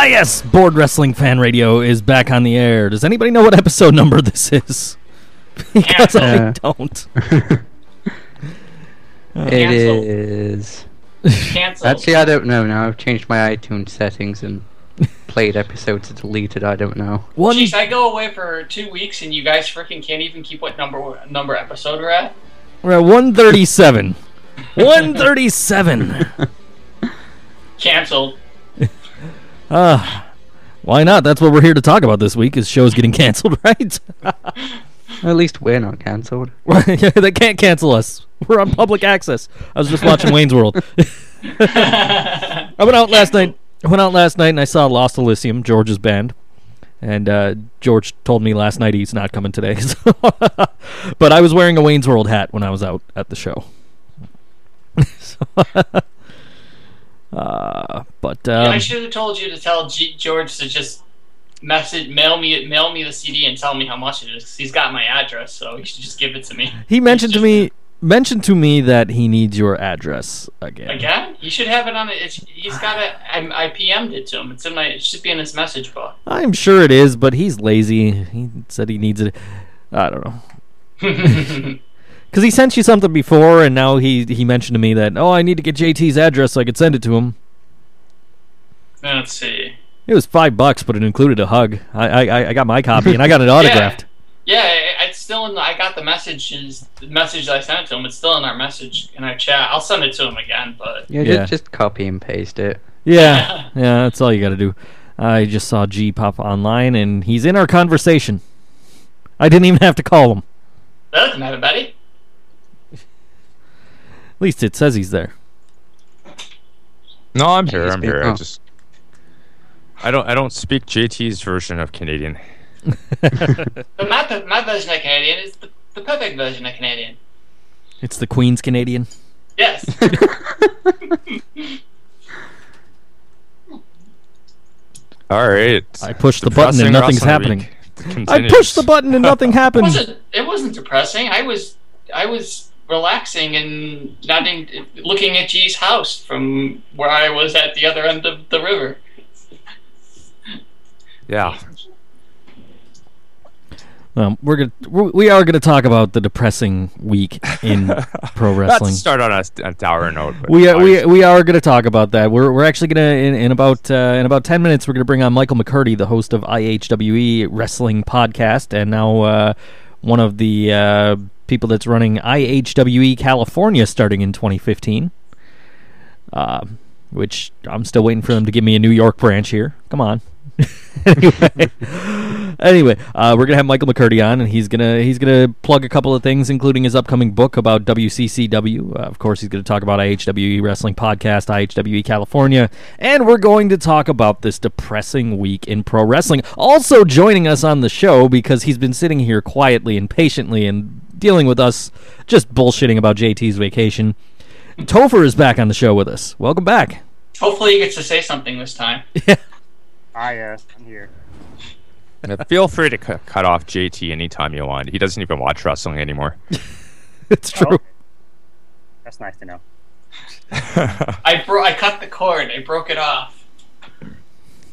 Ah, yes, Board Wrestling Fan Radio is back on the air. Does anybody know what episode number this is? because I Yeah. don't. It is. Cancel. Actually, I don't know now. I've changed my iTunes settings and played episodes to deleted. I don't know. One. Jeez, I go away for two weeks and you guys freaking can't even keep what number number episode we're at. We're at 137. 137. Canceled. Uh, why not? That's what we're here to talk about this week. Is shows getting canceled, right? At least we're not cancelled. yeah, they can't cancel us. We're on public access. I was just watching Wayne's World. I went out last night. I went out last night and I saw Lost Elysium, George's band. And uh, George told me last night he's not coming today. so- but I was wearing a Wayne's World hat when I was out at the show. So, uh, but Yeah, I um, should have told you to tell G- George to just message, mail me, mail me the CD and tell me how much it is. He's got my address, so he should just give it to me. he mentioned to just- me mentioned to me that he needs your address again. Again, he should have it on it. He's got it. I, I PM'd it to him. It's in my. It should be in his message book. I'm sure it is, but he's lazy. He said he needs it. I don't know. Because he sent you something before, and now he he mentioned to me that oh, I need to get JT's address so I could send it to him. Let's see. It was five bucks, but it included a hug. I I, I got my copy and I got it autographed. Yeah, it- it's still in. The, I got the messages. The message I sent to him. It's still in our message in our chat. I'll send it to him again, but Yeah, Yeah. Just, just copy and paste it. Yeah, yeah, that's all you got to do. I just saw G pop online, and he's in our conversation. I didn't even have to call him. that doesn't matter, buddy. At least it says he's there. No, I'm here. He's I'm been- here. I oh. just I don't I don't speak JT's version of Canadian. But my my version of Canadian is the, the perfect version of Canadian. It's the Queen's Canadian. Yes. All right. I pushed the button and nothing's happening. I continues. pushed the button and nothing happened. It wasn't. It wasn't depressing. I was. I was relaxing and not in, looking at G's house from where I was at the other end of the river. Yeah. Um, we're gonna we're- we are gonna talk about the depressing week in pro Not wrestling. to start on a, a dour note. We are, we we are gonna talk about that. We're we're actually gonna in, in about uh, in about ten minutes we're gonna bring on Michael McCurdy, the host of IHWE Wrestling Podcast, and now uh, one of the uh, people that's running IHWE California starting in 2015. Uh, which I'm still waiting for them to give me a New York branch here. Come on. anyway, anyway, uh, we're gonna have Michael McCurdy on, and he's gonna he's gonna plug a couple of things, including his upcoming book about WCCW. Uh, of course, he's gonna talk about IHWE Wrestling Podcast, IHWE California, and we're going to talk about this depressing week in pro wrestling. Also joining us on the show because he's been sitting here quietly and patiently and dealing with us just bullshitting about JT's vacation. Topher is back on the show with us. Welcome back. Hopefully, he gets to say something this time. Ah, yes, I'm here. Feel free to cu- cut off JT anytime you want. He doesn't even watch wrestling anymore. it's Oh, true. okay. That's nice to know. I bro- I cut the cord. I broke it off.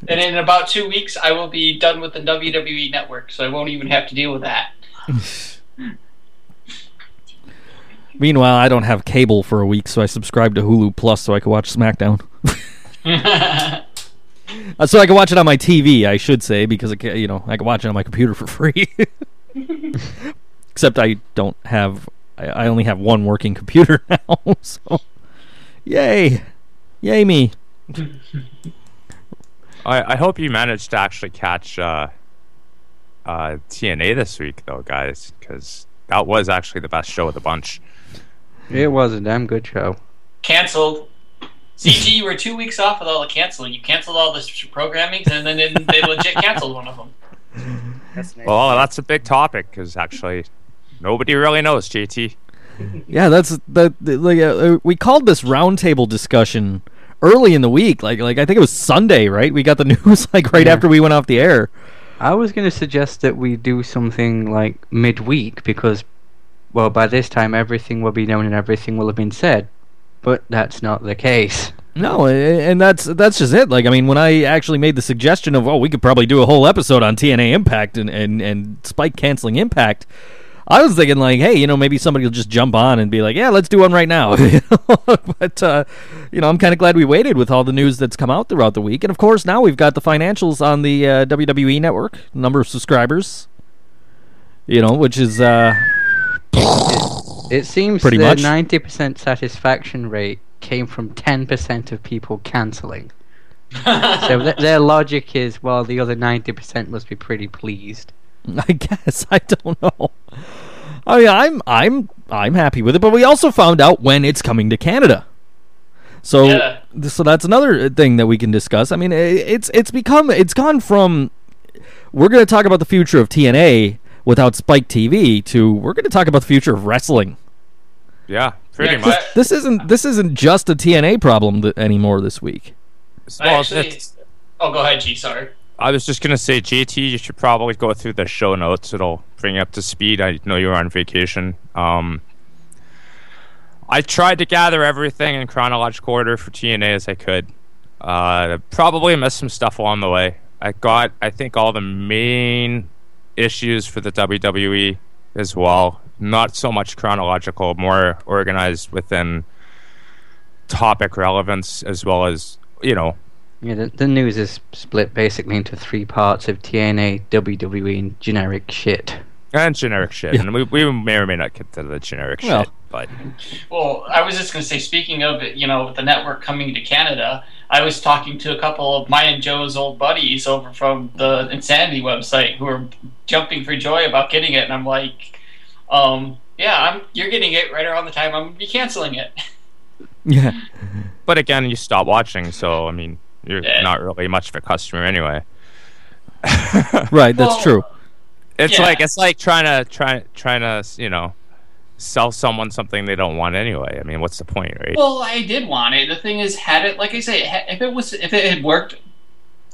And in about two weeks, I will be done with the WWE network, so I won't even have to deal with that. Meanwhile, I don't have cable for a week, so I subscribed to Hulu Plus so I could watch SmackDown. Uh, so I can watch it on my TV, I should say, because I can, you know I can watch it on my computer for free. Except I don't have. I, I only have one working computer now. So, yay, yay me! I, I hope you managed to actually catch uh, uh, TNA this week, though, guys, because that was actually the best show of the bunch. It was a damn good show. Canceled. CG, you were two weeks off with all the canceling. You canceled all the s- programmings, and then they- they legit canceled one of them. That's nice. Well, that's a big topic because actually nobody really knows JT. Yeah, that's that. Like uh, uh, we called this roundtable discussion early in the week. Like like I think it was Sunday, right? We got the news like right Yeah. after we went off the air. I was going to suggest that we do something like midweek because, well, by this time everything will be known and everything will have been said. But that's not the case. No, and that's that's just it. Like, I mean, when I actually made the suggestion of, oh, we could probably do a whole episode on TNA Impact and and, and Spike canceling Impact, I was thinking like, hey, you know, maybe somebody will just jump on and be like, yeah, let's do one right now. But uh, you know, I'm kind of glad we waited with all the news that's come out throughout the week, and of course, now we've got the financials on the uh, WWE Network, number of subscribers. You know, which is uh, It seems Pretty the much. 90% satisfaction rate came from 10% of people cancelling. so th- their logic is, well, the other 90% must be pretty pleased. I guess I don't know. I mean, I'm I'm I'm happy with it, but we also found out when it's coming to Canada. So Yeah. so that's another uh, thing that we can discuss. I mean, i- it's it's become it's gone from we're going to talk about the future of TNA without Spike TV to we're going to talk about the future of wrestling. Yeah, pretty Yeah, 'cause much. I- This isn't this isn't just a TNA problem th- anymore this week. Well, actually, it's- oh, go ahead, G. Sorry. I was just gonna say, JT, you should probably go through the show notes. It'll bring you up to speed. I know you were on vacation. Um, I tried to gather everything in chronological order for TNA as I could. Uh, probably missed some stuff along the way. I got, I think, all the main issues for the WWE as well. Not so much chronological, more organized within topic relevance as well as you know Yeah, the, the news is split basically into three parts of TNA, WWE, and generic shit. And generic shit. Yeah. And we, we may or may not get to the generic Well. shit, but Well, I was just going to say, speaking of it, you know, with the network coming to Canada, I was talking to a couple of my and Joe's old buddies over from the Insanity website who are jumping for joy about getting it, and I'm like, um, yeah, I'm you're getting it right around the time I'm going to be canceling it. Yeah. but again, you stop watching, so I mean, you're Yeah. not really much of a customer anyway. Right, that's Well, true. It's Yeah. like it's like trying to try trying to you know sell someone something they don't want anyway. I mean, what's the point, right? Well, I did want it. The thing is, had it, like I say, if it was, if it had worked,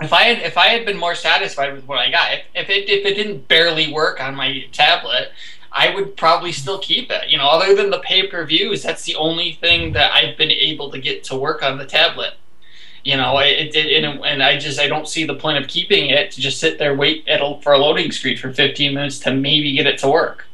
if I had, if I had been more satisfied with what I got, if, if it, if it didn't barely work on my tablet, I would probably still keep it. You know, other than the pay per views, that's the only thing that I've been able to get to work on the tablet. You know, it, it and, and I just I don't see the point of keeping it to just sit there wait at a, for a loading screen for 15 minutes to maybe get it to work.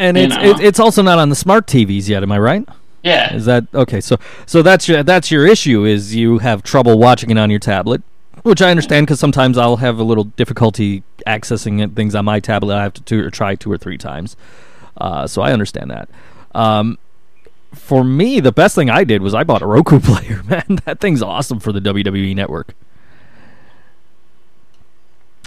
And you it's know. it, it's also not on the smart TVs yet, am I right? Yeah, Is that okay? So so that's your that's your issue is you have trouble watching it on your tablet, which I understand because sometimes I'll have a little difficulty accessing it, things on my tablet. I have to two, or try two or three times, uh, so I understand that. Um, for me, the best thing I did was I bought a Roku player. Man, that thing's awesome for the WWE Network.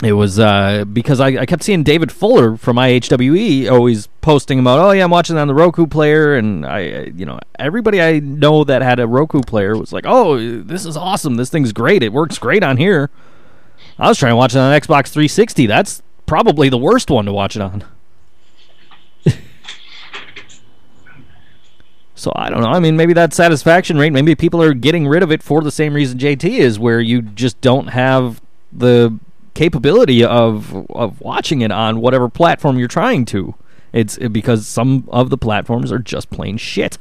It was uh, because I, I kept seeing David Fuller from IHWE always posting about, oh yeah, I'm watching on the Roku player, and I, you know, everybody I know that had a Roku player was like, oh, this is awesome, this thing's great, it works great on here. I was trying to watch it on Xbox 360. That's probably the worst one to watch it on. So I don't know. I mean, maybe that satisfaction rate. Maybe people are getting rid of it for the same reason JT is, where you just don't have the capability of of watching it on whatever platform you're trying to. It's because some of the platforms are just plain shit.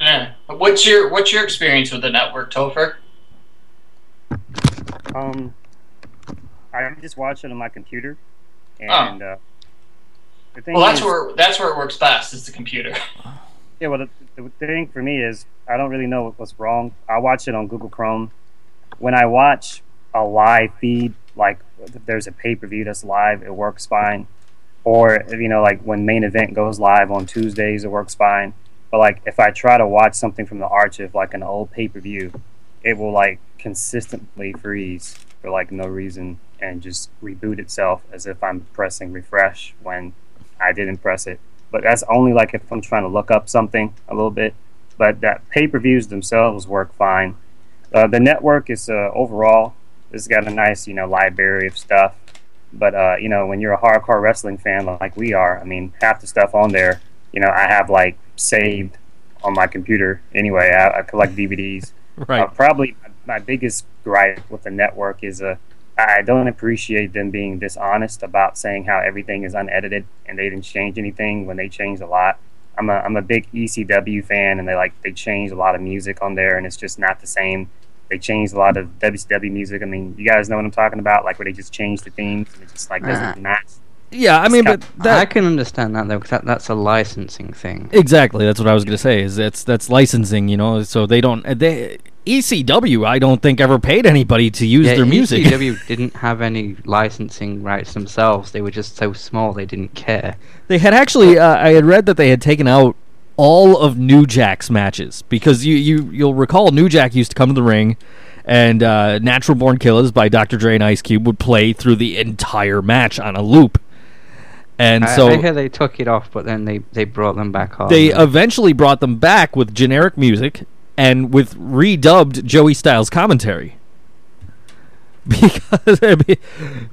yeah. What's your what's your experience with the network, Topher? Um, I'm just watch it on my computer, and uh, the thing Well, that's is, where that's where it works best. Is the computer. yeah. Well, the, the thing for me is I don't really know what's wrong. I watch it on Google Chrome. When I watch a live feed, like if there's a pay per view that's live, it works fine. Or you know, like when main event goes live on Tuesdays, it works fine. But like if I try to watch something from the archive, like an old pay per view, it will like consistently freeze for like no reason and just reboot itself as if I'm pressing refresh when I didn't press it. But that's only like if I'm trying to look up something a little bit. But that pay per views themselves work fine. Uh, the network is uh, overall it's got a nice you know library of stuff. But uh, you know when you're a hardcore wrestling fan like we are, I mean half the stuff on there, you know I have like saved on my computer anyway. I, I collect DVDs. Right. Uh, probably my biggest gripe with the network is uh, I don't appreciate them being dishonest about saying how everything is unedited and they didn't change anything when they changed a lot. I'm a I'm a big ECW fan, and they like they changed a lot of music on there, and it's just not the same. They changed a lot of WCW music. I mean, you guys know what I'm talking about, like where they just changed the themes, and it just like doesn't Ah. match. Yeah, I mean, but that, I can understand that though, because that, that's a licensing thing. exactly that's what I was gonna say. Is that's that's licensing, you know? So they don't they ECW. I don't think ever paid anybody to use Yeah, their music. ECW didn't have any licensing rights themselves. They were just so small they didn't care. They had actually, uh, I had read that they had taken out all of New Jack's matches because you you you'll recall New Jack used to come to the ring, and uh, Natural Born Killers by Dr. Dre and Ice Cube would play through the entire match on a loop, and I, so I hear they took it off, but then they, they brought them back on. they eventually brought them back with generic music and with redubbed Joey Styles commentary. Because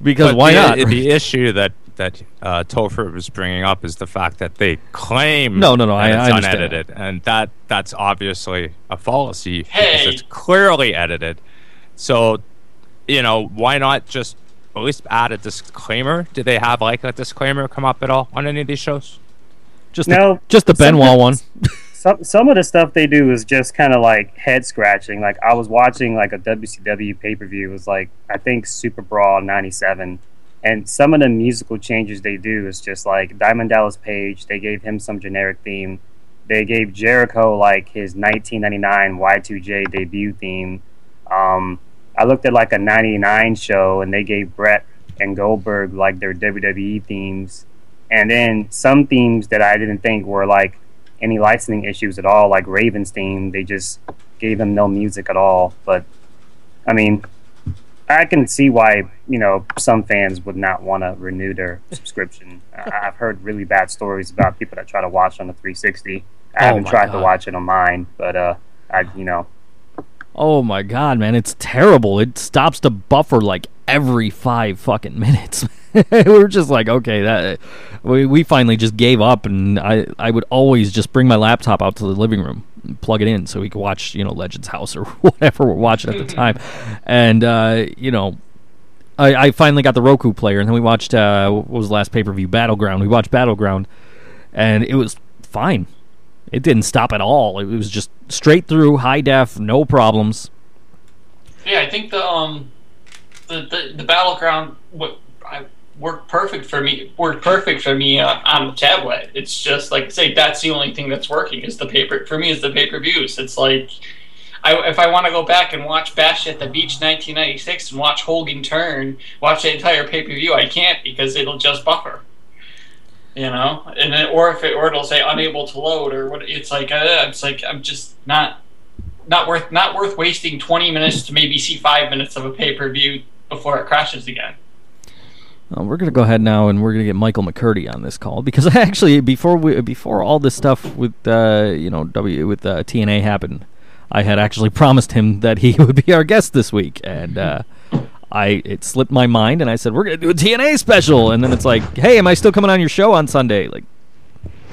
because But why the, not? The issue that that uh, Topher was bringing up is the fact that they claim No, no, no, that I- it's I understand. unedited, and that that's obviously a fallacy Hey. because it's clearly edited. So, you know, why not just at least add a disclaimer? Did they have like a disclaimer come up at all on any of these shows? just No, the, just the Benoit one. Some some of the stuff they do is just kind of like head scratching. Like I was watching like a WCW pay per view. It was like I think Super Brawl '97, and some of the musical changes they do is just like Diamond Dallas Page. They gave him some generic theme. They gave Jericho like his 1999 Y2J debut theme. Um, I looked at like a '99 show, and they gave Bret and Goldberg like their WWE themes, and then some themes that I didn't think were like any licensing issues at all, like Raven's theme. They just gave him no music at all. But I mean, I can see why you know some fans would not want to renew their subscription. I- I've heard really bad stories about people that try to watch on the 360. I Oh haven't tried God. to watch it on mine, but uh, I you know Oh my god, man, it's terrible. It stops to buffer like every five fucking minutes. we were just like, okay, that we we finally just gave up, and I I would always just bring my laptop out to the living room, plug it in, so we could watch you know Legends House or whatever we're watching at the time, and uh, you know. I, I finally got the Roku player, and then we watched uh, what was the last pay per view? Battleground. We watched Battleground, and it was fine. It didn't stop at all. It was just straight through, high def, no problems. Yeah, I think the um the the, the battleground what worked perfect for me worked perfect for me uh, on the tablet. It's just like say that's the only thing that's working is the paper for me is the pay per views. It's like I, if I want to go back and watch Bash at the Beach 1996 and watch Hogan turn, watch the entire pay per view, I can't because it'll just buffer. You know, and or if it or it'll say unable to load or what. It's like uh, it's like I'm just not not worth not worth wasting 20 minutes to maybe see five minutes of a pay per view before it crashes again. Uh, we're gonna go ahead now, and we're gonna get Michael McCurdy on this call because I actually, before we before all this stuff with uh, you know W with uh, TNA happened, I had actually promised him that he would be our guest this week, and uh, I it slipped my mind, and I said we're gonna do a TNA special, and then it's like, hey, am I still coming on your show on Sunday? Like,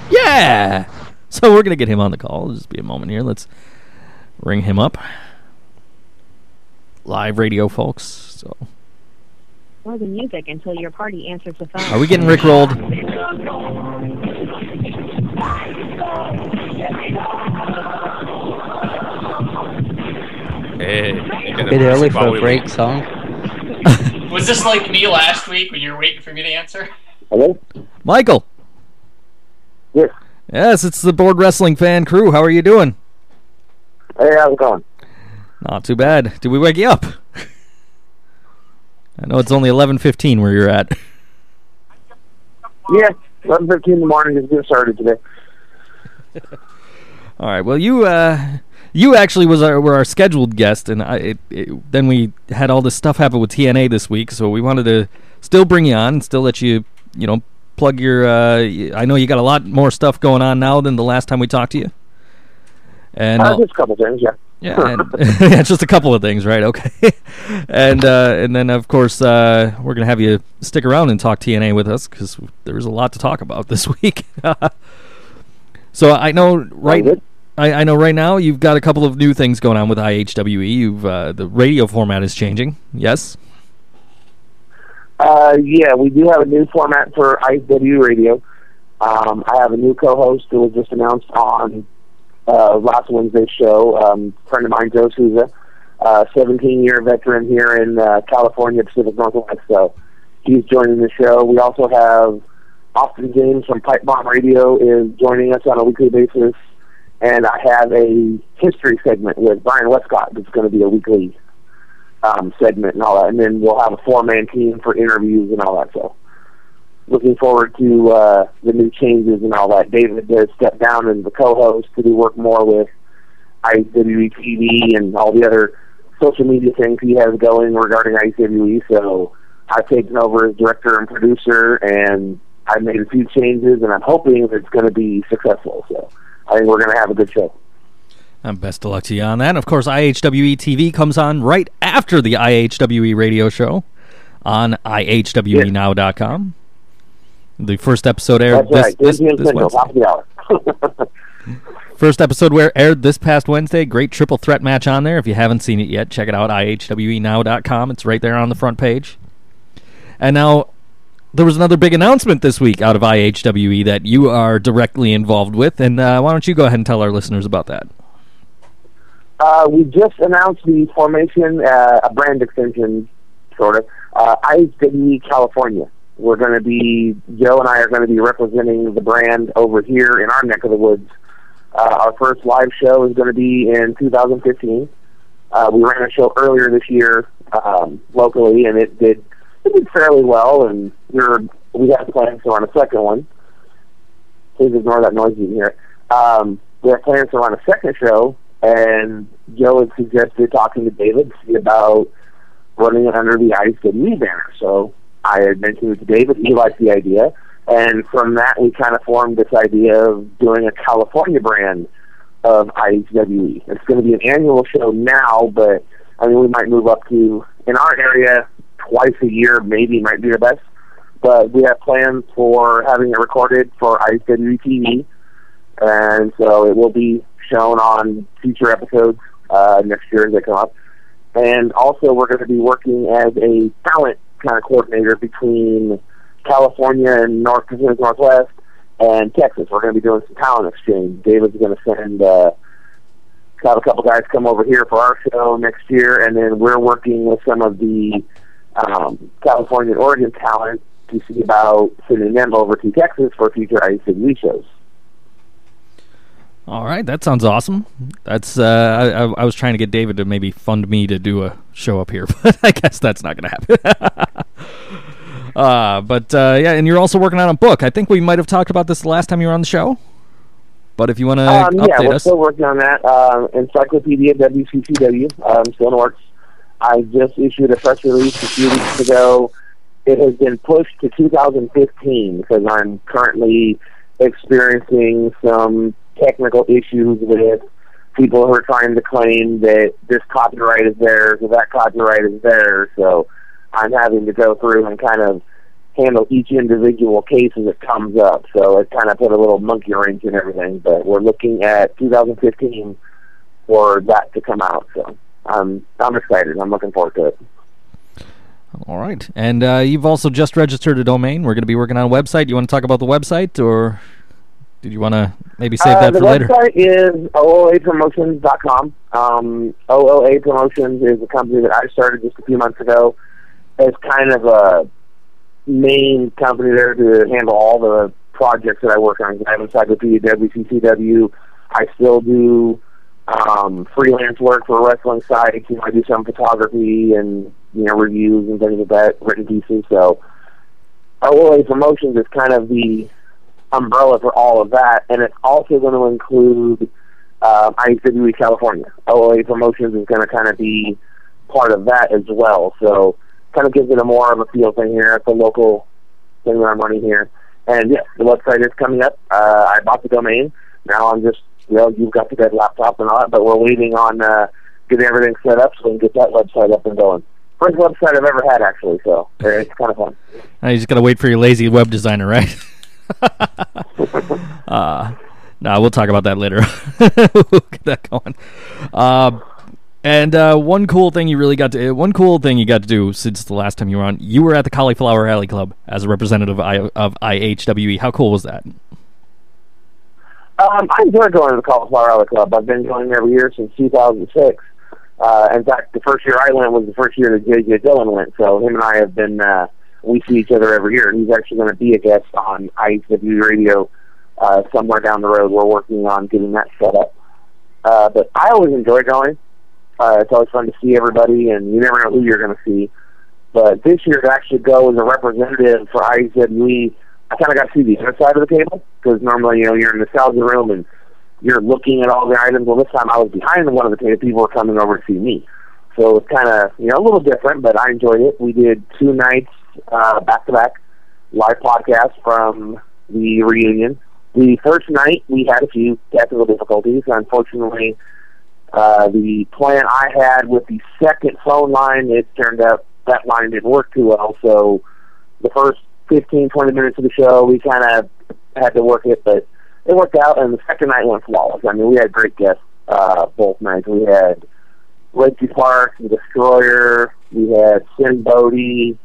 yeah. So we're gonna get him on the call. It'll just be a moment here. Let's ring him up. Live radio, folks. So, Or the music until your party answers the phone. are we getting rickrolled? Hey, you Bit early for a break song. Was this like me last week when you were waiting for me to answer? Hello? Michael. Yes. Yes, it's the Board Wrestling Fan Crew. How are you doing? Hey, how's it going? Not too bad. Did we wake you up? I know it's only eleven fifteen where you're at. Yeah, 11.15 in the morning. Just getting started today. All right. Well, you uh, you actually was our were our scheduled guest, and I it, it, then we had all this stuff happen with TNA this week, so we wanted to still bring you on, and still let you you know plug your. Uh, I know you got a lot more stuff going on now than the last time we talked to you. And Uh, just a couple things, yeah. Yeah, and, yeah, just a couple of things, right? Okay, and uh, and then of course uh, we're gonna have you stick around and talk TNA with us because there's a lot to talk about this week. so I know right. I, I know right now you've got a couple of new things going on with IHWE. You've uh, the radio format is changing. Yes. Uh, yeah, we do have a new format for IHW Radio. Um, I have a new co-host who was just announced on uh, last Wednesday's show. Um, friend of mine, Joe Souza, uh, 17-year veteran here in uh, California, Pacific Northwest. So he's joining the show. We also have Austin James from Pipe Bomb Radio is joining us on a weekly basis, and I have a history segment with Brian Westcott that's going to be a weekly um, segment and all that. And then we'll have a four-man team for interviews and all that. So looking forward to uh, the new changes and all that. David has step down as the co-host to do work more with IWE TV and all the other social media things he has going regarding IWE. So I've taken over as director and producer, and I've made a few changes, and I'm hoping it's going to be successful. So I think we're going to have a good show. And best of luck to you on that. And of course, IHWE TV comes on right after the IHWE radio show on IHWEnow.com. The first episode aired That's this, right. this, Disney this Central, Wednesday. top of the hour. First episode where aired this past Wednesday. Great triple threat match on there. If you haven't seen it yet, check it out. IHWEnow.com. It's right there on the front page. And now there was another big announcement this week out of IHWE that you are directly involved with. And uh, why don't you go ahead and tell our listeners about that? Uh, we just announced the formation, uh, a brand extension, sort of, uh, IHWE California. We're going to be, Joe and I are going to be representing the brand over here in our neck of the woods. Uh, our first live show is going to be in 2015. Uh, we ran a show earlier this year um, locally, and it did it did fairly well. And we're we have plans to run a second one. Please ignore that noise you hear. Um, we have plans to run a second show, and Joe had suggested talking to David to see about running it under the ICW banner. So I had mentioned it to David. He liked the idea. And from that, we kind of formed this idea of doing a California brand of IHWE. It's going to be an annual show now, but I mean, we might move up to, in our area, twice a year, maybe might be the best. But we have plans for having it recorded for IHWE TV. And so it will be shown on future episodes uh, next year as they come up. And also, we're going to be working as a talent kind of coordinator between California and North Pacific Northwest and Texas. We're going to be doing some talent exchange. David's going to send uh, have a couple guys come over here for our show next year, and then we're working with some of the um, California and Oregon talent to see about sending them over to Texas for future ICW shows. All right, that sounds awesome. That's uh, I, I, was trying to get David to maybe fund me to do a show up here, but I guess that's not going to happen. uh, but uh, yeah, and you're also working on a book. I think we might have talked about this the last time you were on the show. But if you want to Um, yeah, update we're us, still working on that. Um, Encyclopedia WCCW, um, still in works. I just issued a press release a few weeks ago. It has been pushed to 2015 because I'm currently experiencing some technical issues with people who are trying to claim that this copyright is theirs or that copyright is theirs. So I'm having to go through and kind of handle each individual case as it comes up. So it kind of put a little monkey wrench in everything. But we're looking at 2015 for that to come out. So I'm I'm excited. I'm looking forward to it. all right. And uh, you've also just registered a domain. We're going to be working on a website. You want to talk about the website, or did you want to maybe save Uh, that the for later? The website is ooapromotions.com. Um, OOA Promotions is a company that I started just a few months ago as kind of a main company there to handle all the projects that I work on. I have Encyclopedia WCCW. I still do um, freelance work for a wrestling site. You know, I do some photography and you know reviews and things like that, written pieces. So OOA Promotions is kind of the umbrella for all of that, and it's also going to include um, ICW California. OOA Promotions is going to kind of be part of that as well. So kind of gives it a more of a feel thing here. It's a local thing that I'm running here. And yeah, the website is coming up. Uh, I bought the domain. Now I'm just, you know, you've got the dead laptop and all that, but we're waiting on uh, getting everything set up so we can get that website up and going. First website I've ever had, actually, so uh, it's kind of fun. Uh, you just got to wait for your lazy web designer, right? uh, no, we'll talk about that later. we'll get that going. Uh, and uh, one cool thing you really got to, one cool thing you got to do since the last time you were on, you were at the Cauliflower Alley Club as a representative of IHWE. How cool was that? Um, I enjoy going to the Cauliflower Alley Club. I've been going every year since 2006. Uh, in fact, the first year I went was the first year that JJ Dillon went. So him and I have been, uh, we see each other every year. And he's actually going to be a guest on IHW Radio uh, somewhere down the road. We're working on getting that set up. Uh, but I always enjoy going. Uh, it's always fun to see everybody, and you never know who you're going to see. But this year, to actually go as a representative for IHWE, I kind of got to see the other side of the table because normally, you know, you're in the nostalgia room and you're looking at all the items. Well, this time I was behind one of the table. People were coming over to see me. So it's kind of, you know, a little different, but I enjoyed it. We did two nights uh, back-to-back live podcasts from the reunion. The first night, we had a few technical difficulties. Unfortunately, uh, the plan I had with the second phone line, it turned out that line didn't work too well. So the first 15, 20 minutes of the show, we kind of had to work it, but it worked out, and the second night went flawless. I mean, we had great guests uh, both nights. We had Reggie Park, the Destroyer, we had Sinn Bodhi,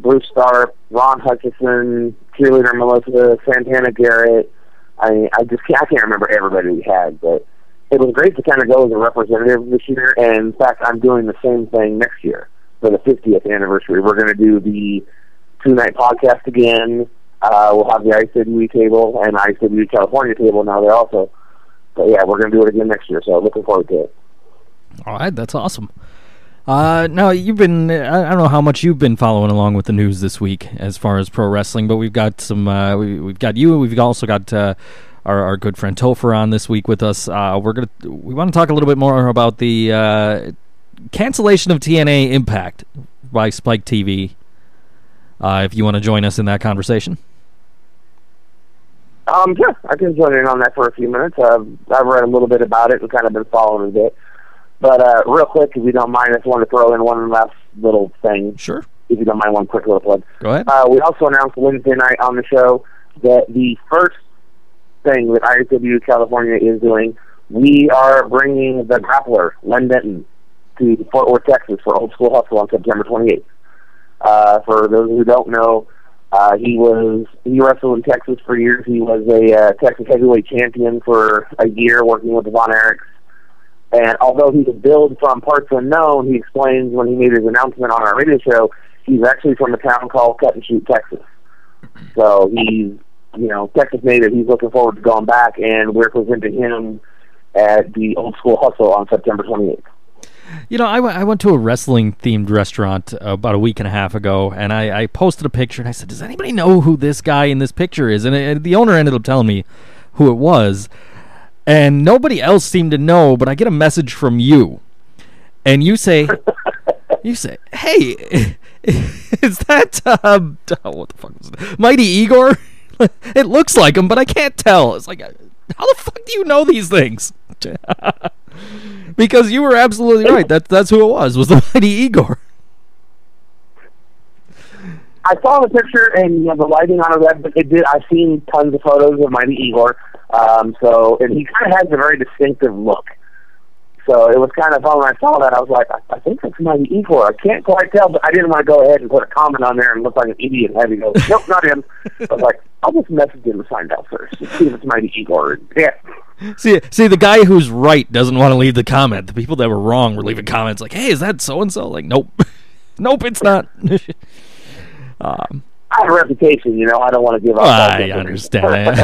Bruce Starr, Ron Hutchison, cheerleader Melissa, Santana Garrett. I I just can't, I can't remember everybody we had, but it was great to kind of go as a representative this year. And in fact, I'm doing the same thing next year for the 50th anniversary. We're going to do the two night podcast again. Uh, we'll have the ICWE table and ICWE California table now there also. But yeah, we're going to do it again next year. So looking forward to it. All right, that's awesome. Uh, now you've been I don't know how much you've been following along with the news this week as far as pro wrestling, but we've got some uh, we, we've got you, and we've also got uh, our, our good friend Topher on this week with us. Uh, we're gonna we want to talk a little bit more about the uh, cancellation of TNA Impact by Spike TV. Uh, if you want to join us in that conversation. Um, yeah, I can join in on that for a few minutes. Uh, I've read a little bit about it and kind of been following a bit. But uh, real quick, if you don't mind, I just want to throw in one last little thing. Sure. If you don't mind, one quick little plug. Go ahead. Uh, we also announced Wednesday night on the show that the first thing that ISW California is doing, we are bringing the grappler, Len Denton, to Fort Worth, Texas for Old School Hustle on September 28th. Uh, for those who don't know, uh, he was he wrestled in Texas for years. He was a uh, Texas heavyweight champion for a year, working with Von Erichs. And although he's a build from parts unknown, he explains when he made his announcement on our radio show, he's actually from a town called Cut and Shoot, Texas. So he's you know Texas native. He's looking forward to going back, and we're presenting him at the Old School Hustle on September 28th. You know, I, w- I went to a wrestling themed restaurant about a week and a half ago, and I, I posted a picture and I said, "Does anybody know who this guy in this picture is?" And, it, the owner ended up telling me who it was, and nobody else seemed to know. But I get a message from you, and you say, "You say, hey, is that um, what the fuck was it? Mighty Igor?" it looks like him, but I can't tell. It's like, how the fuck do you know these things? because you were absolutely right. That that's who it was. Was the mighty Igor? I saw the picture and you know, the lighting on it. But it did. I've seen tons of photos of Mighty Igor. Um, so and he kind of has a very distinctive look. So it was kind of fun when I saw that. I was like, I, I think that's Mighty Igor. I can't quite tell, but I didn't want to go ahead and put a comment on there and look like an idiot and have you go, nope, not him. I was like, I'll just message him and find out first. See if it's Mighty Igor. Yeah. See, see, the guy who's right doesn't want to leave the comment. The people that were wrong were leaving comments like, "Hey, is that so and so?" Like, nope, nope, it's not. um, I have a reputation, you know. I don't want to give up. I understand,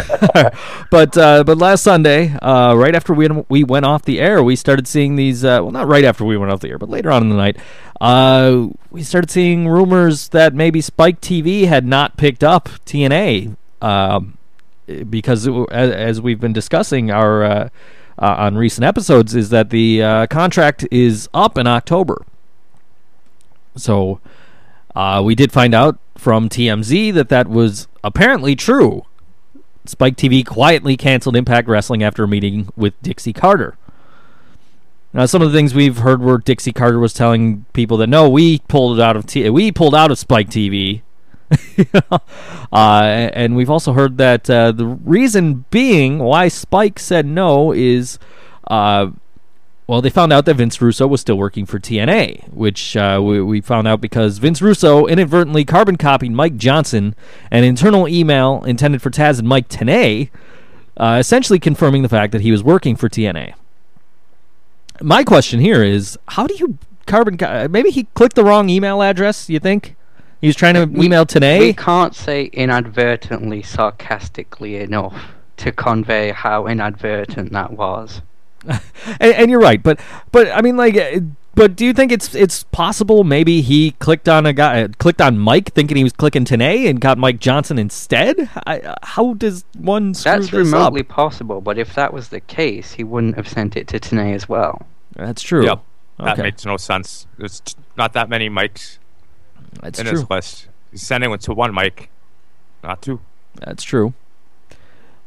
but uh, but last Sunday, uh, right after we we went off the air, we started seeing these. Uh, well, not right after we went off the air, but later on in the night, uh, we started seeing rumors that maybe Spike TV had not picked up TNA. Um, because it, as, as, we've been discussing our uh, uh, on recent episodes, is that the uh, contract is up in October. So uh, we did find out from TMZ that that was apparently true. Spike TV quietly canceled Impact Wrestling after a meeting with Dixie Carter. Now, some of the things we've heard were Dixie Carter was telling people that no, we pulled it out of T- we pulled out of Spike TV uh, and we've also heard that uh, the reason being why Spike said no is, uh, well, they found out that Vince Russo was still working for TNA, which uh, we, we, found out because Vince Russo inadvertently carbon copied Mike Johnson an internal email intended for Taz and Mike Tenay uh, essentially confirming the fact that he was working for TNA. My question here is, how do you carbon? co- Maybe he clicked the wrong email address. You think he was trying to We- email today? We can't say inadvertently sarcastically enough to convey how inadvertent that was. and, and you're right, but but I mean, like, uh, but do you think it's it's possible? Maybe he clicked on a guy, uh, clicked on Mike, thinking he was clicking Tenay, and got Mike Johnson instead. I, uh, how does one screw That's this remotely up? possible, but if that was the case, he wouldn't have sent it to Tenay as well. That's true. Yep. That makes no sense. There's t- not that many mics That's in true. his list. He's sending it to one mic, not two. That's true.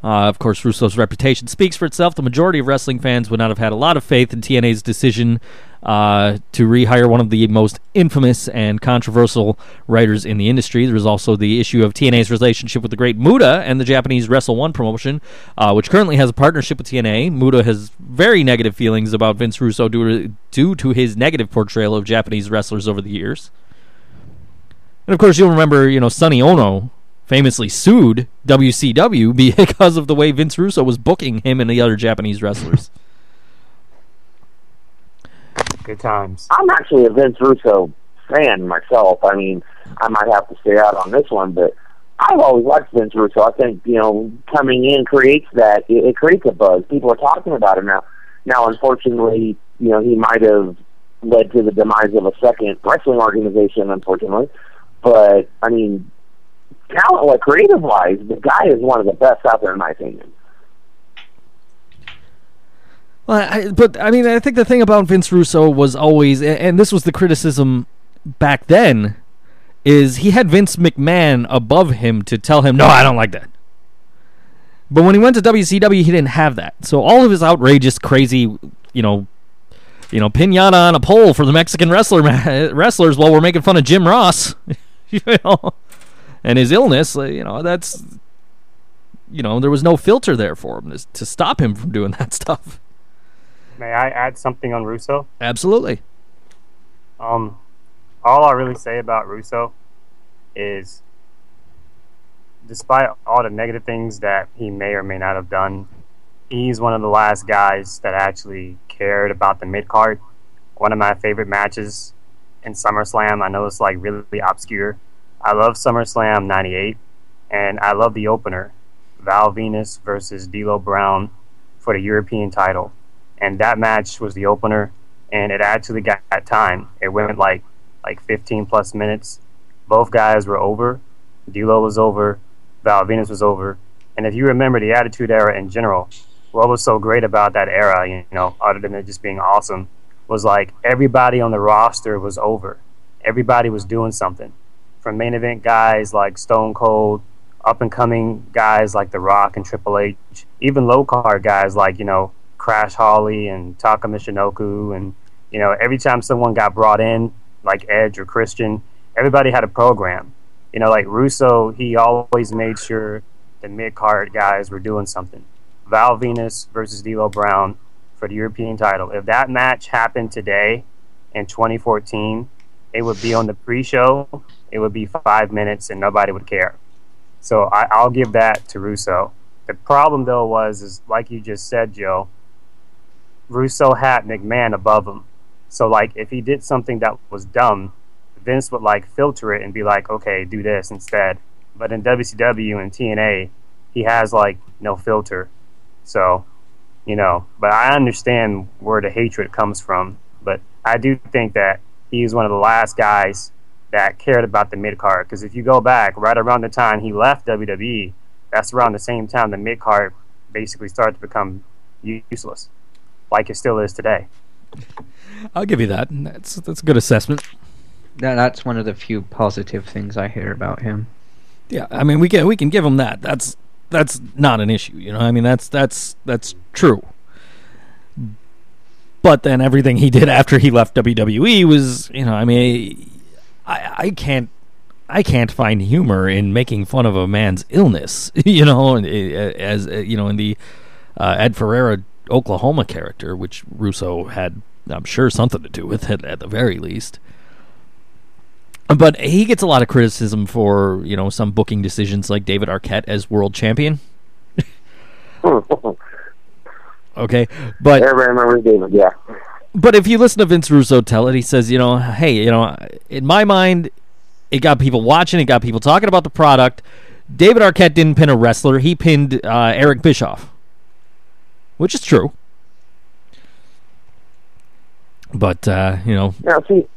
Uh, of course, Russo's reputation speaks for itself. The majority of wrestling fans would not have had a lot of faith in TNA's decision uh, to rehire one of the most infamous and controversial writers in the industry. There was also the issue of TNA's relationship with the great Muta and the Japanese Wrestle One promotion, uh, which currently has a partnership with TNA. Muta has very negative feelings about Vince Russo due to, due to his negative portrayal of Japanese wrestlers over the years. And of course, you'll remember, you know, Sonny Onoo famously sued WCW because of the way Vince Russo was booking him and the other Japanese wrestlers. Good times. I'm actually a Vince Russo fan myself. I mean, I might have to stay out on this one, but I've always liked Vince Russo. I think you know coming in creates that it, it creates a buzz. People are talking about him now. Now, unfortunately, you know he might have led to the demise of a second wrestling organization. Unfortunately, but I mean, talent, like creative wise, the guy is one of the best out there in my opinion. Well, I, but I mean, I think the thing about Vince Russo was always, and this was the criticism back then, is he had Vince McMahon above him to tell him, no, I don't like that. But when he went to WCW, he didn't have that. So all of his outrageous, crazy, you know, you know, pinata on a pole for the Mexican wrestler wrestlers while we're making fun of Jim Ross, you know, and his illness, uh, you know, that's, you know, there was no filter there for him to, to stop him from doing that stuff. May I add something on Russo? Absolutely. Um, all I really say about Russo is, despite all the negative things that he may or may not have done, he's one of the last guys that actually cared about the mid card. One of my favorite matches in SummerSlam. I know it's like really obscure. I love SummerSlam '98, and I love the opener, Val Venis versus D'Lo Brown for the European title. And that match was the opener, and it actually got time. It went like like 15 plus minutes. Both guys were over. D'Lo was over. Val Venis was over. And if you remember the Attitude Era in general, what was so great about that era, you know, other than it just being awesome, was like everybody on the roster was over. Everybody was doing something. From main event guys like Stone Cold, up and coming guys like The Rock and Triple H, even low card guys like, you know, Crash Holly and Taka Michinoku. And, you know, every time someone got brought in, like Edge or Christian, everybody had a program. You know, like Russo, he always made sure the mid card guys were doing something. Val Venis versus D'Lo Brown for the European title. If that match happened today in 2014, it would be on the pre-show. It would be five minutes, and nobody would care. So I, I'll give that to Russo. The problem though was, is like you just said, Joe. Russo had McMahon above him. So like, if he did something that was dumb, Vince would like filter it and be like, okay, do this instead. But in WCW and TNA, he has like no filter. So, you know, but I understand where the hatred comes from. But I do think that he's one of the last guys that cared about the mid card. Because if you go back, right around the time he left WWE, that's around the same time the mid card basically started to become useless, like it still is today. I'll give you that. That's that's a good assessment. That, that's one of the few positive things I hear about him. Yeah, I mean we can we can give him that. That's that's not an issue, you know. I mean that's that's that's true. But then everything he did after he left WWE was, you know, I mean, I I can't I can't find humor in making fun of a man's illness, you know, uh, as uh, you know in the uh, Ed Ferrara Oklahoma character, which Russo had, I'm sure, something to do with it at the very least. But he gets a lot of criticism for you know some booking decisions like David Arquette as world champion. Okay, but Everybody remembers David. Yeah. But if you listen to Vince Russo tell it, he says, you know, hey, you know, in my mind, it got people watching, it got people talking about the product. David Arquette didn't pin a wrestler; he pinned uh, Eric Bischoff, which is true. But uh, you know, Now, see,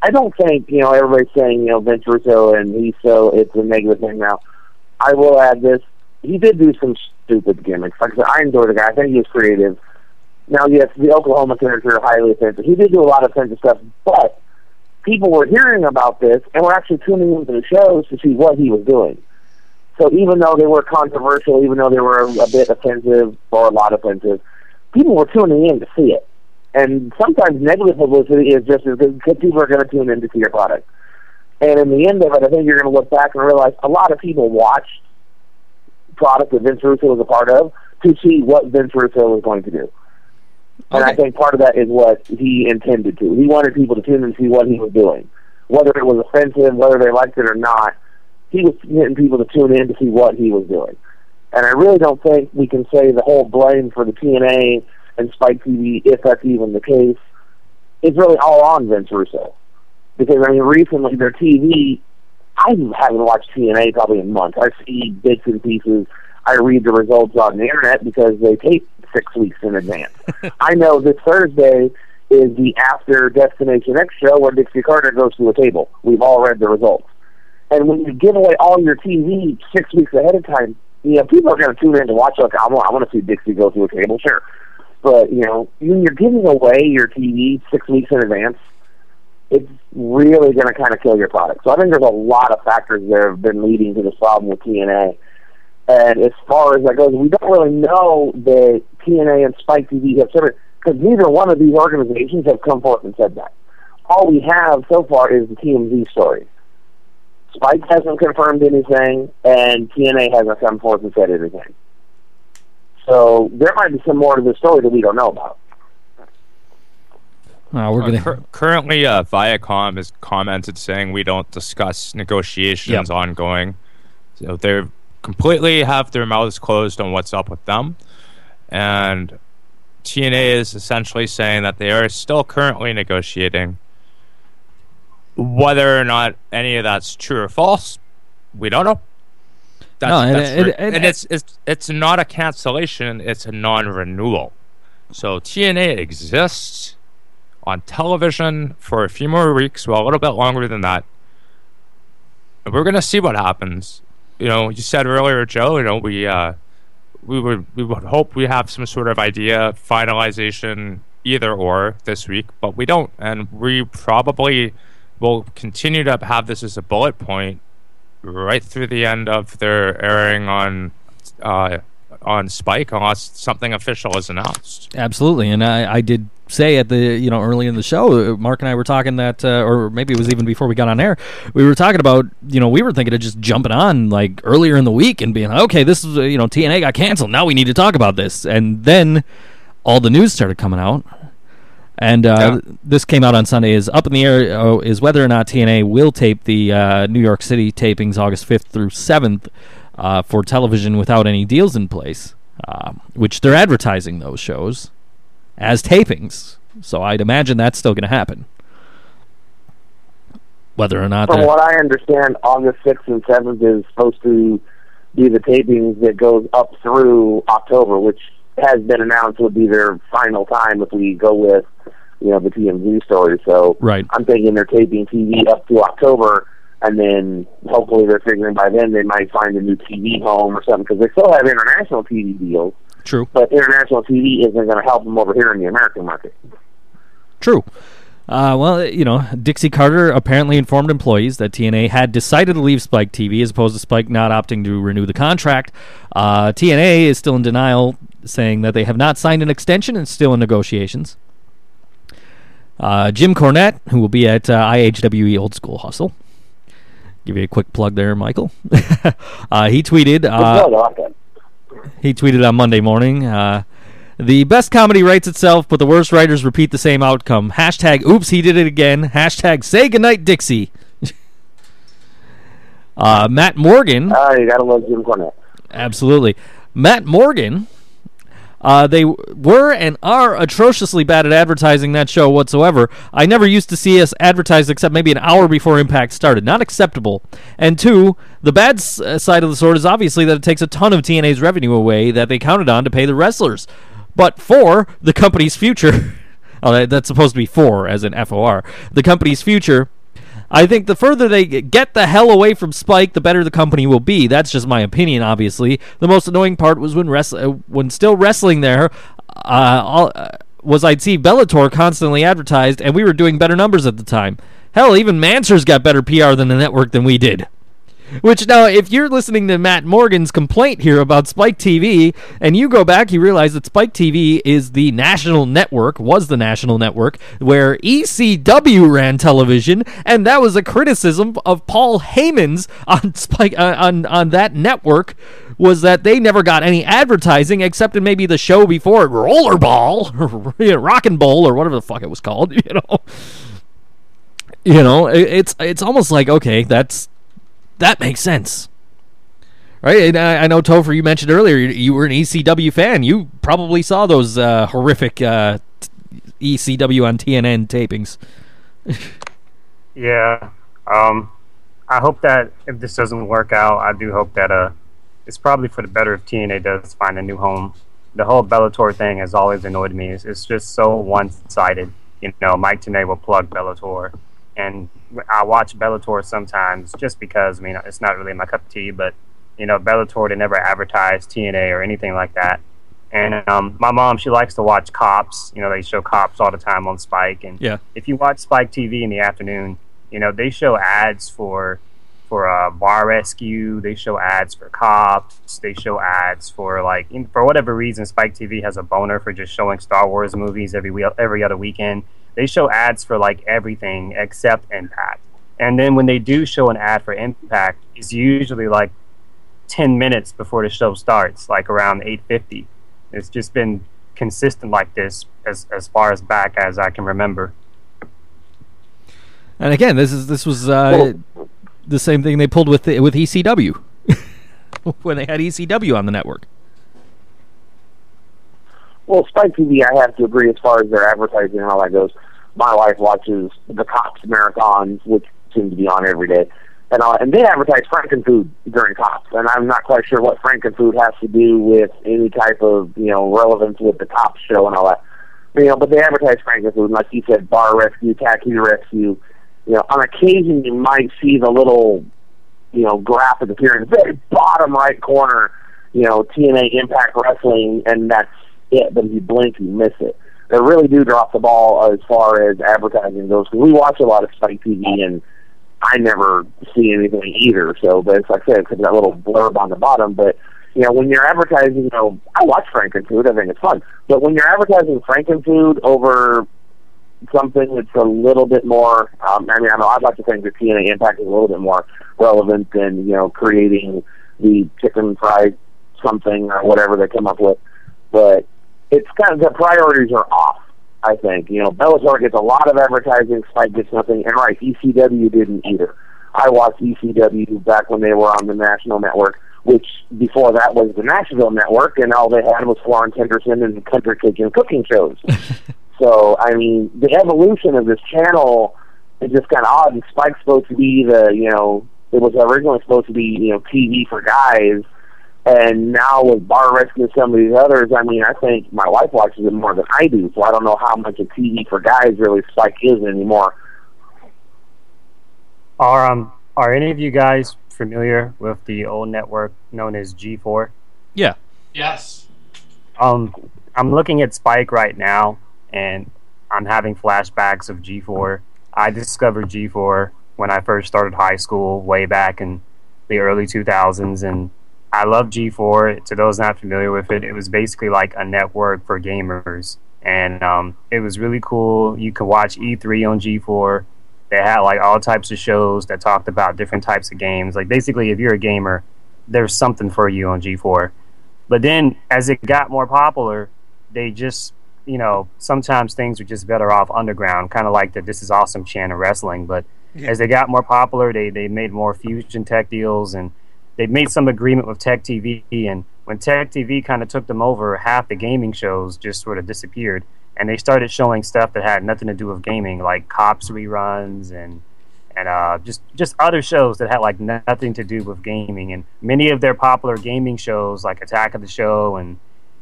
I don't think you know everybody's saying you know Vince Russo and he's so it's a negative thing now. I will add this: he did do some stupid gimmicks. Like I said, I enjoy the guy. I think he was creative. Now, yes, the Oklahoma character highly offensive. He did do a lot of offensive stuff, but people were hearing about this and were actually tuning into the shows to see what he was doing. So even though they were controversial, even though they were a bit offensive or a lot offensive, people were tuning in to see it. And sometimes negative publicity is just as good because people are going to tune in to see your product. And in the end of it, I think you're going to look back and realize a lot of people watched product that Vince Russo was a part of to see what Vince Russo was going to do. And I think part of that is what he intended to. He wanted people to tune in and see what he was doing. Whether it was offensive, whether they liked it or not, he was getting people to tune in to see what he was doing. And I really don't think we can say the whole blame for the TNA and Spike TV, if that's even the case, is really all on Vince Russo. Because, I mean, recently their TV, I haven't watched TNA probably in months. I see bits and pieces. I read the results on the internet because they tape six weeks in advance. I know this Thursday is the after Destination X show where Dixie Carter goes to a table. We've all read the results. And when you give away all your TV six weeks ahead of time, you know, people are going to tune in to watch. Like, I want, I want to see Dixie go to a table, sure. But, you know, when you're giving away your TV six weeks in advance, it's really going to kind of kill your product. So I think there's a lot of factors that have been leading to this problem with TNA. And as far as that goes, we don't really know that TNA and Spike TV have said it because neither one of these organizations have come forth and said that. All we have so far is the TMZ story. Spike hasn't confirmed anything, and TNA hasn't come forth and said anything. So there might be some more to the story that we don't know about. uh, we're Uh, gonna. cur- currently, uh, Viacom has commented saying we don't discuss negotiations Yep. ongoing. So they completely have their mouths closed on what's up with them, and TNA is essentially saying that they are still currently negotiating. Whether or not any of that's true or false, we don't know. That's, No, and- re- and- and it's it's it's not a cancellation; it's a non-renewal. So TNA exists on television for a few more weeks, well, a little bit longer than that. And we're gonna see what happens. You know, you said earlier, Joe. You know, we uh, we would we would hope we have some sort of idea finalization either or this week, but we don't, and we probably will continue to have this as a bullet point right through the end of their airing on uh, on Spike, unless something official is announced. Absolutely, and I, I did say at the you know early in the show, uh, Mark and I were talking that, uh, or maybe it was even before we got on air, we were talking about you know we were thinking of just jumping on like earlier in the week and being like, okay, this is uh, you know TNA got canceled, now we need to talk about this, and then all the news started coming out. And uh, this came out on Sunday. Is up in the air uh, is whether or not TNA will tape the uh, New York City tapings August fifth through seventh uh, for television without any deals in place, uh, which they're advertising those shows as tapings. So I'd imagine that's still going to happen. Whether or not From what I understand, August 6th and 7th is supposed to be the tapings that goes up through October, which has been announced would be their final time if we go with, you know, the TMZ story. So right, I'm thinking they're taping TV up to October, and then hopefully they're figuring by then they might find a new TV home or something because they still have international TV deals, true, but international TV isn't going to help them over here in the American market. true. Uh, well, you know, Dixie Carter apparently informed employees that TNA had decided to leave Spike TV as opposed to Spike not opting to renew the contract. Uh, TNA is still in denial, saying that they have not signed an extension and still in negotiations. Uh, Jim Cornette, who will be at uh, IHWE Old School Hustle, give you a quick plug there, Michael. uh, he tweeted. Uh, no, I like that. he tweeted on Monday morning. Uh, the best comedy writes itself, but the worst writers repeat the same outcome. Hashtag oops, he did it again. Hashtag say goodnight, Dixie. uh, Matt Morgan, Oh, you got to love Jim Cornette. absolutely. Matt Morgan Uh, they were and are atrociously bad at advertising that show whatsoever. I never used to see us advertised except maybe an hour before Impact started. Not acceptable. And two, the bad s- uh, side of the sword is obviously that it takes a ton of TNA's revenue away that they counted on to pay the wrestlers. But for the company's future, oh, that's supposed to be for, as in F O R, the company's future. I think the further they get the hell away from Spike, the better the company will be. That's just my opinion, obviously. The most annoying part was when wrest- uh, when still wrestling there, uh, all, uh, was I'd see Bellator constantly advertised, and we were doing better numbers at the time. Hell, even Manswers got better PR than the network than we did. Which now, if you're listening to Matt Morgan's complaint here about Spike TV, and you go back, you realize that Spike TV is the national network, was the national network, where ECW ran television, and that was a criticism of Paul Heyman's on Spike uh, on on that network, was that they never got any advertising except in maybe the show before Rollerball, or and Bowl, or whatever the fuck it was called, you know. You know, it, it's it's almost like okay, that's that makes sense. Right, and I, I know Topher. You mentioned earlier you, you were an ECW fan. You probably saw those uh, horrific uh, t- ECW on TNN tapings. Yeah. Um, I hope that if this doesn't work out, I do hope that uh, it's probably for the better if TNA does find a new home. The whole Bellator thing has always annoyed me. It's, it's just so one-sided. You know, Mike Tenay will plug Bellator, and I watch Bellator sometimes just because. I mean, it's not really my cup of tea, but you know, Bellator they never advertise TNA or anything like that. And um, my mom, she likes to watch Cops. You know, they show Cops all the time on Spike, and Yeah. if you watch Spike TV in the afternoon, you know they show ads for for uh, bar rescue. They show ads for cops. They show ads for like in, for whatever reason, Spike TV has a boner for just showing Star Wars movies every every other weekend. They show ads for like everything except Impact. And then when they do show an ad for Impact, it's usually like ten minutes before the show starts, like around eight fifty. It's just been consistent like this as as far as back as I can remember. And again, this is this was uh, the same thing they pulled with with ECW when they had ECW on the network. Well, Spike TV, I have to agree as far as their advertising and all that goes. My wife watches the Cops marathons, which seem to be on every day, and uh, and they advertise Frankenfood during Cops, and I'm not quite sure what Frankenfood has to do with any type of you know relevance with the Cops show and all that. You know, but they advertise Frankenfood, and like you said, Bar Rescue, Tattoo Rescue. You know, on occasion you might see the little you know, graphic appear in the very bottom right corner, you know, TNA Impact Wrestling, and that's it. But if you blink, you miss it. They really do drop the ball as far as advertising goes. 'cause we watch a lot of Spike TV, and I never see anything either. So, but it's like I said, it's that little blurb on the bottom. But you know, when you're advertising, you know, I watch Frankenfood. I think it's fun. But when you're advertising Frankenfood over something that's a little bit more. Um, I mean, I know I'd like to think that TNA Impact is a little bit more relevant than you know creating the chicken fried something or whatever they come up with. But it's kind of the priorities are off. I think you know Bellator gets a lot of advertising, Spike gets nothing, and right, ECW didn't either. I watched ECW back when they were on the national network, which before that was the Nashville network, and all they had was Florence Henderson and country kitchen cooking shows. So I mean, the evolution of this channel is just kind of odd. And Spike's supposed to be the you know it was originally supposed to be you know TV for guys, and now with Bar Rescue and some of these others, I mean, I think my wife watches it more than I do. So I don't know how much of TV for guys really Spike is anymore. Are um are any of you guys familiar with the old network known as G4? Yeah. Yes. Um, I'm looking at Spike right now, and I'm having flashbacks of G4. I discovered G4 when I first started high school, way back in the early 2000s, and I love G4. To those not familiar with it, it was basically like a network for gamers, and um, it was really cool. You could watch E3 on G4. They had like all types of shows that talked about different types of games. Like basically, if you're a gamer, there's something for you on G4. But then as it got more popular, they just, you know, sometimes things are just better off underground, kind of like the This Is Awesome channel wrestling. But as they got more popular, they, they made more Fusion Tech deals and they made some agreement with Tech TV. And when Tech TV kind of took them over, half the gaming shows just sort of disappeared, and they started showing stuff that had nothing to do with gaming, like cops reruns and and uh, just just other shows that had like nothing to do with gaming. And many of their popular gaming shows, like Attack of the Show and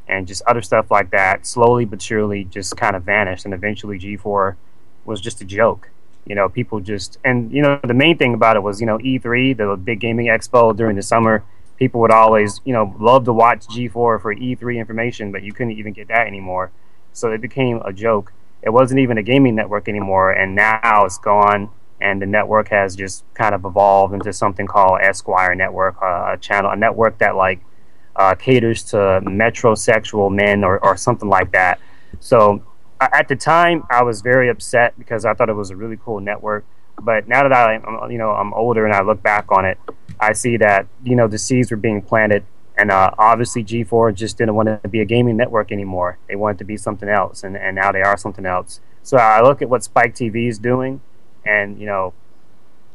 and just other stuff like that, slowly but surely just kind of vanished. And eventually, G4 was just a joke. You know, people just and you know the main thing about it was you know E3, the big gaming expo during the summer. People would always you know love to watch G4 for E3 information, but you couldn't even get that anymore. So it became a joke. It wasn't even a gaming network anymore, and now it's gone and the network has just kind of evolved into something called Esquire Network, uh, a channel, a network that like uh, caters to metrosexual men or, or something like that. So at the time, I was very upset because I thought it was a really cool network. But now that I, you know, I'm older and I look back on it, I see that you know the seeds were being planted, and uh, obviously G4 just didn't want to be a gaming network anymore. They wanted to be something else, and, and now they are something else. So I look at what Spike TV is doing and you know,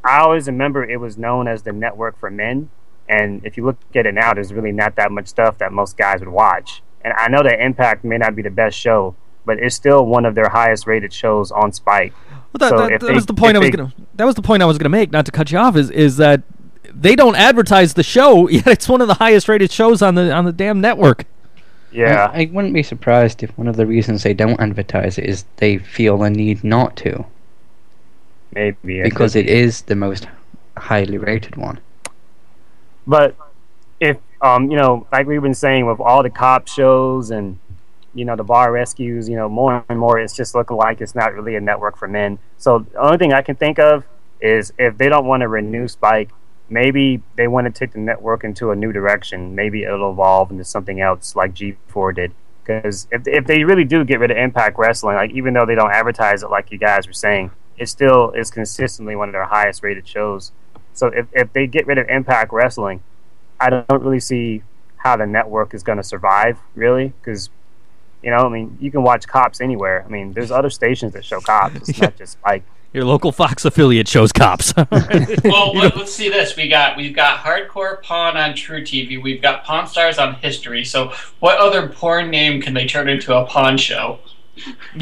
I always remember it was known as the network for men. And if you look at it now, there's really not that much stuff that most guys would watch. And I know that Impact may not be the best show, but it's still one of their highest rated shows on Spike. Well, that, So that, that they- was the point I was they- gonna. That was the point I was gonna make. Not to cut you off, is is that they don't advertise the show yet it's one of the highest rated shows on the on the damn network. Yeah, I, I wouldn't be surprised if one of the reasons they don't advertise it is they feel a need not to, maybe because it is the most highly rated one. But if um, you know, like we've been saying with all the cop shows and you know the bar rescues, you know, more and more it's just looking like it's not really a network for men. So the only thing I can think of is if they don't want to renew Spike, maybe they want to take the network into a new direction. Maybe it'll evolve into something else like G4 did. Because if if they really do get rid of Impact Wrestling, like even though they don't advertise it like you guys were saying, it still is consistently one of their highest rated shows. So if, if they get rid of Impact Wrestling, I don't really see how the network is going to survive, really, because you know, I mean, you can watch cops anywhere. I mean, there's other stations that show cops. It's not just like Your local Fox affiliate shows cops. Well, let, us see this. We got we've got hardcore pawn on True TV. We've got Pawn Stars on History. So, what other porn name can they turn into a pawn show?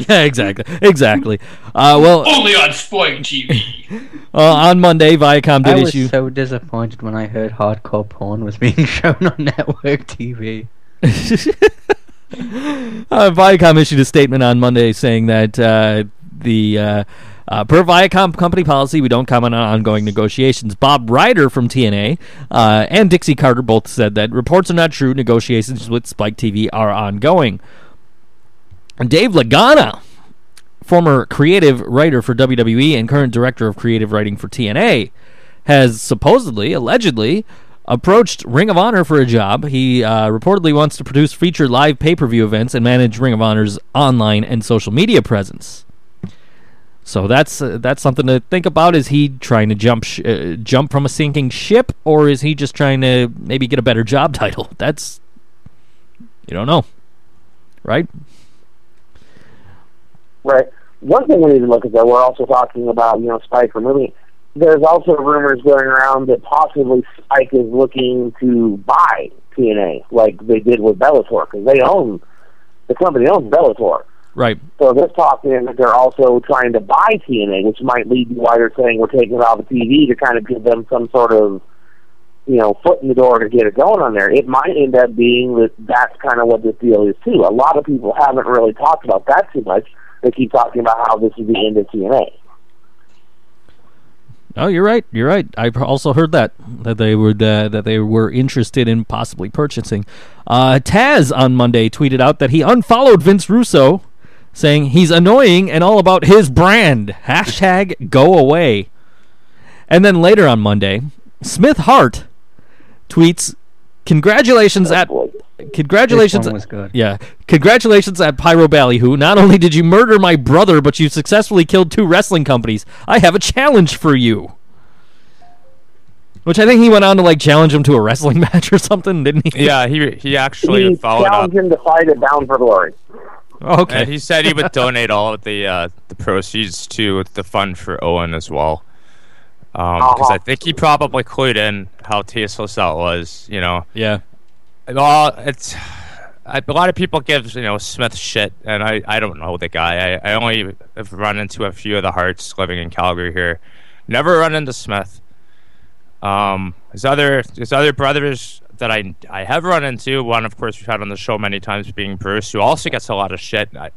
yeah, exactly, exactly. Uh, well, Only on Spoik TV. uh, on Monday, Viacom I did was issue. so disappointed when I heard hardcore porn was being shown on network TV. Uh, Viacom issued a statement on Monday saying that uh, the uh, uh, per Viacom company policy, we don't comment on ongoing negotiations. Bob Ryder from TNA uh, and Dixie Carter both said that reports are not true. Negotiations with Spike TV are ongoing. Dave Lagana, former creative writer for WWE and current director of creative writing for TNA, has supposedly, allegedly, approached Ring of Honor for a job. He uh, reportedly wants to produce feature live pay per view events and manage Ring of Honor's online and social media presence. So that's uh, that's something to think about. Is he trying to jump sh- uh, jump from a sinking ship, or is he just trying to maybe get a better job title? That's you don't know, right? Right. One thing we need to look at though, we're also talking about, you know, Spike removing. There's also rumors going around that possibly Spike is looking to buy TNA, like they did with Bellator, because they own the company owns Bellator. Right. So there's talk then that they're also trying to buy TNA, which might lead to why they're saying we're taking it off the TV to kind of give them some sort of, you know, foot in the door to get it going on there. It might end up being that that's kind of what this deal is too. A lot of people haven't really talked about that too much. They keep talking about how this is the end of TNA. Oh, you're right. You're right. I also heard that that they were uh, that they were interested in possibly purchasing. Uh, Taz on Monday tweeted out that he unfollowed Vince Russo, saying he's annoying and all about his brand. Hashtag go away. And then later on Monday, Smith Hart tweets, "Congratulations at. Congratulations." Was good. Yeah. Congratulations at Pyro Ballyhoo. Not only did you murder my brother, but you successfully killed two wrestling companies. I have a challenge for you. Which I think he went on to like challenge him to a wrestling match or something, didn't he? Yeah, he he actually He followed up. challenged him to fight it down for glory. Okay. And he said he would donate all of the uh, the proceeds to the fund for Owen as well. Because Uh-huh. I think he probably clued in how tasteless that was. You know, yeah. Well, it's I, a lot of people give you know Smith shit, and I, I don't know the guy. I, I only have run into a few of the Harts living in Calgary here. Never run into Smith. Um, his other his other brothers that I I have run into. One, of course, we've had on the show many times, being Bruce, who also gets a lot of shit. I,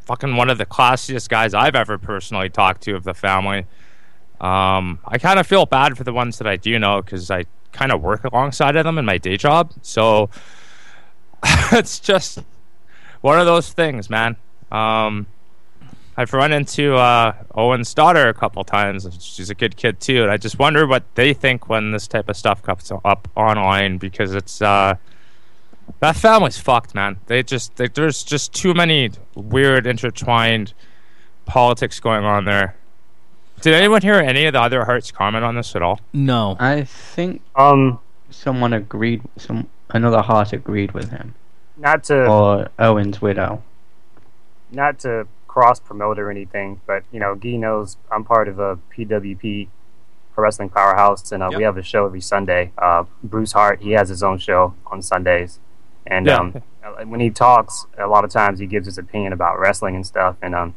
fucking one of the classiest guys I've ever personally talked to of the family. Um, I kind of feel bad for the ones that I do know because I kind of work alongside of them in my day job. So it's just one of those things, man. Um, I've run into uh, Owen's daughter a couple times. She's a good kid too, and I just wonder what they think when this type of stuff comes up online because it's uh, that family's fucked, man. They just they, there's just too many weird intertwined politics going on there. Did anyone hear any of the other Harts comment on this at all? No. I think Um, someone agreed. Some another Hart agreed with him, not to or Owen's widow. not to cross promote or anything, but you know, Guy knows I'm part of a PWP Pro Wrestling Powerhouse, and uh, we Yep. have a show every Sunday. Uh, Bruce Hart, he has his own show on Sundays, and Yeah. um, uh, when he talks, a lot of times he gives his opinion about wrestling and stuff, and um,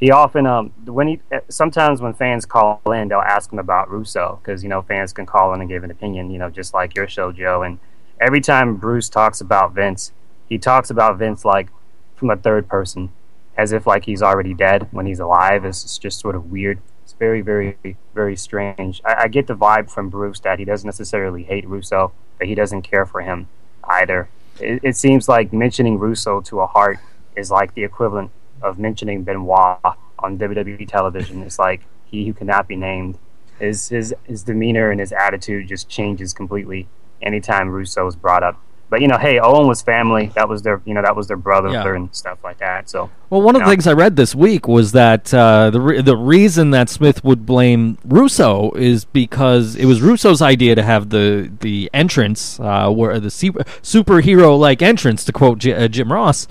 he often um, when he uh, sometimes when fans call in, they'll ask him about Russo because you know fans can call in and give an opinion, you know, just like your show, Joe, and every time Bruce talks about Vince, he talks about Vince like from a third person, as if like he's already dead when he's alive. It's it's just sort of weird. It's very, very, very strange. I, I get the vibe from Bruce that he doesn't necessarily hate Russo, but he doesn't care for him either. It, it seems like mentioning Russo to a Hart is like the equivalent of mentioning Benoit on WWE television. It's like he who cannot be named. His his his demeanor and his attitude just changes completely anytime Russo is brought up. But you know, hey, Owen was family. That was their you know that was their brother Yeah. and stuff like that. So Well, one of the things I read this week was that uh, the re- the reason that Smith would blame Russo is because it was Russo's idea to have the the entrance, uh, where the super, superhero like entrance, to quote J- uh, Jim Ross,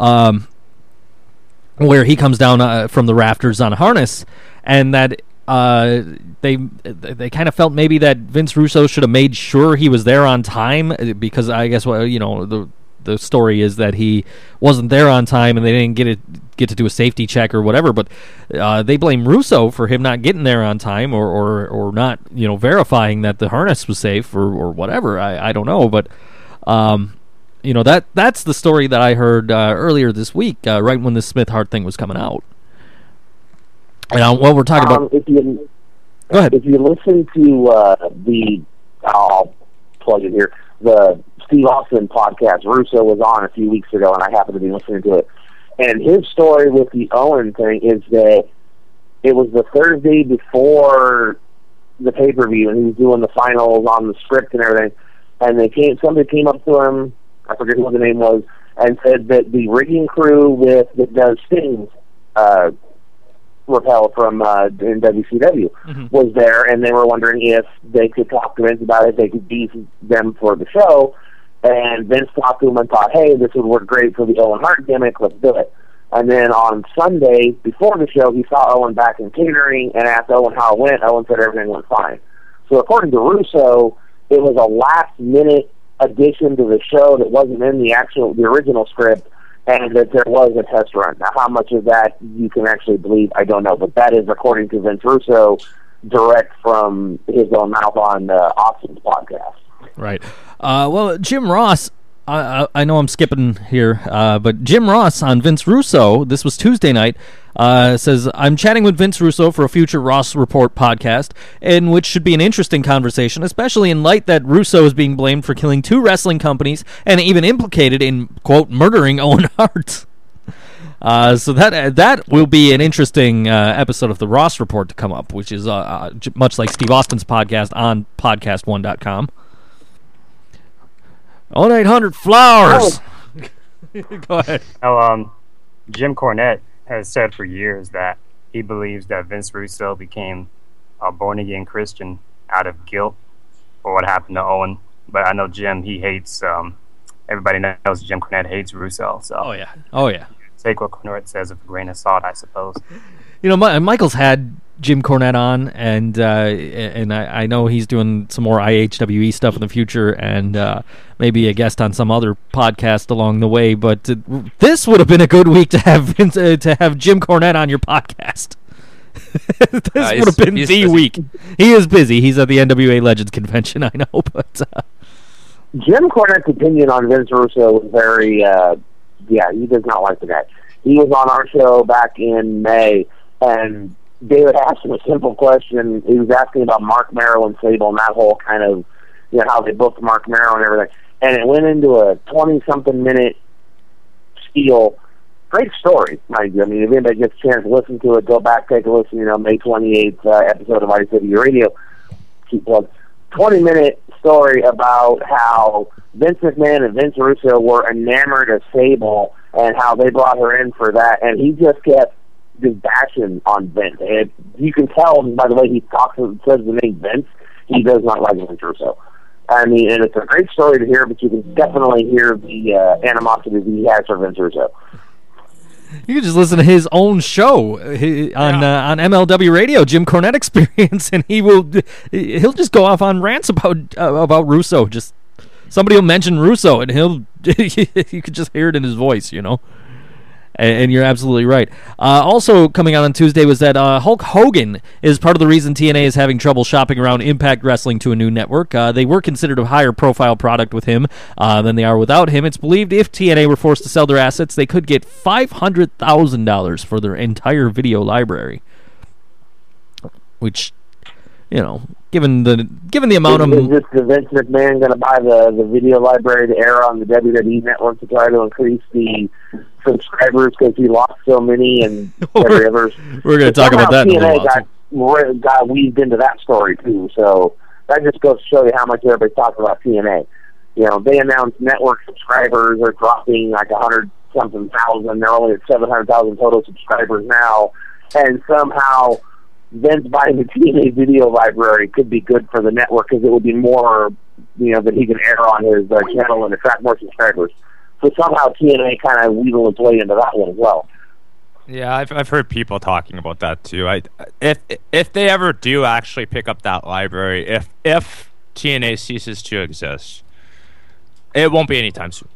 um, where he comes down uh, from the rafters on a harness, and that uh, they they kind of felt maybe that Vince Russo should have made sure he was there on time uh, because I guess well you know the the story is that he wasn't there on time and they didn't get it get to do a safety check or whatever but uh, they blame Russo for him not getting there on time or, or, or not you know verifying that the harness was safe or, or whatever. I, I don't know but um, you know that that's the story that I heard uh, earlier this week uh, right when the Smith Hart thing was coming out and uh, what we're talking Um, about if you go ahead if you listen to uh, the, I'll plug it here, the Steve Austin podcast, Russo was on a few weeks ago, and I happened to be listening to it. And his story with the Owen thing is that it was the Thursday before the pay per view, and he was doing the finals on the script and everything. And they came, somebody came up to him, I forget what the name was, and said that the rigging crew with that does Sting's uh, rappel from uh, in WCW Mhm. was there, and they were wondering if they could talk to Vince about it. They could beef them for the show, and Vince talked to him and thought, "Hey, this would work great for the Owen Hart gimmick. Let's do it." And then on Sunday before the show, he saw Owen back in catering and asked Owen how it went. Owen said everything went fine. So according to Russo, it was a last minute addition to the show that wasn't in the actual the original script and that there was a test run. Now, how much of that you can actually believe, I don't know, but that is according to Vince Russo, direct from his own mouth on uh, Austin's podcast. Right. Uh, well, Jim Ross. I, I know I'm skipping here, uh, but Jim Ross on Vince Russo. This was Tuesday night. Uh, says I'm chatting with Vince Russo for a future Ross Report podcast, in which should be an interesting conversation, especially in light that Russo is being blamed for killing two wrestling companies and even implicated in quote murdering Owen Hart. Uh, so that that will be an interesting uh, episode of the Ross Report to come up, which is uh, uh, much like Steve Austin's podcast on podcast1.com. On 800 flowers. Go ahead. Now, um, Jim Cornette has said for years that he believes that Vince Russo became a born again Christian out of guilt for what happened to Owen. But I know Jim, he hates, um, everybody knows Jim Cornette hates Russo. So Oh yeah. Oh yeah. take what Cornette says with a grain of salt, I suppose. You know, Mi- Michael's had Jim Cornette on, and uh, and I, I know he's doing some more IHWE stuff in the future, and uh, maybe a guest on some other podcast along the way. But uh, this would have been a good week to have uh, to have Jim Cornette on your podcast. this Uh, would have been he's the busy. week. He is busy. He's at the NWA Legends convention, I know, but uh, Jim Cornette's opinion on Vince Russo was very, uh, yeah, he does not like the guy. He was on our show back in May, and David asked him a simple question. He was asking about Marc Mero and Sable and that whole kind of, you know, how they booked Marc Mero and everything. And it went into a 20 something minute spiel. Great story, mind you. I mean, if anybody gets a chance to listen to it, go back, take a listen. You know, May 28th uh, episode of Ice City Radio. Keep plugged. 20 minute story about how Vince McMahon and Vince Russo were enamored of Sable and how they brought her in for that. And he just kept just bashing on Vince. And you can tell by the way he talks and says the name Vince, he does not like Vince Russo. I mean, and it's a great story to hear, but you can definitely hear the uh, animosity he has for Vince Russo. You can just listen to his own show uh, he- on uh, on MLW Radio, Jim Cornette Experience, and he will he'll just go off on rants about uh, about Russo. Just somebody will mention Russo, and he'll you could just hear it in his voice, you know. And, and you're absolutely right. Uh, also coming out on Tuesday was that uh, Hulk Hogan is part of the reason TNA is having trouble shopping around Impact Wrestling to a new network. Uh, they were considered a higher profile product with him uh, than they are without him. It's believed if TNA were forced to sell their assets, they could get five hundred thousand dollars for their entire video library. Which, you know, given the given the amount is, of is this the Vince McMahon going to buy the the video library to air on the WWE network to try to increase the subscribers because he lost so many and every other? we're going to talk about that in a TNA little got got weaved into that story too. So that just goes to show you how much everybody talks about TNA. You know, they announced network subscribers are dropping like a hundred something thousand. They're only at seven hundred thousand total subscribers now, and somehow Vince buying the TNA video library could be good for the network because it would be more, you know, that he can air on his uh, channel and attract more subscribers. So somehow TNA kind of weasel its way into that one as well. Yeah, I've I've heard people talking about that too. I if if they ever do actually pick up that library, if if TNA ceases to exist, it won't be anytime soon.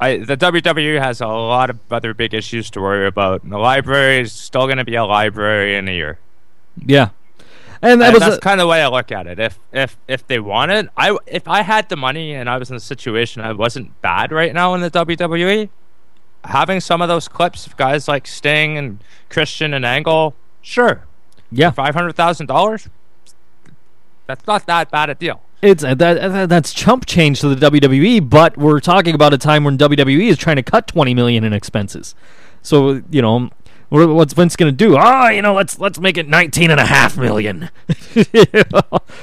I the WWE has a lot of other big issues to worry about. And the library is still going to be a library in a year. Yeah, and that And was that's a- kind of the way I look at it. If if if they wanted, I if I had the money and I was in a situation I wasn't bad right now in the WWE, having some of those clips of guys like Sting and Christian and Angle, sure, yeah. five hundred thousand dollars. That's not that bad a deal. It's uh, that, that that's chump change to the WWE, but we're talking about a time when WWE is trying to cut 20 million in expenses. So, you know, what's Vince going to do? Ah, you know, let's let's make it 19 and a half million.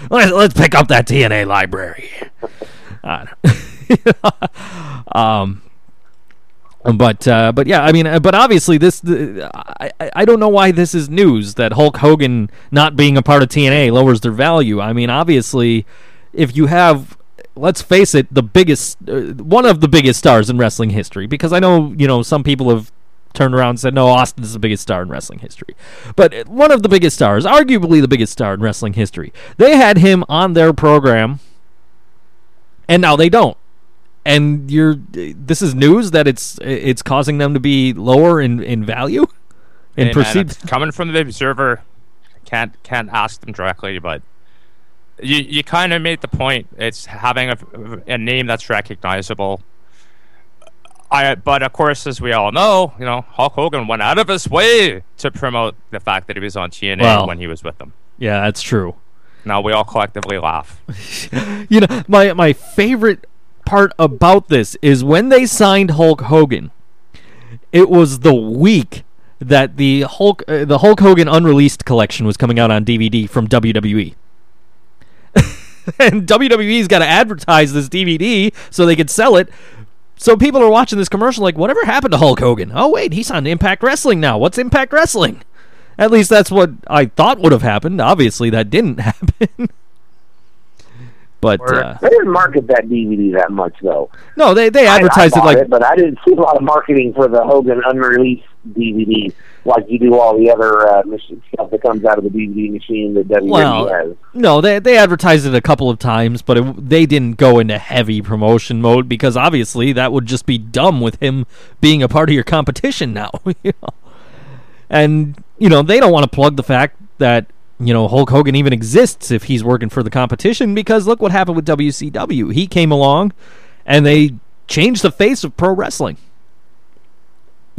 let's, pick up that TNA library. Um but uh, but yeah, I mean, uh, but obviously this, the, I- I don't know why this is news that Hulk Hogan not being a part of TNA lowers their value. I mean, obviously, if you have, let's face it, the biggest, uh, one of the biggest stars in wrestling history, because I know you know some people have turned around and said no, Austin's the biggest star in wrestling history, but one of the biggest stars, arguably the biggest star in wrestling history, they had him on their program, and now they don't. And you're this is news that it's it's causing them to be lower in in value? In Hey, perceived coming from the observer, can't can't ask them directly, but you you kind of made the point. It's having a, a name that's recognizable. I but of course, as we all know, you know Hulk Hogan went out of his way to promote the fact that he was on TNA Well. when he was with them. yeah that's true Now we all collectively laugh. you know my my favorite part about this is when they signed Hulk Hogan it was the week that the Hulk uh, the Hulk Hogan unreleased collection was coming out on DVD from WWE and WWE's got to advertise this DVD so they could sell it. So people are watching this commercial like, whatever happened to Hulk Hogan? Oh wait, he's on Impact Wrestling now. What's Impact Wrestling? At least that's what I thought would have happened. Obviously, that didn't happen. But uh, They didn't market that DVD that much though. no, they they I- I advertised it like but I didn't see a lot of marketing for the Hogan unreleased DVD like you do all the other uh, stuff that comes out of the DVD machine that WWE Well, has. No, they they advertised it a couple of times, but it, they didn't go into heavy promotion mode because obviously that would just be dumb with him being a part of your competition now. you know? And you know they don't want to plug the fact that you know Hulk Hogan even exists if he's working for the competition because look what happened with WCW. He came along and they changed the face of pro wrestling.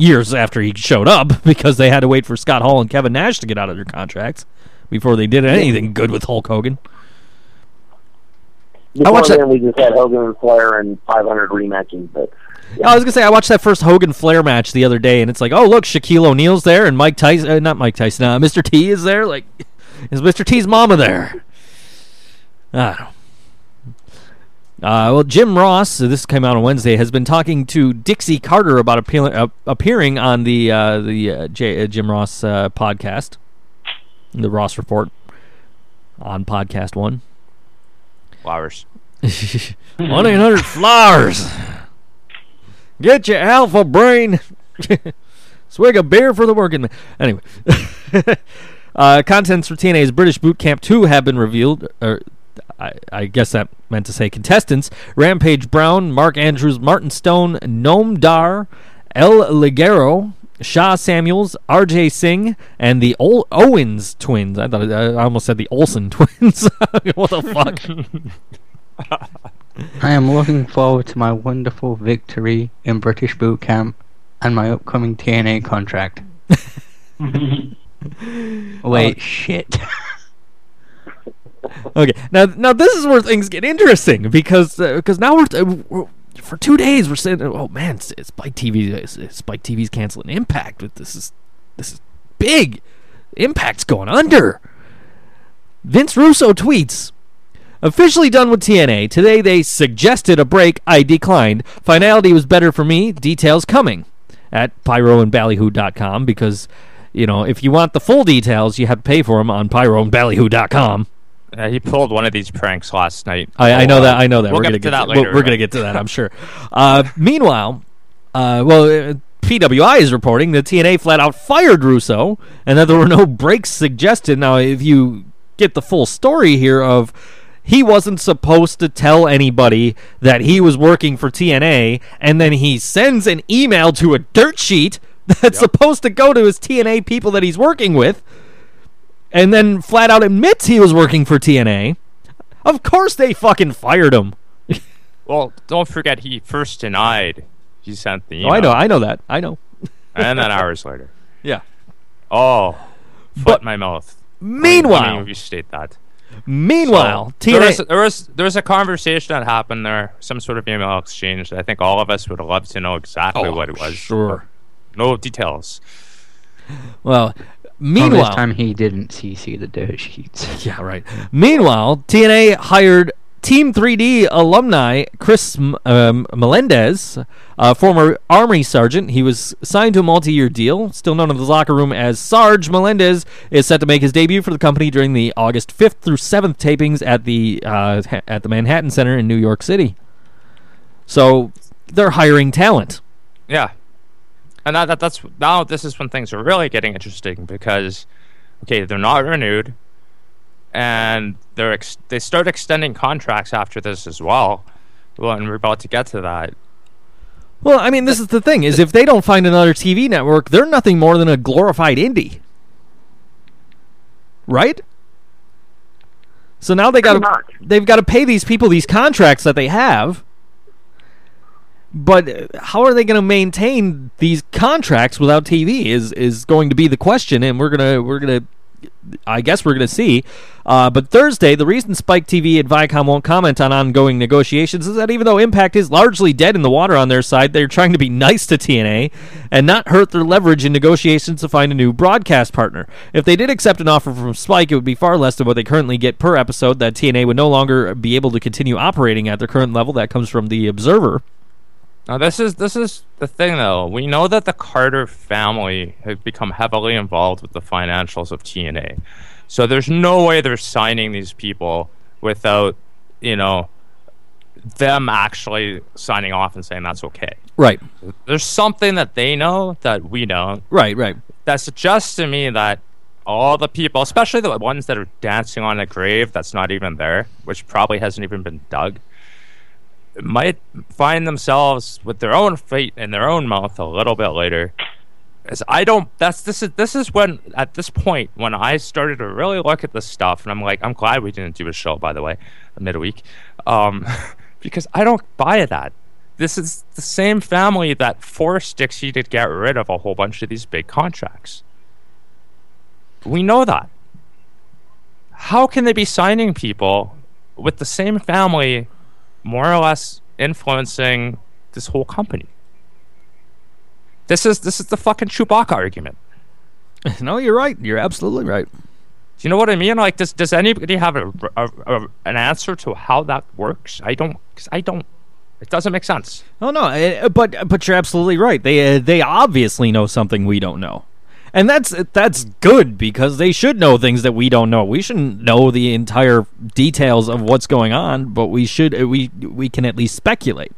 Years after he showed up, because they had to wait for Scott Hall and Kevin Nash to get out of their contracts before they did anything good with Hulk Hogan. Before watched that- we just had Hogan and Flair and 500 rematches. But I was gonna say I watched that first Hogan Flair match the other day, and it's like, oh look, Shaquille O'Neal's there, and Mike Tyson, uh, not Mike Tyson, uh, Mr. T is there. Like, is Mr. T's mama there? I don't know. Uh, well, Jim Ross, so this came out on Wednesday, has been talking to Dixie Carter about appeal- uh, appearing on the uh, the uh, J- uh, Jim Ross uh, podcast, the Ross Report, on podcast one. Flowers. One eight hundred flowers. Get your alpha brain. Swig a beer for the working man. Anyway, uh, contents for TNA's British Boot Camp 2 have been revealed. Or I, I guess that meant to say contestants: Rampage Brown, Mark Andrews, Martin Stone, Noam Dar, El Ligero. Sha Samuels, R.J. Singh, and the Ol- Owens twins. I thought I almost said the Olsen twins. what the fuck? I am looking forward to my wonderful victory in British boot camp and my upcoming TNA contract. Oh, wait, uh, shit. Okay, now now this is where things get interesting because because now we're, uh, we're for two days we're saying oh man Spike TV Spike TV's canceling Impact this is this is big Impact's going under. Vince Russo tweets. Officially done with TNA. Today they suggested a break. I declined. Finality was better for me. Details coming at pyroandballyhoo.com because, you know, if you want the full details, you have to pay for them on pyroandballyhoo.com. Uh, he pulled one of these pranks last night. I, I know uh, that. I know that. We'll we're get gonna get to that we're- later. We're, gonna get to that. I'm sure. Uh, meanwhile, uh, well, uh, PWI is reporting that TNA flat out fired Russo, and that there were no breaks suggested. Now, if you get the full story here of he wasn't supposed to tell anybody that he was working for TNA, and then he sends an email to a dirt sheet that's supposed to go to his TNA people that he's working with, and then flat out admits he was working for TNA. Of course they fucking fired him. Well, don't forget he first denied he sent the Oh, email. I know, I know that. I know. and then hours later. Yeah. Oh, foot But- my mouth. Meanwhile, restate that. meanwhile, So, there, TNA was, there was there was a conversation that happened there, some sort of email exchange. I think all of us would love to know exactly Oh, what it was. sure. No details. Well, Well, this meanwhile, time he didn't CC the dirt sheets. yeah, right. Meanwhile, TNA hired Team 3D alumni Chris um, Melendez, a former Army sergeant. He was signed to a multi-year deal. Still known in the locker room as Sarge Melendez, is set to make his debut for the company during the August 5th through 7th tapings at the uh, at the Manhattan Center in New York City. So they're hiring talent. Yeah, and that, that that's now this is when things are really getting interesting because okay, they're not renewed, and they're ex- they start extending contracts after this as well. Well, and we're about to get to that. Well, I mean, this is the thing: is if they don't find another TV network, they're nothing more than a glorified indie, right? So now they got Pretty much. to they've got to pay these people these contracts that they have. But how are they going to maintain these contracts without TV? Is is going to be the question, and we're gonna we're gonna I guess we're going to see. Uh, but Thursday, the reason Spike TV and Viacom won't comment on ongoing negotiations is that even though Impact is largely dead in the water on their side, they're trying to be nice to TNA and not hurt their leverage in negotiations to find a new broadcast partner. If they did accept an offer from Spike, it would be far less than what they currently get per episode. That TNA would no longer be able to continue operating at their current level. That comes from the Observer. Now this is this is the thing though. We know that the Carter family have become heavily involved with the financials of TNA. So there's no way they're signing these people without you know, them actually signing off and saying that's okay. Right. There's something that they know that we don't Right. Right. that suggests to me that all the people, especially the ones that are dancing on a grave that's not even there, which probably hasn't even been dug, might find themselves with their own fate in their own mouth a little bit later. As I don't, that's this is this is when at this point when I started to really look at this stuff, and I'm like, I'm glad we didn't do a show, by the way, midweek, um, because I don't buy that. This is the same family that forced Dixie to get rid of a whole bunch of these big contracts. We know that. How can they be signing people with the same family more or less influencing this whole company? This is this is the fucking Chewbacca argument. No, you're right. You're absolutely right. Do you know what I mean? Like, does does anybody have a, a, a an answer to how that works? I don't. Cause I don't. It doesn't make sense. Oh no, eh, but but you're absolutely right. They uh, they obviously know something we don't know, and that's that's good because they should know things that we don't know. We shouldn't know the entire details of what's going on, but we should uh, we we can at least speculate.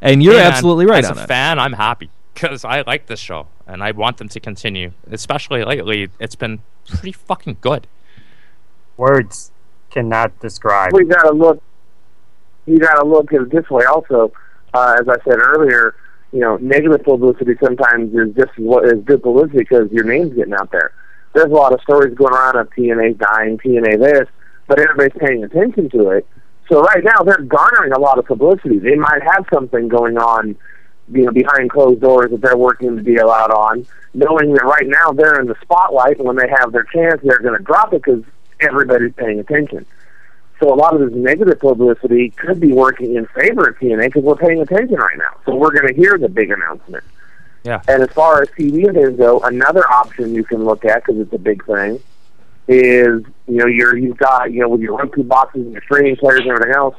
And you're And absolutely right As on a that. fan, I'm happy because I like this show and I want them to continue. Especially lately, it's been pretty fucking good. Words cannot describe. we got to look. You got to look at it this way also. Uh, as I said earlier, you know, negative publicity sometimes is just as what is good publicity because your name's getting out there. There's a lot of stories going around of TNA dying, TNA this, but everybody's paying attention to it. So right now they're garnering a lot of publicity. They might have something going on, you know, behind closed doors that they're working to deal out on, knowing that right now they're in the spotlight. And when they have their chance, they're going to drop it because everybody's paying attention. So a lot of this negative publicity could be working in favor of TNA because we're paying attention right now. So we're going to hear the big announcement. Yeah. And as far as TV things go, another option you can look at because it's a big thing is you know you're you've got you know with your Roku boxes and your streaming players and everything else,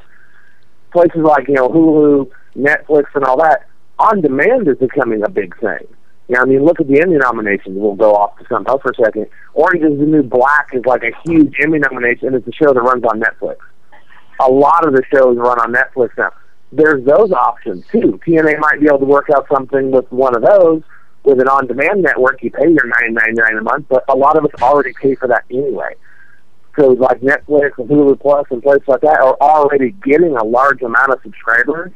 places like you know Hulu, Netflix, and all that on demand is becoming a big thing. Know, I mean, look at the Emmy nominations. We'll go off to something else for a second. Orange is the New Black is like a huge Emmy nomination, and it's a show that runs on Netflix. A lot of the shows run on Netflix now. There's those options too. TNA might be able to work out something with one of those. With an on-demand network, you pay your nine ninety nine a month, but a lot of us already pay for that anyway. So like Netflix and Hulu Plus and places like that are already getting a large amount of subscribers,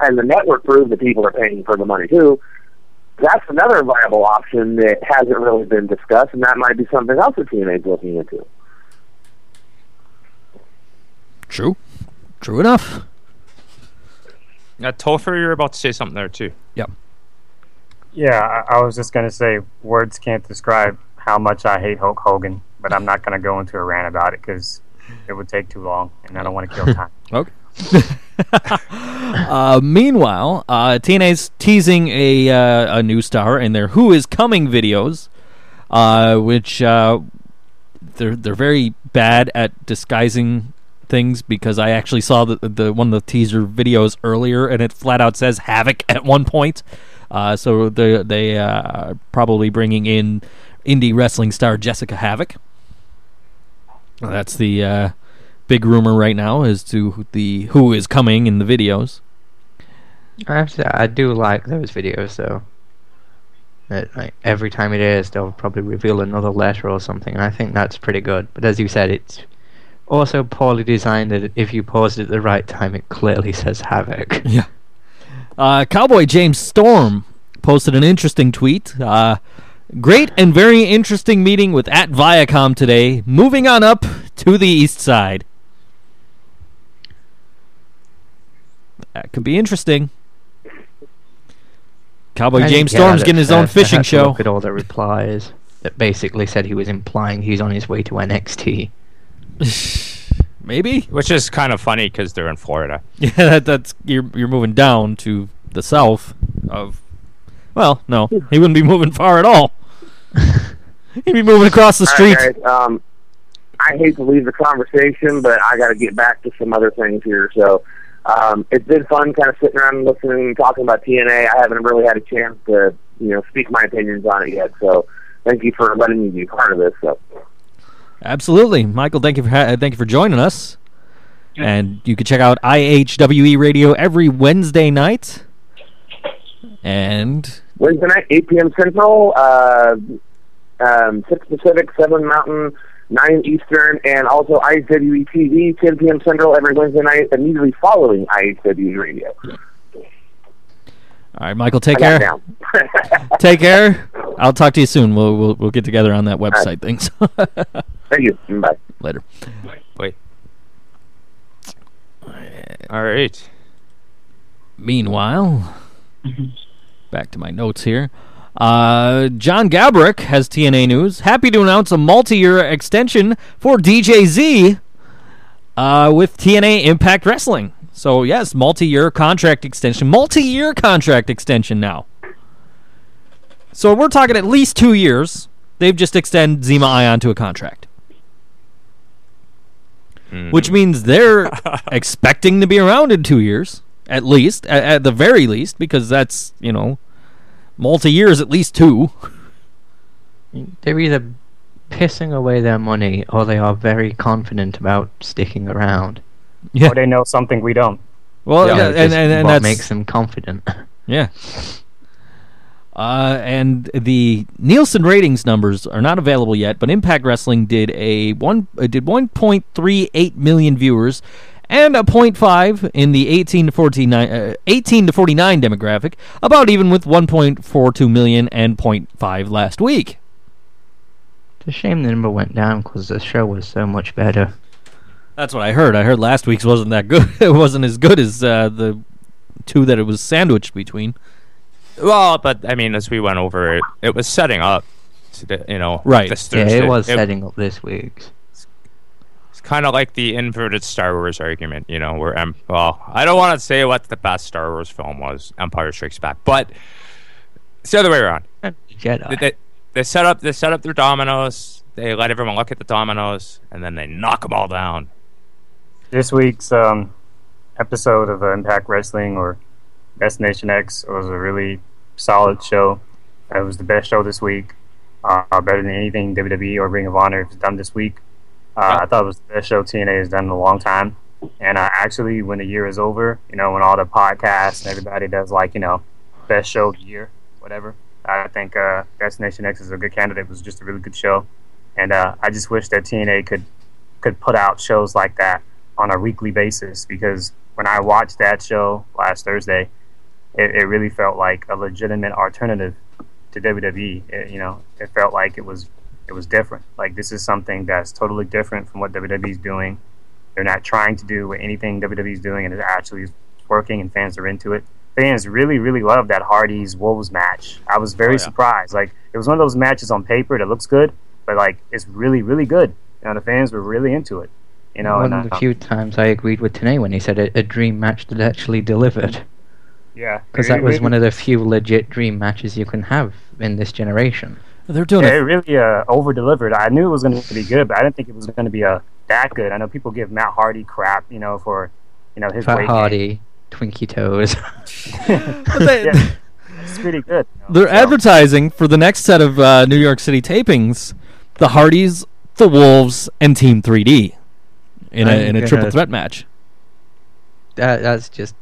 and the network proves that people are paying for the money too that's another viable option that hasn't really been discussed, and that might be something else that TNA is looking into. True. True enough. Uh, Topher, you're about to say something there too. Yep. Yeah, I, I was just gonna say words can't describe how much I hate Hulk Hogan, but I'm not gonna go into a rant about it because it would take too long, and I don't want to kill time. Okay. uh, meanwhile, uh, TNA's teasing a uh, a new star in their "Who Is Coming" videos, uh, which uh, they're they're very bad at disguising things because I actually saw the, the one of the teaser videos earlier, and it flat out says Havok at one point. Uh, so they they uh, are probably bringing in indie wrestling star Jessicka Havok. That's the big rumor right now as to the who is coming in the videos. I have to say, I do like those videos though. That, like every time it is, they'll probably reveal another letter or something, and I think that's pretty good. But as you said, it's also poorly designed that if you pause it at the right time, it clearly says Havok. Yeah. Uh, Cowboy James Storm posted an interesting tweet. Uh, great and very interesting meeting with at Viacom today. Moving on up to the east side. That could be interesting. Cowboy I James yeah, Storm's that- getting his that- own fishing had show. Look at all the replies that basically said he was implying he's on his way to NXT. Maybe. Which is kind of funny because they're in Florida. Yeah, that, that's you're you're moving down to the south of. Well, no, he wouldn't be moving far at all. He'd be moving across the street. right, guys. Um, I hate to leave the conversation, but I got to get back to some other things here. So um, it's been fun, kind of sitting around and listening and talking about TNA. I haven't really had a chance to, you know, speak my opinions on it yet. So thank you for letting me be part of this. So Absolutely, Michael. Thank you for ha- thank you for joining us. And you can check out IHWE Radio every Wednesday night. And Wednesday night, 8 p.m. Central, uh, um, 6 Pacific, 7 Mountain, 9 Eastern, and also IHWE TV, 10 p.m. Central every Wednesday night, immediately following IHWE Radio. all right, Michael, take I care. Take care. I'll talk to you soon. We'll we'll, we'll get together on that website things. Thank you. Mm, bye. Later. Wait. All right. Meanwhile, mm-hmm. back to my notes here. Uh, John Gaburick has TNA news. Happy to announce a multi-year extension for DJZ uh, with TNA Impact Wrestling. So yes, multi-year contract extension. Multi-year contract extension now. So we're talking at least two years. They've just extended Zema Ion to a contract, which means they're expecting to be around in two years, at least, at, at the very least, because that's you know, multi years at least two. They're either pissing away their money or they are very confident about sticking around. Yeah. Or they know something we don't. Well, Yeah, yeah, and, just and, and what that's makes them confident. yeah. Uh, and the Nielsen ratings numbers are not available yet, but Impact Wrestling did a one uh, did 1.38 million viewers and a 0.5 in the 18 to 49 uh, 18 to 49 demographic, about even with 1.42 million and 0.5 last week. It's a shame the number went down because the show was so much better. That's what I heard. I heard last week's wasn't that good. it wasn't as good as uh, the two that it was sandwiched between. Well, but I mean, as we went over it, it was setting up. To you know, Right. This Yeah, it was setting up this week's. It's kind of like the inverted Star Wars argument, you know, where em- well, I don't want to say what the best Star Wars film was, Empire Strikes Back, but it's the other way around. Jedi. They, they, they set up they set up their dominoes. They let everyone look at the dominoes, and then they knock them all down. This week's um, episode of uh, Impact Wrestling or Destination X was a really solid show. It was the best show this week. Uh, better than anything WWE or Ring of Honor has done this week. Uh, I thought it was the best show TNA has done in a long time. And uh, actually, when the year is over, you know, when all the podcasts and everybody does like, you know, best show of the year, whatever, I think uh, Destination X is a good candidate. It was just a really good show. And uh, I just wish that TNA could could put out shows like that on a weekly basis because when I watched that show last Thursday, it, it really felt like a legitimate alternative to WWE. It, you know, it felt like it was it was different. Like this is something that's totally different from what WWE's doing. They're not trying to do anything WWE's doing, and it actually is working, and fans are into it. Fans really, really love that Hardy's Wolves match. I was very Oh, yeah. surprised. Like it was one of those matches on paper that looks good, but like it's really, really good. You know, the fans were really into it. You know, One of the uh, few times I agreed with Tenay when he said a, a dream match that actually delivered. yeah, Because that was one of the few legit dream matches you can have in this generation. They're doing Yeah, it it. really uh, over delivered. I knew it was going to be good, but I didn't think it was going to be uh, that good. I know people give Matt Hardy crap, you know, for you know his Fat weight gain. Hardy, Twinkie Toes. They- Yeah. It's pretty good. you know, They're so. advertising for the next set of uh, New York City tapings the Hardys, the Wolves, and Team 3D in a, I'm in a triple threat match. that, that's just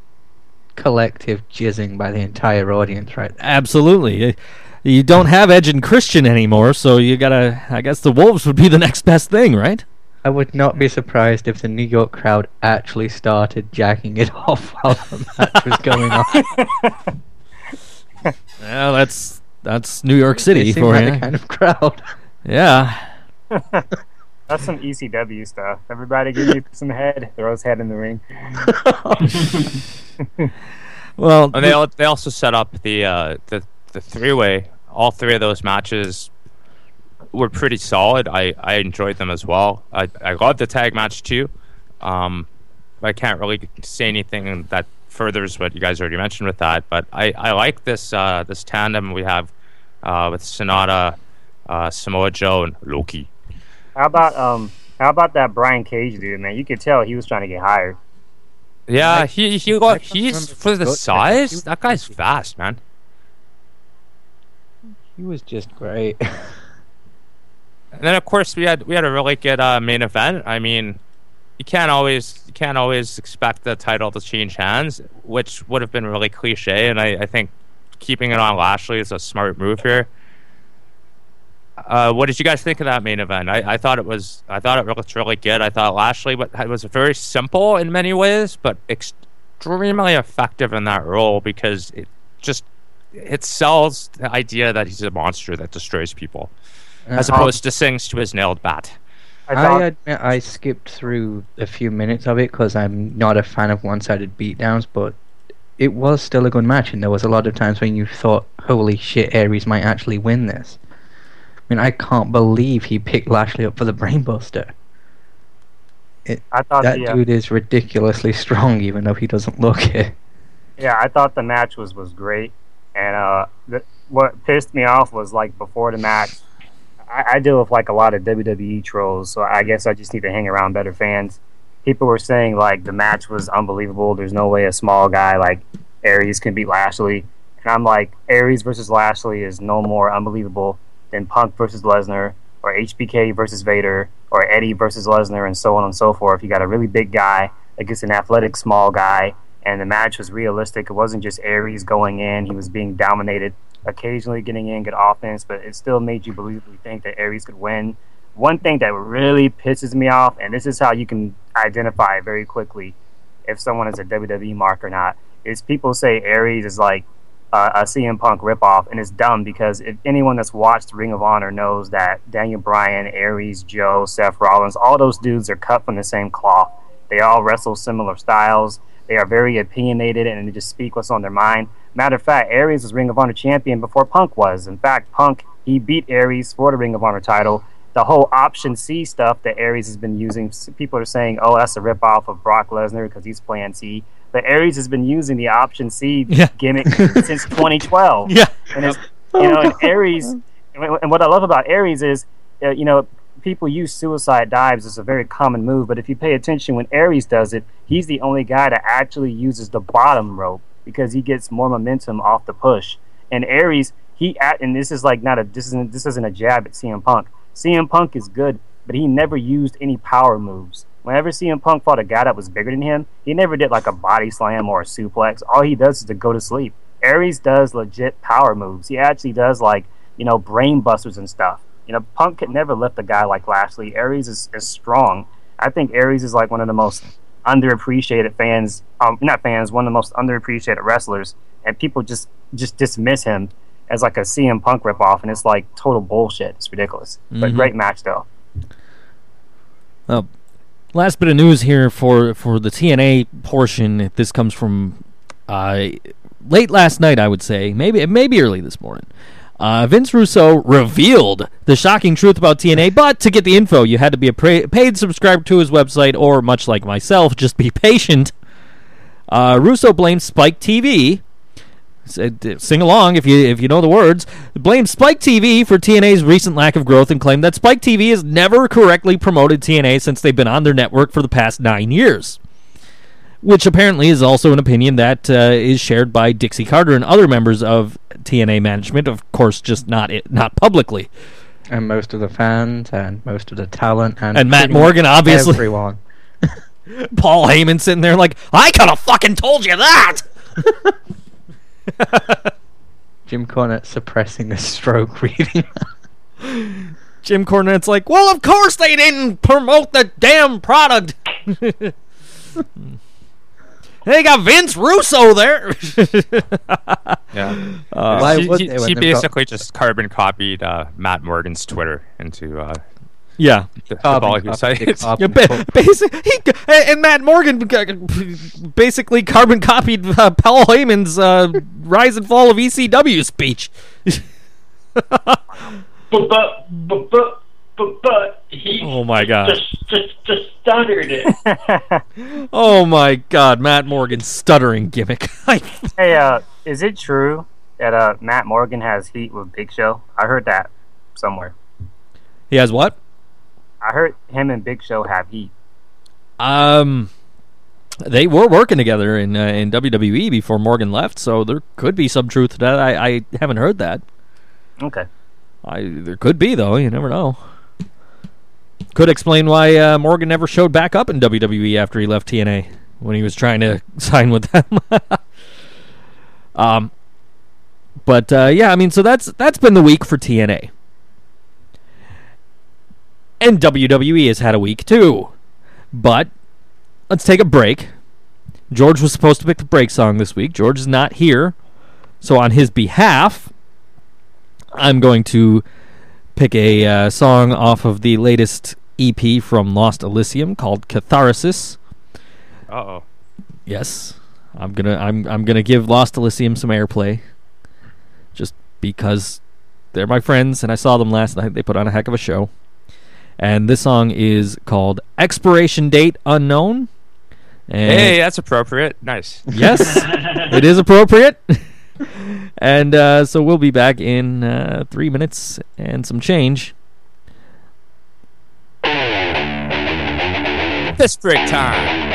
collective jizzing by the entire audience, right? Absolutely. You don't have Edge and Christian anymore, so you gotta. I guess the Wolves would be the next best thing, right? I would not be surprised if the New York crowd actually started jacking it off while the match was going on. Yeah, that's that's New York City They for like you. the kind of crowd. Yeah. That's some ECW stuff. Everybody give me some head. Throw his head in the ring. Well, And they they also set up the uh, the the three way. All three of those matches were pretty solid. I, I enjoyed them as well. I I loved the tag match too. Um, I can't really say anything that furthers what you guys already mentioned with that. But I, I like this uh, this tandem we have uh, with Sanada, uh, Samoa Joe, and Low Ki. How about um? How about that Brian Cage dude, man? You could tell he was trying to get hired. Yeah, he he I he's for the size. That guy's fast, man. He was just great. And then of course we had we had a really good uh, main event. I mean, you can't always you can't always expect the title to change hands, which would have been really cliche. And I, I think keeping it on Lashley is a smart move here. Uh, what did you guys think of that main event? I, I thought it was I thought it looked really good. I thought Lashley was very simple in many ways, but extremely effective in that role because it just it sells the idea that he's a monster that destroys people, as opposed to sings to his nailed bat. I, I, admit I skipped through a few minutes of it because I'm not a fan of one-sided beatdowns, but it was still a good match, and there was a lot of times when you thought, "Holy shit, Aries might actually win this." I mean, I can't believe he picked Lashley up for the Brainbuster. It, I thought that the, uh, dude is ridiculously strong, even though he doesn't look it. Yeah, I thought the match was was great, and uh, the, what pissed me off was like before the match. I, I deal with like a lot of WWE trolls, so I guess I just need to hang around better fans. People were saying like the match was unbelievable. There's no way a small guy like Aries can beat Lashley, and I'm like Aries versus Lashley is no more unbelievable than Punk versus Lesnar or HBK versus Vader or Eddie versus Lesnar and so on and so forth. You got a really big guy against an athletic small guy, and the match was realistic. It wasn't just Aries going in; he was being dominated, occasionally getting in good offense, but it still made you believably think that Aries could win. One thing that really pisses me off, and this is how you can identify very quickly if someone is a WWE mark or not, is people say Aries is like uh, a CM Punk ripoff, and it's dumb because if anyone that's watched Ring of Honor knows that Daniel Bryan, Aries, Joe, Seth Rollins, all those dudes are cut from the same cloth. They all wrestle similar styles. They are very opinionated and they just speak what's on their mind. Matter of fact, Aries was Ring of Honor champion before Punk was. In fact, Punk he beat Aries for the Ring of Honor title. The whole option C stuff that Aries has been using, people are saying, "Oh, that's a ripoff of Brock Lesnar because he's playing C." But Aries has been using the option C Yeah. gimmick since 2012. Yeah. and it's you know, and Aries, and what I love about Aries is, uh, you know, people use suicide dives as a very common move, but if you pay attention when Aries does it, he's the only guy that actually uses the bottom rope because he gets more momentum off the push. And Aries, he at, and this is like not a this isn't this isn't a jab at CM Punk. CM Punk is good, but he never used any power moves. Whenever CM Punk fought a guy that was bigger than him, he never did like a body slam or a suplex. All he does is to go to sleep. Aries does legit power moves. He actually does like you know brain busters and stuff. You know, Punk could never lift a guy like Lashley. Aries is, is strong. I think Aries is like one of the most underappreciated fans, um, not fans, one of the most underappreciated wrestlers, and people just just dismiss him as like a CM Punk ripoff, and it's like total bullshit. It's ridiculous, but Mhm. great match though. Uh, last bit of news here for for the TNA portion. This comes from uh, late last night, I would say, maybe maybe early this morning. Uh, Vince Russo revealed the shocking truth about TNA, but to get the info, you had to be a pra- paid subscriber to his website, or much like myself, just be patient. Uh, Russo blamed Spike TV. Uh, Sing along if you if you know the words. Blamed Spike TV for TNA's recent lack of growth and claimed that Spike TV has never correctly promoted TNA since they've been on their network for the past nine years. Which apparently is also an opinion that uh, is shared by Dixie Carter and other members of TNA management. Of course, just not it, not publicly. And most of the fans and most of the talent and And Matt Morgan, obviously. everyone. Paul Heyman sitting there like, I could have fucking told you that. Jim Cornette suppressing a stroke reading. Jim Cornette's like, well, of course they didn't promote the damn product. Hmm. They got Vince Russo there. Yeah. Uh, Why he, would he- they when he they've got- basically just carbon copied uh, Matt Morgan's Twitter into uh, yeah. the, the Carbon Bollywood copy, carbon Yeah, ba- copy. basic, he, and Matt Morgan basically carbon copied uh, Paul Heyman's uh, rise and fall of ECW speech. But but but but but, but he Oh my God. just just just stuttered it. Oh my God, Matt Morgan's stuttering gimmick. Hey, uh, is it true that uh, Matt Morgan has heat with Big Show? I heard that somewhere. he has what? I heard him and Big Show have heat. Um, they were working together in uh, in WWE before Morgan left, so there could be some truth to that. I, I haven't heard that. Okay. I there could be though. You never know. Could explain why uh, Morgan never showed back up in WWE after he left TNA when he was trying to sign with them. um, but uh, yeah, I mean, so that's that's been the week for TNA, and WWE has had a week too. But let's take a break. George was supposed to pick the break song this week. George is not here, so on his behalf, I'm going to pick a uh, song off of the latest EP from Lost Elysium called Catharsis. Uh oh. Yes, I'm gonna I'm I'm gonna give Lost Elysium some airplay, just because they're my friends and I saw them last night. They put on a heck of a show, and this song is called Expiration Date Unknown. And Hey, that's appropriate. Nice. yes, it is appropriate. and uh, so we'll be back in uh, three minutes and some change. Break time.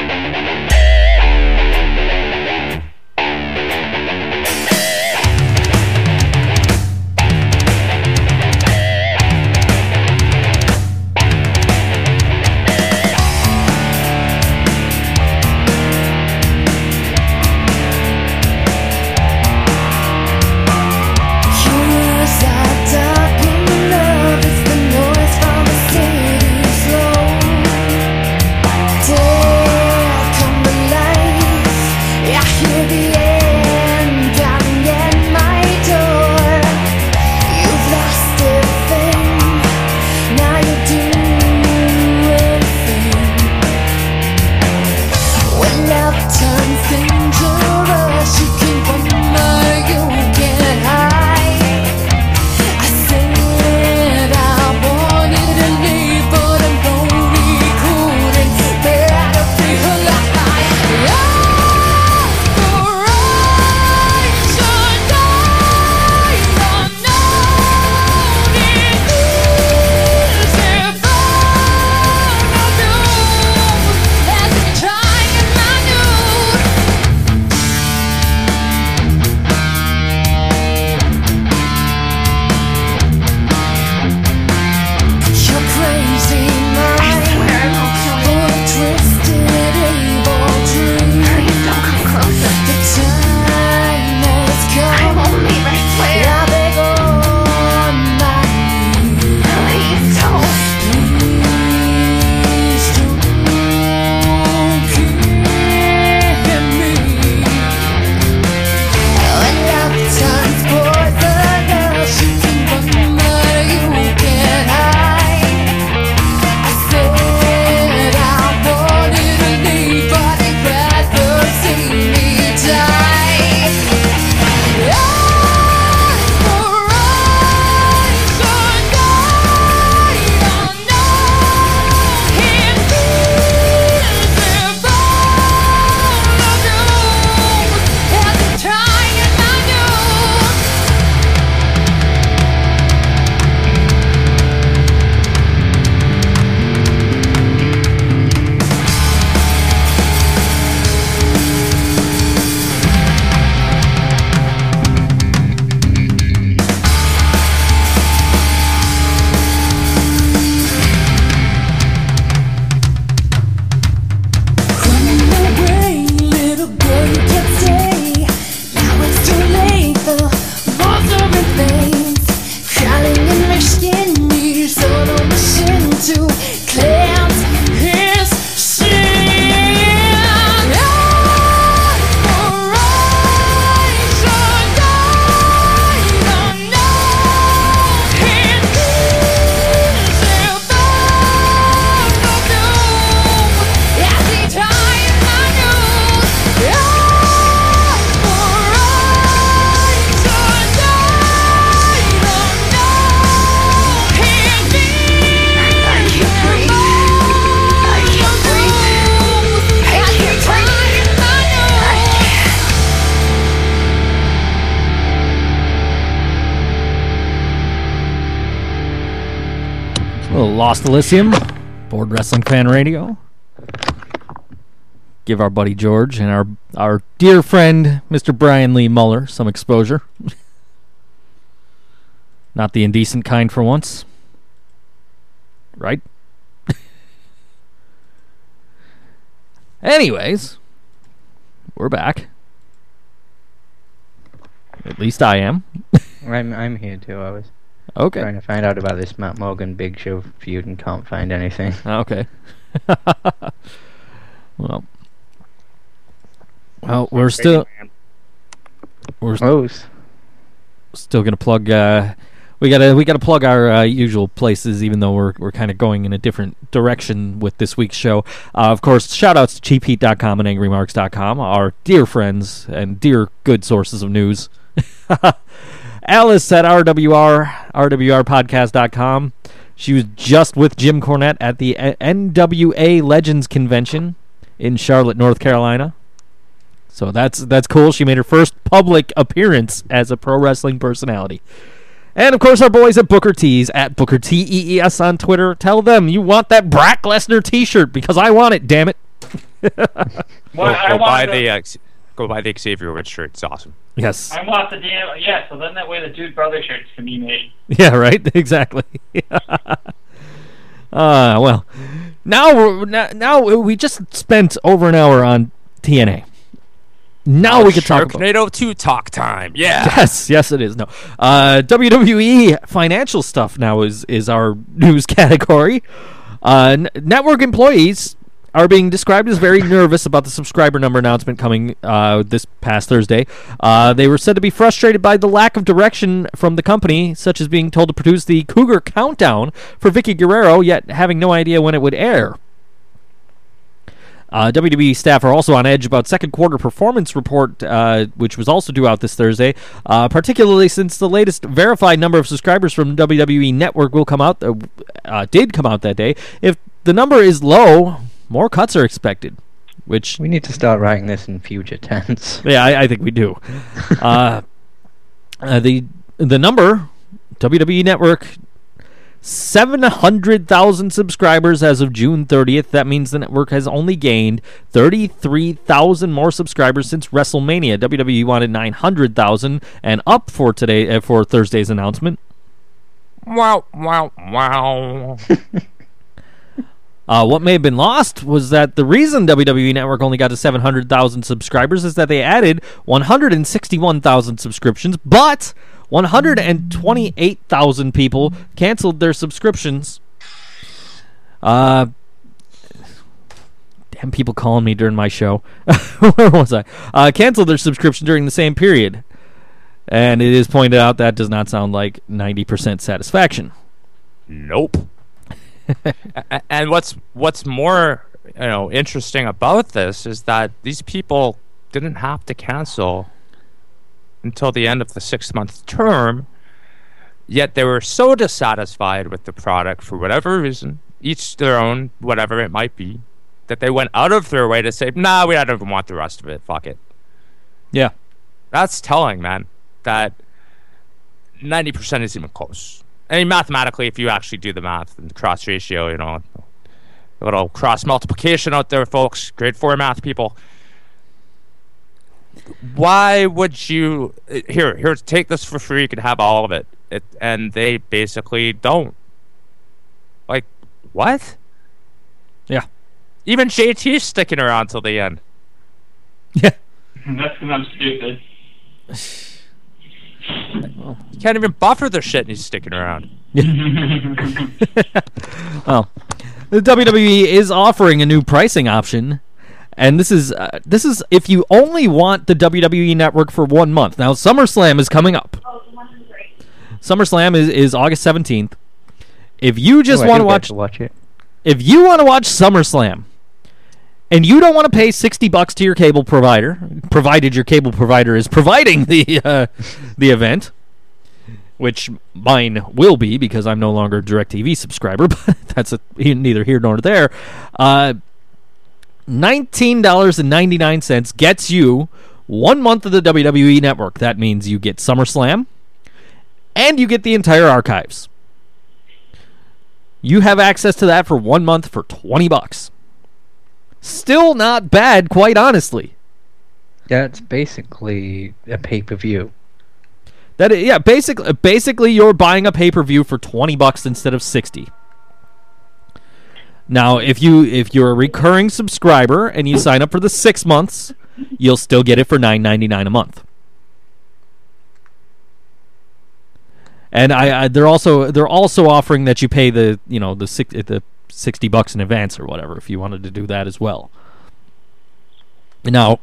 Lost Elysium, Board Wrestling Fan Radio. Give our buddy George and our our dear friend Mr. Brian Lee Muller some exposure. Not the indecent kind for once. Right? Anyways, we're back. At least I am. I'm I'm here too. I was Okay. trying to find out about this Matt Morgan Big Show feud and can't find anything. Okay. well, well, we're still we're still gonna plug. Uh, we gotta we gotta plug our uh, usual places, even though we're we're kind of going in a different direction with this week's show. Uh, of course, shout outs to cheapheat.com and angrymarks.com, our dear friends and dear good sources of news. Alice at RWR RWRpodcast.com. She was just with Jim Cornette at the NWA Legends Convention in Charlotte, North Carolina. So that's that's cool. She made her first public appearance as a pro wrestling personality. And of course, our boys at Booker T's at Booker T E E S on Twitter. Tell them you want that Brock Lesnar T-shirt because I want it. Damn it! Well, Go, I go buy wanted the uh, X- go buy the Xavier Woods shirt. It's awesome. Yes. I want the damn yeah. So then that way the Dude Brother shirts can be made. Yeah. Right. Exactly. uh well, now we're now, now we just spent over an hour on TNA. Now we can talk about Sharknado 2 talk time. Yeah. Yes, yes, it is. No, uh, WWE financial stuff now is is our news category. Uh, n- network employees are being described as very nervous about the subscriber number announcement coming uh, this past Thursday. Uh, they were said to be frustrated by the lack of direction from the company, such as being told to produce the Cougar Countdown for Vickie Guerrero, yet having no idea when it would air. Uh, WWE staff are also on edge about second quarter performance report, uh, which was also due out this Thursday. Uh, particularly since the latest verified number of subscribers from WWE Network will come out, uh, uh, did come out that day. If the number is low, more cuts are expected. Which we need to start writing this in future tense. yeah, I, I think we do. uh, uh, the the number WWE Network seven hundred thousand subscribers as of June thirtieth. That means the network has only gained thirty three thousand more subscribers since WrestleMania. WWE wanted nine hundred thousand and up for today uh, for Thursday's announcement. Wow, wow, wow. Uh, what may have been lost was that the reason WWE Network only got to 700,000 subscribers is that they added 161,000 subscriptions, but 128,000 people canceled their subscriptions. Uh, damn, people calling me during my show. Where was I? Uh, canceled their subscription during the same period. And it is pointed out that does not sound like 90% satisfaction. Nope. And what's what's more you know interesting about this is that these people didn't have to cancel until the end of the six month term. Yet they were so dissatisfied with the product for whatever reason, each their own, whatever it might be, that they went out of their way to say, "Nah, we don't even want the rest of it. Fuck it." Yeah. That's telling, man. That ninety percent is even close. I mean, mathematically, if you actually do the math and the cross ratio, you know, a little cross multiplication out there, folks. Grade four math people. Why would you uh, here? Here, take this for free. You can have all of it. it and they basically don't. Like, what? Yeah. Even JT's sticking around till the end. Yeah. That's because I'm stupid. You can't even buffer the shit, and he's sticking around. Well, the WWE is offering a new pricing option, and this is uh, this is if you only want the WWE Network for one month. Now, SummerSlam is coming up. SummerSlam is, is August seventeenth. If you just Oh, want to watch, to watch it. if you want to watch SummerSlam, and you don't want to pay sixty bucks to your cable provider, provided your cable provider is providing the uh, the event, which mine will be because I'm no longer a DirecTV subscriber, but that's a, neither here nor there. Uh, Nineteen dollars and ninety nine cents gets you one month of the WWE Network. That means you get SummerSlam, and you get the entire archives. You have access to that for one month for twenty bucks. Still not bad, quite honestly. That's basically a pay per view. That yeah, basically basically you're buying a pay per view for twenty bucks instead of sixty. Now, if you if you're a recurring subscriber and you sign up for the six months, you'll still get it for nine ninety nine a month. And I, I they're also they're also offering that you pay the you know the six, the sixty bucks in advance or whatever if you wanted to do that as well. Now,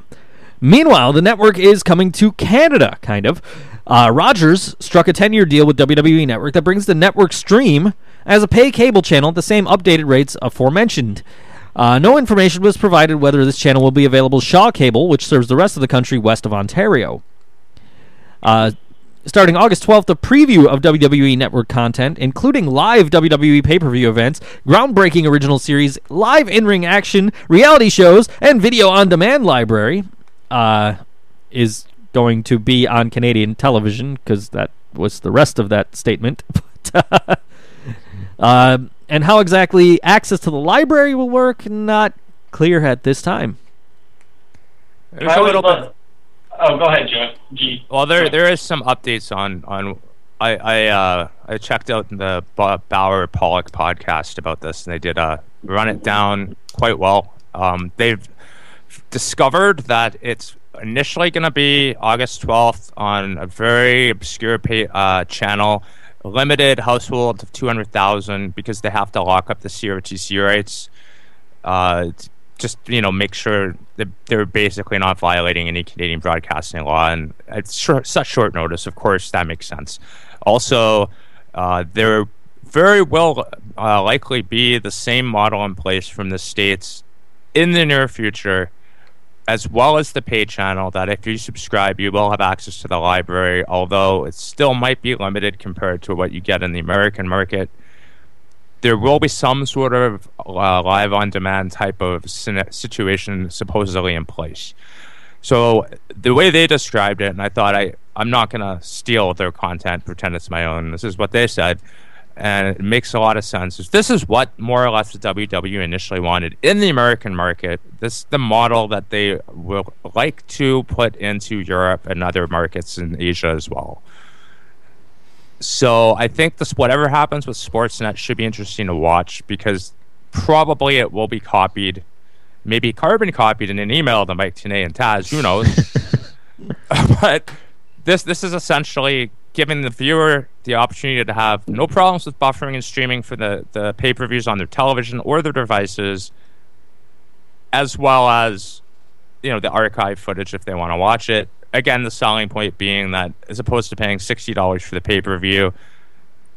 meanwhile, the network is coming to Canada, kind of. Uh, Rogers struck a 10 year deal with WWE Network that brings the network stream as a pay cable channel at the same updated rates aforementioned. Uh, no information was provided whether this channel will be available Shaw Cable, which serves the rest of the country west of Ontario. Uh, starting August 12th, a preview of WWE Network content, including live WWE pay per view events, groundbreaking original series, live in ring action, reality shows, and video on demand library, uh, is going to be on Canadian television because that was the rest of that statement. But, uh, and how exactly access to the library will work, not clear at this time. There's I a would little love- bit. Oh, go ahead, Joe. G. Well, there there is some updates on on. I I uh, I checked out the Bauer Pollock podcast about this, and they did uh run it down quite well. Um, they've discovered that it's initially going to be August 12th on a very obscure pay, uh, channel, limited household of 200,000 because they have to lock up the CRTC rights. Uh, just you know, make sure that they're basically not violating any Canadian broadcasting law, and it's short, such short notice. Of course, that makes sense. Also, uh, there very well uh, likely be the same model in place from the states in the near future, as well as the pay channel. That if you subscribe, you will have access to the library, although it still might be limited compared to what you get in the American market. There will be some sort of uh, live on demand type of situation supposedly in place. So the way they described it, and I thought I I'm not gonna steal their content, pretend it's my own. This is what they said, and it makes a lot of sense. This is what more or less the WWE initially wanted in the American market. This is the model that they will like to put into Europe and other markets in Asia as well. So I think this whatever happens with Sportsnet should be interesting to watch because probably it will be copied, maybe carbon copied in an email to Mike Tenay and Taz. Who knows? but this this is essentially giving the viewer the opportunity to have no problems with buffering and streaming for the, the pay per views on their television or their devices, as well as you know the archive footage if they want to watch it. Again, the selling point being that as opposed to paying sixty dollars for the pay per view,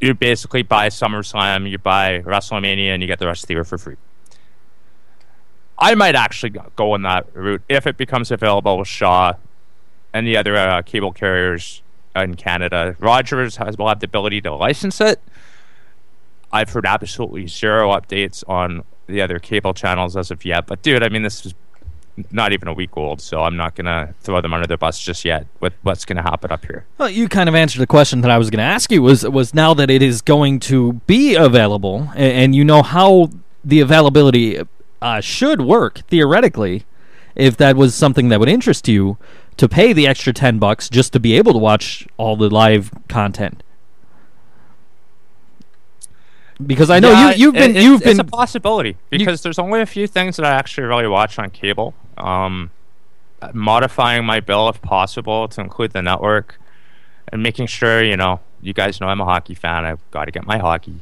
you basically buy SummerSlam, you buy WrestleMania, and you get the rest of the year for free. I might actually go- on that route if it becomes available with Shaw and the other uh, cable carriers in Canada. Rogers has will have the ability to license it. I've heard absolutely zero updates on the other cable channels as of yet. But dude, I mean, this is not even a week old, so I'm not gonna throw them under the bus just yet with what's gonna happen up here. Well, you kind of answered the question that I was going to ask you. Was was now that it is going to be available, and, and you know how the availability uh, should work theoretically, if that was something that would interest you, to pay the extra ten bucks just to be able to watch all the live content. Because I know Yeah, you you've it- been it's- you've it's been a possibility because there's only a few things that I actually really watch on cable. Um, modifying my bill if possible to include the network, and making sure you know you guys know I'm a hockey fan. I've got to get my hockey,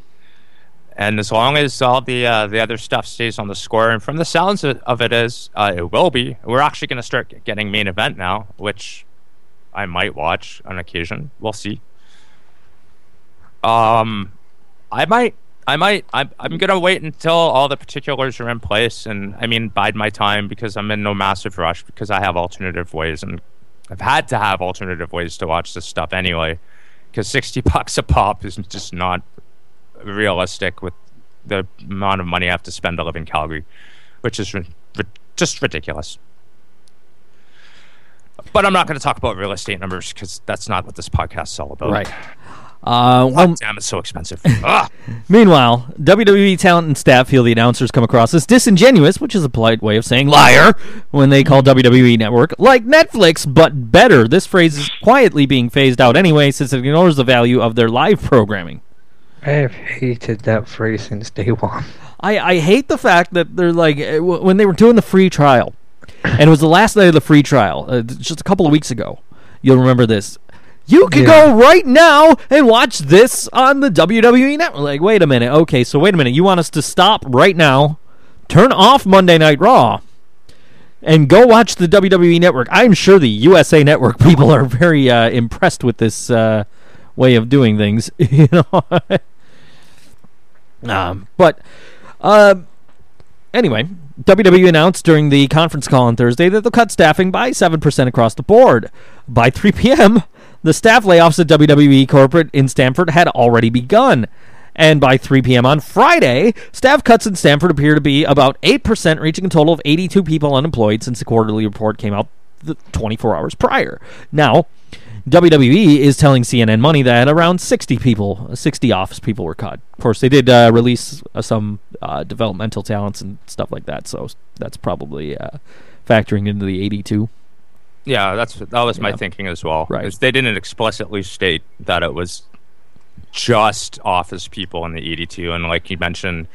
and as long as all the uh, the other stuff stays on the score, and from the sounds of it is, uh, it will be. We're actually going to start getting main event now, which I might watch on occasion. We'll see. Um, I might, I might, I'm, I'm gonna wait until all the particulars are in place, and I mean, bide my time because I'm in no massive rush because I have alternative ways, and I've had to have alternative ways to watch this stuff anyway, because sixty bucks a pop is just not realistic with the amount of money I have to spend to live in Calgary, which is ri- ri- just ridiculous. But I'm not going to talk about real estate numbers because that's not what this podcast is all about. right. Uh, well, damn, it's so expensive. Meanwhile, WWE talent and staff feel the announcers come across as disingenuous, which is a polite way of saying liar, when they call WWE Network like Netflix, but better. This phrase is quietly being phased out anyway, since it ignores the value of their live programming. I have hated that phrase since day one. I, I hate the fact that they're like uh, when they were doing the free trial, and it was the last night of the free trial, uh, just a couple of weeks ago. You'll remember this. You can Yeah. go right now and watch this on the WWE network. Like, wait a minute. Okay, so wait a minute. You want us to stop right now, turn off Monday Night Raw, and go watch the WWE network? I'm sure the USA network people are very uh, impressed with this uh, way of doing things. You know. um, but uh, anyway, WWE announced during the conference call on Thursday that they'll cut staffing by 7% across the board. By 3 p.m., the staff layoffs at WWE corporate in Stamford had already begun. And by 3 p.m. on Friday, staff cuts in Stamford appear to be about 8%, reaching a total of 82 people unemployed since the quarterly report came out the 24 hours prior. Now, WWE is telling CNN Money that around 60 people, 60 office people were cut. Of course, they did uh, release uh, some uh, developmental talents and stuff like that, so that's probably uh, factoring into the 82. Yeah, that's that was my Yeah. thinking as well. Right. They didn't explicitly state that it was just office people in the 82, and like you mentioned,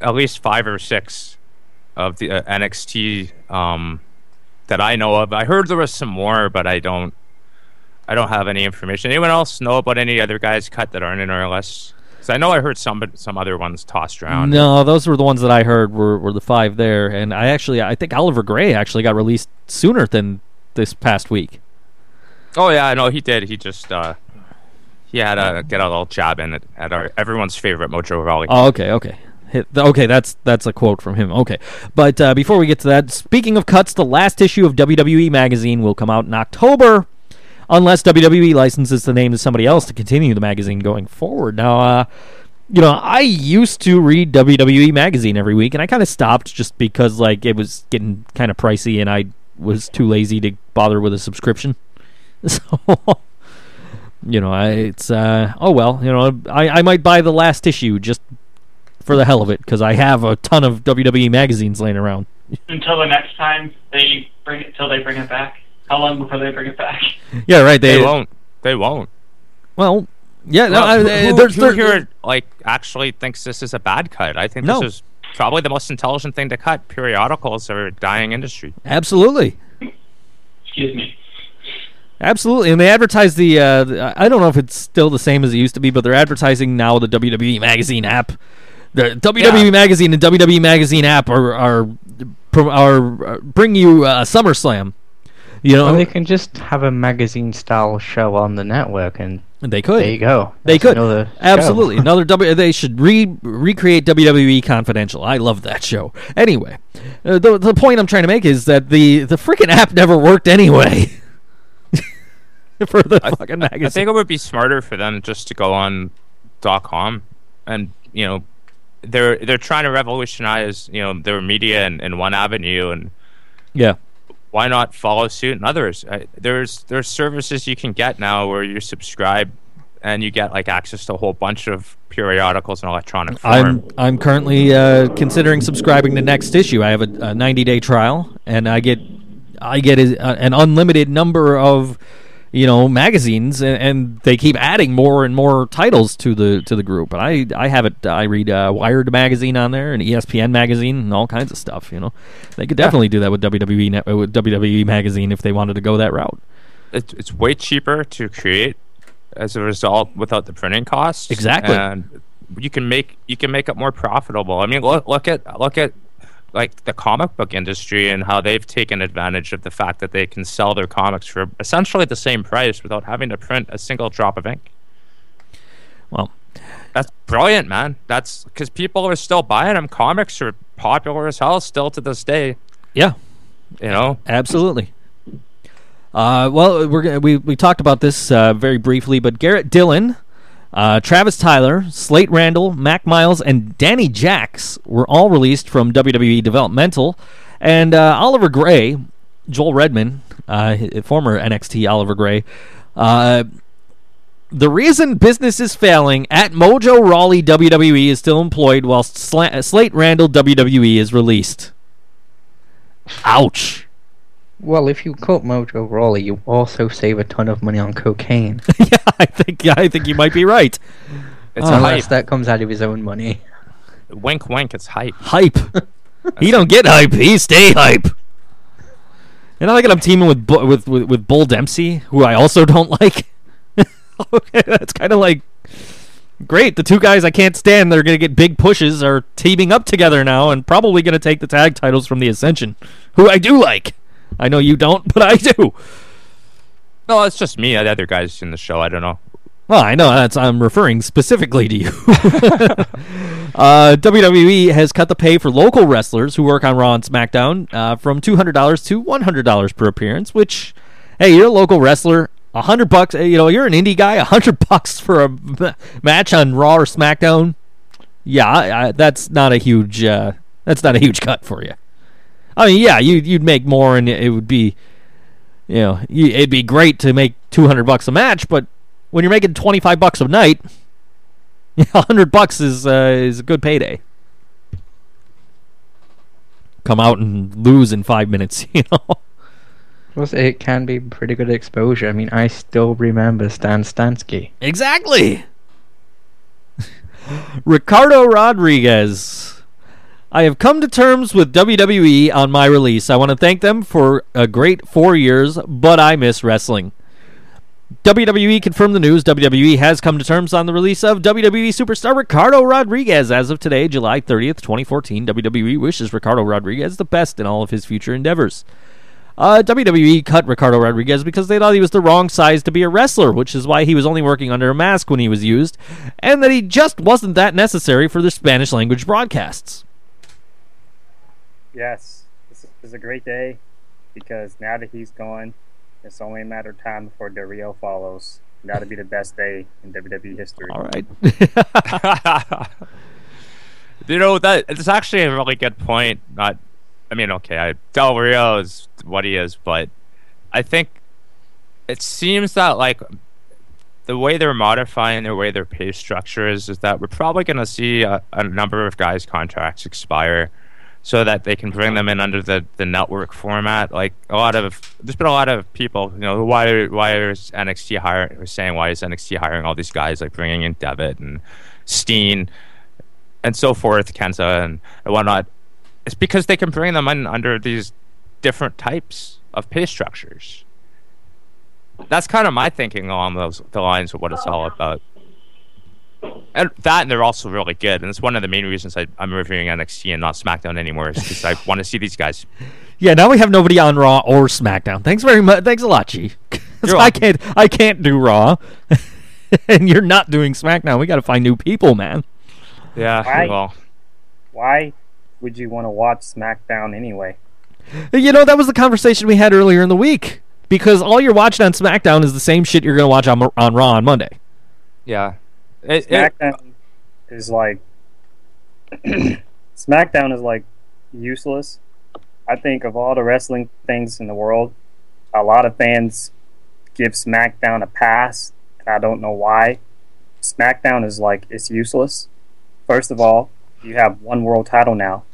at least five or six of the uh, NXT um, that I know of. I heard there was some more, but I don't. I don't have any information. Anyone else know about any other guys cut that aren't in our list? Because I know I heard some, some other ones tossed around. No, those were the ones that I heard were, were the five there, and I actually I think Oliver Gray actually got released sooner than this past week. Oh yeah, I know he did. He just uh, he had to get a little job in at, at our everyone's favorite Mojo Rawley. Oh, okay, okay. Okay, that's that's a quote from him. Okay, but uh, before we get to that, speaking of cuts, the last issue of WWE magazine will come out in October, unless WWE licenses the name to somebody else to continue the magazine going forward. Now, uh, you know, I used to read WWE magazine every week, and I kind of stopped just because like it was getting kind of pricey, and I was too lazy to bother with a subscription. So. You know, I, it's uh, oh well. You know, I, I might buy the last issue just for the hell of it because I have a ton of WWE magazines laying around. Until the next time they bring it, till they bring it back. How long before they bring it back? Yeah, right. they They, won't. They won't. well, yeah. No, Well, I, who, who- there's, who there- here like actually thinks this is a bad cut? I think No. this is probably the most intelligent thing to cut. Periodicals are a dying industry. absolutely, Excuse me. absolutely, and they advertise the. Uh, the- I don't know if it's still the same as it used to be, but they're advertising now the WWE magazine app. The WWE Yeah. magazine and WWE magazine app are are pro- are, uh bring you uh, SummerSlam. You know, Well, they can just have a magazine style show on the network, and they could. there you go. They could another absolutely another W. They should re recreate WWE Confidential. I love that show. Anyway, uh, the the point I'm trying to make is that the the freaking app never worked anyway. For the I, fucking magazine, I think it would be smarter for them just to go on .com and you know they're they're trying to revolutionize you know their media in, in one avenue and yeah, why not follow suit in others? There's there's services you can get now where you subscribe and you get like access to a whole bunch of periodicals in electronic form. I'm I'm currently uh, considering subscribing to Next Issue. I have a, a 90 day trial, and I get I get a, an unlimited number of you know magazines, and, and they keep adding more and more titles to the to the group. And I I have it. I read uh, Wired magazine on there, and ESPN magazine, and all kinds of stuff. You know, they could definitely do that with WWE uh, with WWE magazine if they wanted to go that route. it's it's way cheaper to create as a result without the printing costs. Exactly. and you can make you can make it more profitable. I mean, look look at look at like the comic book industry and how they've taken advantage of the fact that they can sell their comics for essentially the same price without having to print a single drop of ink. Well, That's brilliant, man. That's because people are still buying them. Comics are popular as hell still to this day. yeah, You know, Absolutely. Uh, well, we're gonna, we we talked about this uh, very briefly, but Garrett Dillon, uh, Travis Tyler, Slate Randall, Mac Miles, and Danny Jax were all released from WWE Developmental, and uh, Oliver Gray, Joel Redman, uh, former NXT Oliver Gray. Uh, the reason business is failing at Mojo Rawley WWE is still employed while Sla- Slate Randall WWE is released. Ouch. Well, if you cut Mojo Rawley, you also save a ton of money on cocaine. yeah, I think I think you might be right. it's a Unless hype. that comes out of his own money. wink, wink. It's hype. Hype. he don't get hype. He stay hype. And I like it. I'm teaming with Bu- with with, with Bull Dempsey, who I also don't like. okay, that's kind of like great. The two guys I can't stand, they're gonna get big pushes, are teaming up together now, and probably gonna take the tag titles from the Ascension, who I do like. I know you don't, but I do. No, it's just me. The other guys in the show, I don't know. Well, I know that's I'm referring specifically to you. uh, WWE has cut the pay for local wrestlers who work on Raw and SmackDown uh, from two hundred dollars to one hundred dollars per appearance. Which, hey, you're a local wrestler, a hundred bucks. uh, You know, you're an indie guy, a hundred bucks for a m- match on Raw or SmackDown. Yeah, I, I, that's not a huge. Uh, that's not a huge cut for you. I mean, yeah, you you'd make more, and it would be, you know, you, it'd be great to make two hundred bucks a match, but when you're making 25 bucks a night, 100 bucks is uh, is a good payday. Come out and lose in 5 minutes, you know. Plus, it can be pretty good exposure. I mean, I still remember Stan Stansky. Exactly. Ricardo Rodriguez. I have come to terms with WWE on my release. I want to thank them for a great 4 years, but I miss wrestling. WWE confirmed the news. WWE has come to terms on the release of WWE superstar Ricardo Rodriguez as of today, July 30th, 2014. WWE wishes Ricardo Rodriguez the best in all of his future endeavors. Uh, WWE cut Ricardo Rodriguez because they thought he was the wrong size to be a wrestler, which is why he was only working under a mask when he was used, and that he just wasn't that necessary for the Spanish language broadcasts. Yes, this is a great day because now that he's gone, it's only a matter of time before Del Rio follows. That'll be the best day in WWE history. All right. you know that it's actually a really good point. Not, I mean, okay, I, Del Rio is what he is, but I think it seems that like the way they're modifying the way their pay structure is, is that we're probably going to see a, a number of guys' contracts expire, so that they can bring them in under the, the network format. Like a lot of there's been a lot of people, you know, why why is NXT hiring? Saying why is NXT hiring all these guys, like bringing in Devitt and Steen and so forth, Kenta and, and whatnot. It's because they can bring them in under these different types of pay structures. That's kind of my thinking along those the lines of what it's all oh, about. And that, and they're also really good, and it's one of the main reasons I, I'm reviewing NXT and not SmackDown anymore, is because I want to see these guys. Yeah, now we have nobody on Raw or SmackDown. Thanks very much. Thanks a lot, G. 'Cause You're I can't. I can't do Raw, and you're not doing SmackDown. We got to find new people, man. Yeah, Right. well, Why would you want to watch SmackDown anyway? You know, that was the conversation we had earlier in the week. Because all you're watching on SmackDown is the same shit you're going to watch on, on Raw on Monday. yeah. It, it, SmackDown is like SmackDown is like useless. I think of all the wrestling things in the world, a lot of fans give SmackDown a pass, and I don't know why. SmackDown is like it's useless. First of all, you have one world title now,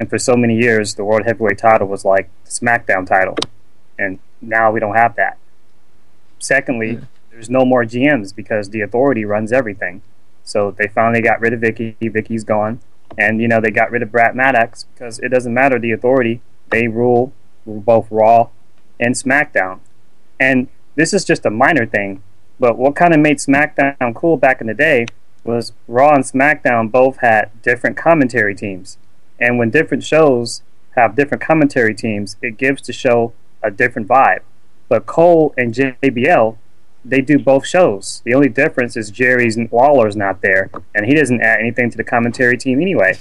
and for so many years, the world heavyweight title was like the SmackDown title, and now we don't have that. Secondly, there's no more GMs because the authority runs everything. So they finally got rid of Vickie. Vickie's gone, and you know they got rid of Brad Maddox because it doesn't matter the authority. They rule both Raw and SmackDown, and this is just a minor thing. But what kind of made SmackDown cool back in the day was Raw and SmackDown both had different commentary teams, and when different shows have different commentary teams, it gives the show a different vibe. But Cole and JBL they do both shows. The only difference is Jerry Lawler's not there, and he doesn't add anything to the commentary team anyway.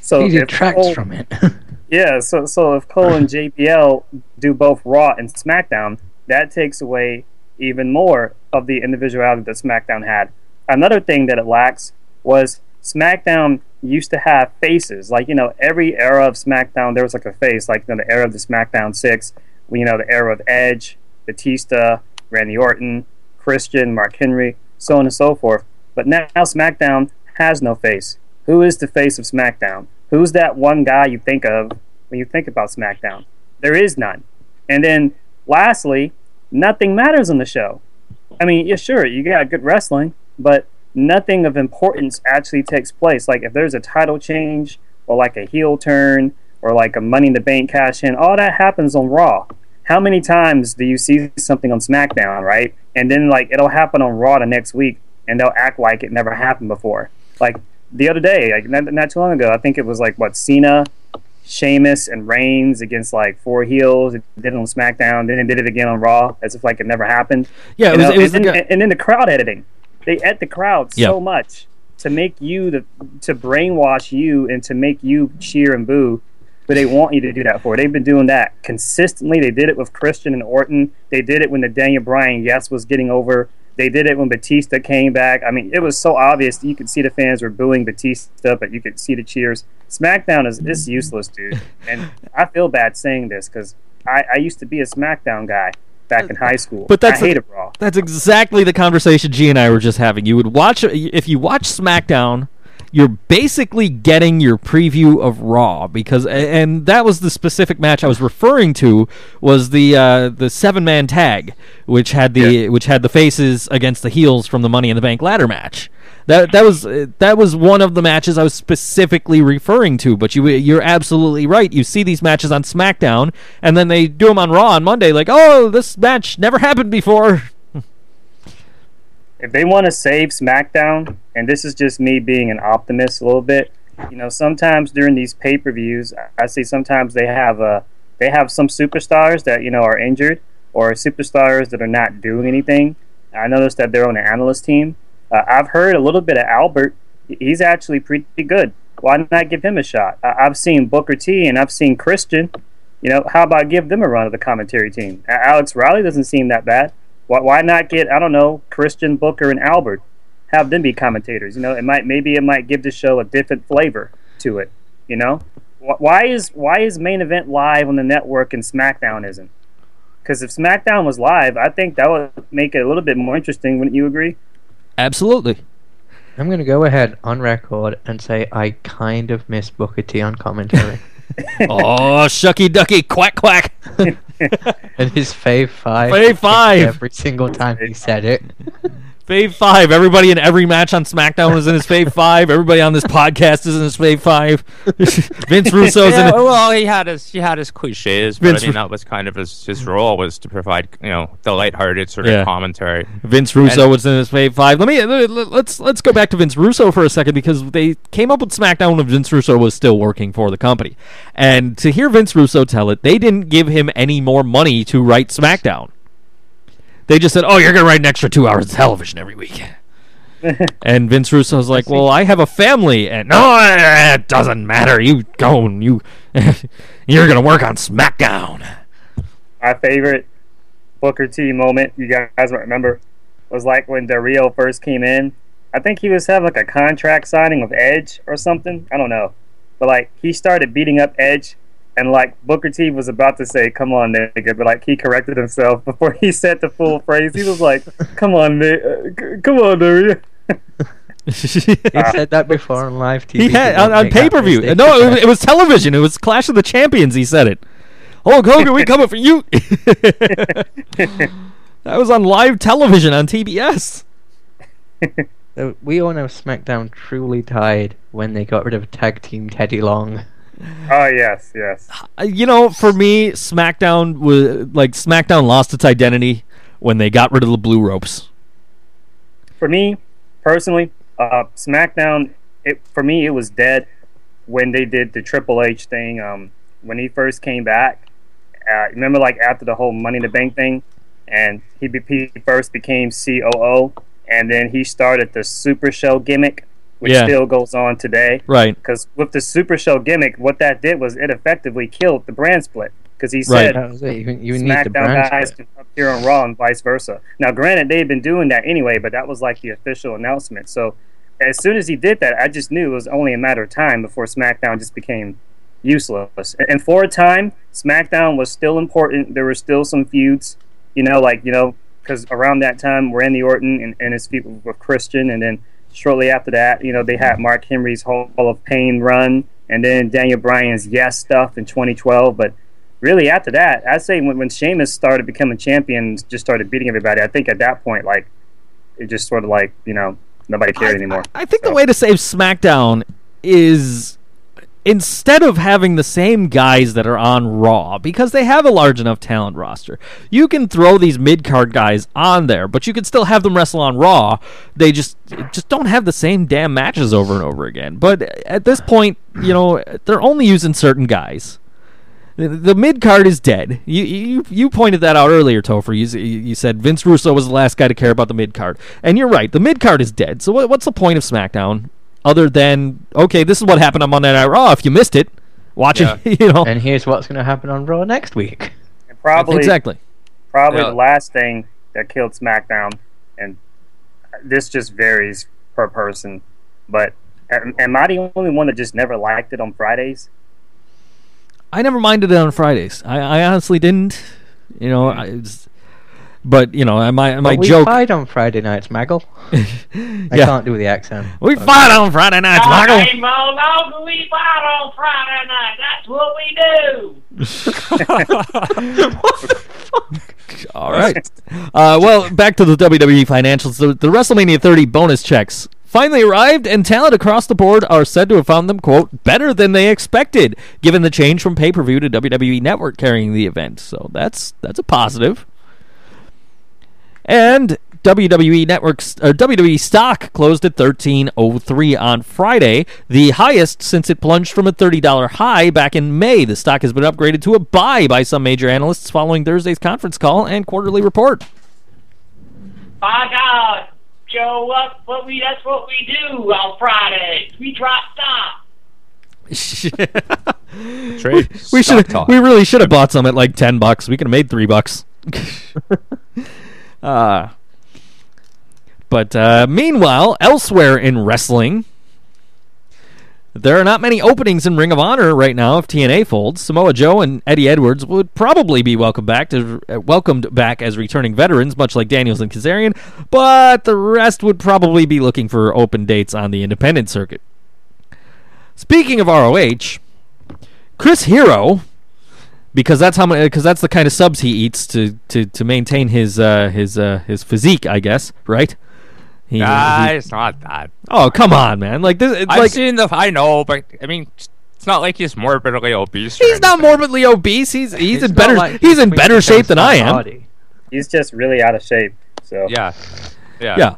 So he detracts Cole- from it. yeah, so so if Cole and JBL do both Raw and SmackDown, that takes away even more of the individuality that SmackDown had. Another thing that it lacks was SmackDown used to have faces. Like, you know, every era of SmackDown there was like a face, like you know, the era of the SmackDown six, you know, the era of Edge, Batista, Randy Orton, Christian, Mark Henry, so on and so forth. But now SmackDown has no face. Who is the face of SmackDown? Who's that one guy you think of when you think about SmackDown? There is none. And then lastly, nothing matters on the show. I mean, yeah, sure, you got good wrestling, but nothing of importance actually takes place. Like if there's a title change or like a heel turn or like a Money in the Bank cash in, all that happens on Raw. How many times do you see something on SmackDown, right? And then like it'll happen on Raw the next week, and they'll act like it never happened before. Like the other day, like not, not too long ago, I think it was like what Cena, Sheamus, and Reigns against like four heels. It did it on SmackDown, then it did it again on Raw, as if like it never happened. Yeah, it was, it was and, the then, and then the crowd editing. They ed the crowd Yeah. so much to make you the to brainwash you and to make you cheer and boo. But they want you to do that for. They've been doing that consistently. They did it with Christian and Orton. They did it when the Daniel Bryan yes was getting over. They did it when Batista came back. I mean, it was so obvious. You could see the fans were booing Batista, but you could see the cheers. SmackDown is, is useless, dude. And I feel bad saying this because I, I used to be a SmackDown guy back in high school. But that's I hated Raw. That's exactly the conversation G and I were just having. You would watch if you watch SmackDown, you're basically getting your preview of Raw because, and that was the specific match I was referring to was the uh, the seven man tag, which had the which had the faces against the heels from the Money in the Bank ladder match. That that was uh, that was one of the matches I was specifically referring to. But you you're absolutely right. You see these matches on SmackDown, and then they do them on Raw on Monday. Like, oh, this match never happened before. If they want to save SmackDown, and this is just me being an optimist a little bit, you know, sometimes during these pay per views, I see sometimes they have uh, they have some superstars that you know are injured or superstars that are not doing anything. I noticed that they're on the analyst team. Uh, I've heard a little bit of Albert. He's actually pretty good. Why not give him a shot? I- I've seen Booker T and I've seen Christian. You know, how about give them a run of the commentary team? Alex Riley doesn't seem that bad. Why, why not get I don't know Christian Booker and Albert, have them be commentators? You know, it might maybe it might give the show a different flavor to it. You know, why is why is main event live on the network and SmackDown isn't? Because if SmackDown was live, I think that would make it a little bit more interesting. Wouldn't you agree? Absolutely. I'm going to go ahead on record and say I kind of miss Booker T on commentary. oh, shucky ducky, quack quack. and his fave five. Fave five. Every single time he said it. Fave five. Everybody in every match on SmackDown was in his Fave five. Everybody on this podcast is in his Fave five. Vince Russo's yeah, in. It. well, he had his he had his cliches, but Vince I mean that was kind of his his role was to provide you know the lighthearted sort Yeah. of commentary. Vince Russo And- was in his Fave five. Let me let- let's let's go back to Vince Russo for a second because they came up with SmackDown when Vince Russo was still working for the company, and to hear Vince Russo tell it, they didn't give him any more money to write SmackDown. They just said, "Oh, you're going to write an extra two hours of television every week." and Vince Russo's like, "Well, I have a family, and no, it doesn't matter. You go and you, you're going to work on SmackDown." my favorite Booker T moment, you guys might remember, was like when Del Rio first came in. I think he was having like a contract signing with Edge or something. I don't know. But like he started beating up Edge and like Booker T was about to say, Come on, nigga, but like he corrected himself before he said the full phrase. He was like, Come on, nigga, uh, come on, Del Rio. He said that before on live TV. He had on, on pay per view. No, it, was- it was television. It was Clash of the Champions. He said it. Hulk Hogan, we coming for you. that was on live television on TBS. Uh, We all know SmackDown truly died when they got rid of tag team Teddy Long. Oh yes, yes. Uh, You know, for me, SmackDown was like SmackDown lost its identity when they got rid of the blue ropes. for me personally, uh, SmackDown. It for me it was dead when they did the Triple H thing. Um, when he first came back, uh, remember like after the whole Money in the Bank thing, and he, be, he first became COO, and then he started the Super Show gimmick, which Yeah. still goes on today. Right. Because with the Super Show gimmick, what that did was it effectively killed the brand split. Because he Right. said oh, That. You, you need the SmackDown guys split. can appear on Raw and vice versa. Now, granted, they've been doing that anyway, but that was like the official announcement. So, as soon as he did that, I just knew it was only a matter of time before SmackDown just became useless. And for a time, SmackDown was still important. There were still some feuds, you know, like you know, because around that time, Randy Orton and, and his feud with Christian, and then shortly after that, you know, they had Mark Henry's Hall of Pain run, and then Daniel Bryan's Yes stuff in 2012, but really after that, I'd say when, when Sheamus started becoming champion, just started beating everybody. I think at that point, like it just sort of like you know Nobody cared anymore. I think the way to save SmackDown is instead of having the same guys that are on Raw, because they have a large enough talent roster, you can throw these mid card guys on there, but you can still have them wrestle on Raw. They just just don't have the same damn matches over and over again. But at this point, you know, they're only using certain guys. The, mid card is dead. You, you you pointed that out earlier, Topher. You, you said Vince Russo was the last guy to care about the mid card, and you're right. The mid card is dead. So what, what's the point of SmackDown other than okay, this is what happened on Monday Night Raw. If you missed it, watch Yeah. it. You know And here's what's going to happen on Raw next week. And probably exactly. probably Yeah. the last thing that killed SmackDown, and this just varies per person, but am, am I the only one that just never liked it on Fridays? I never minded it on Fridays. I, I honestly didn't. You know, hmm. I, it's- but you know, my my But we joke. fight on Friday nights, Maggle. I yeah, can't do the accent. we fight on Friday nights, Michael. Hey, Mo, no, we fight on Friday night. That's what we do. All right. Uh, well, back to the WWE financials. The, the WrestleMania 30 bonus checks finally arrived, and talent across the board are said to have found them, quote, better than they expected, given the change from pay per view to WWE Network carrying the event. So that's that's a positive. And WWE Network's uh, WWE stock closed at 13.03 on Friday, the highest since it plunged from a $30 high back in May. The stock has been upgraded to a buy by some major analysts following Thursday's conference call and quarterly report. By God, Joe, what, what we, that's what we do on Fridays. We drop stop. Trade. we stock should talk. we really should have bought some at like 10 bucks. We could have made 3 bucks. uh but uh, meanwhile, elsewhere in wrestling, there are not many openings in Ring of Honor right now. If TNA folds, Samoa Joe and Eddie Edwards would probably be welcomed back to uh, welcomed back as returning veterans, much like Daniels and Kazarian. But the rest would probably be looking for open dates on the independent circuit. Speaking of ROH, Chris Hero, because that's how because that's the kind of subs he eats to to, to maintain his uh, his uh, his physique, I guess, right? He- Nah, he- it's not that. oh come on, man! Like this, it's I've like seen the. I know, but I mean, it's not like he's morbidly obese. he's not morbidly obese. He's he's It's in better like he's in better shape than I am. body. He's just really out of shape. So Yeah. Yeah. Yeah.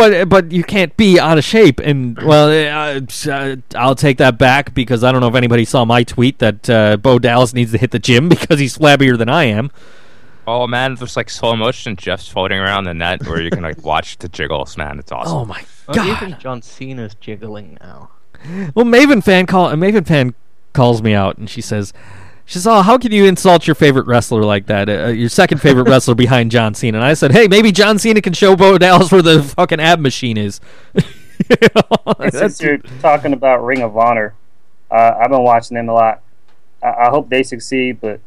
But but you can't be out of shape, and well, uh, uh, I'll take that back because I don't know if anybody saw my tweet that uh, Bo Dallas needs to hit the gym because he's flabbier than I am. Oh man, there's like slow motion GIFs floating around the net where you can like watch the jiggles. Man, it's awesome. Oh my Well, even god! John Cena's jiggling now. Well, Maven fan call uh, Maven fan calls me out, and she says, "She says, oh, how can you insult your favorite wrestler like that? Uh, your second favorite wrestler behind John Cena?" And I said, "Hey, maybe John Cena can show Bo Dallas where the fucking ab machine is." You know, since you're talking about Ring of Honor, uh, I've been watching them a lot. I, I hope they succeed, but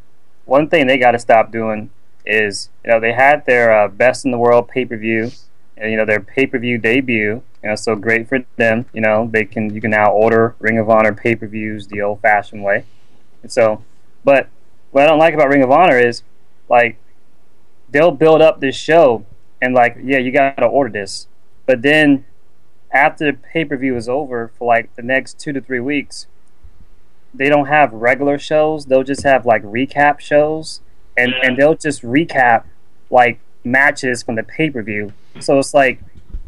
one thing they got to stop doing is, you know, they had their uh, best in the world pay per view, and you know their pay per view debut. You know, so great for them. You know, they can you can now order Ring of Honor pay per views the old fashioned way. And so, but what I don't like about Ring of Honor is, like, they'll build up this show and like, yeah, you got to order this, but then after the pay per view is over for like the next two to three weeks, they don't have regular shows. They'll just have like recap shows, and and they'll just recap like matches from the pay per view. So it's like,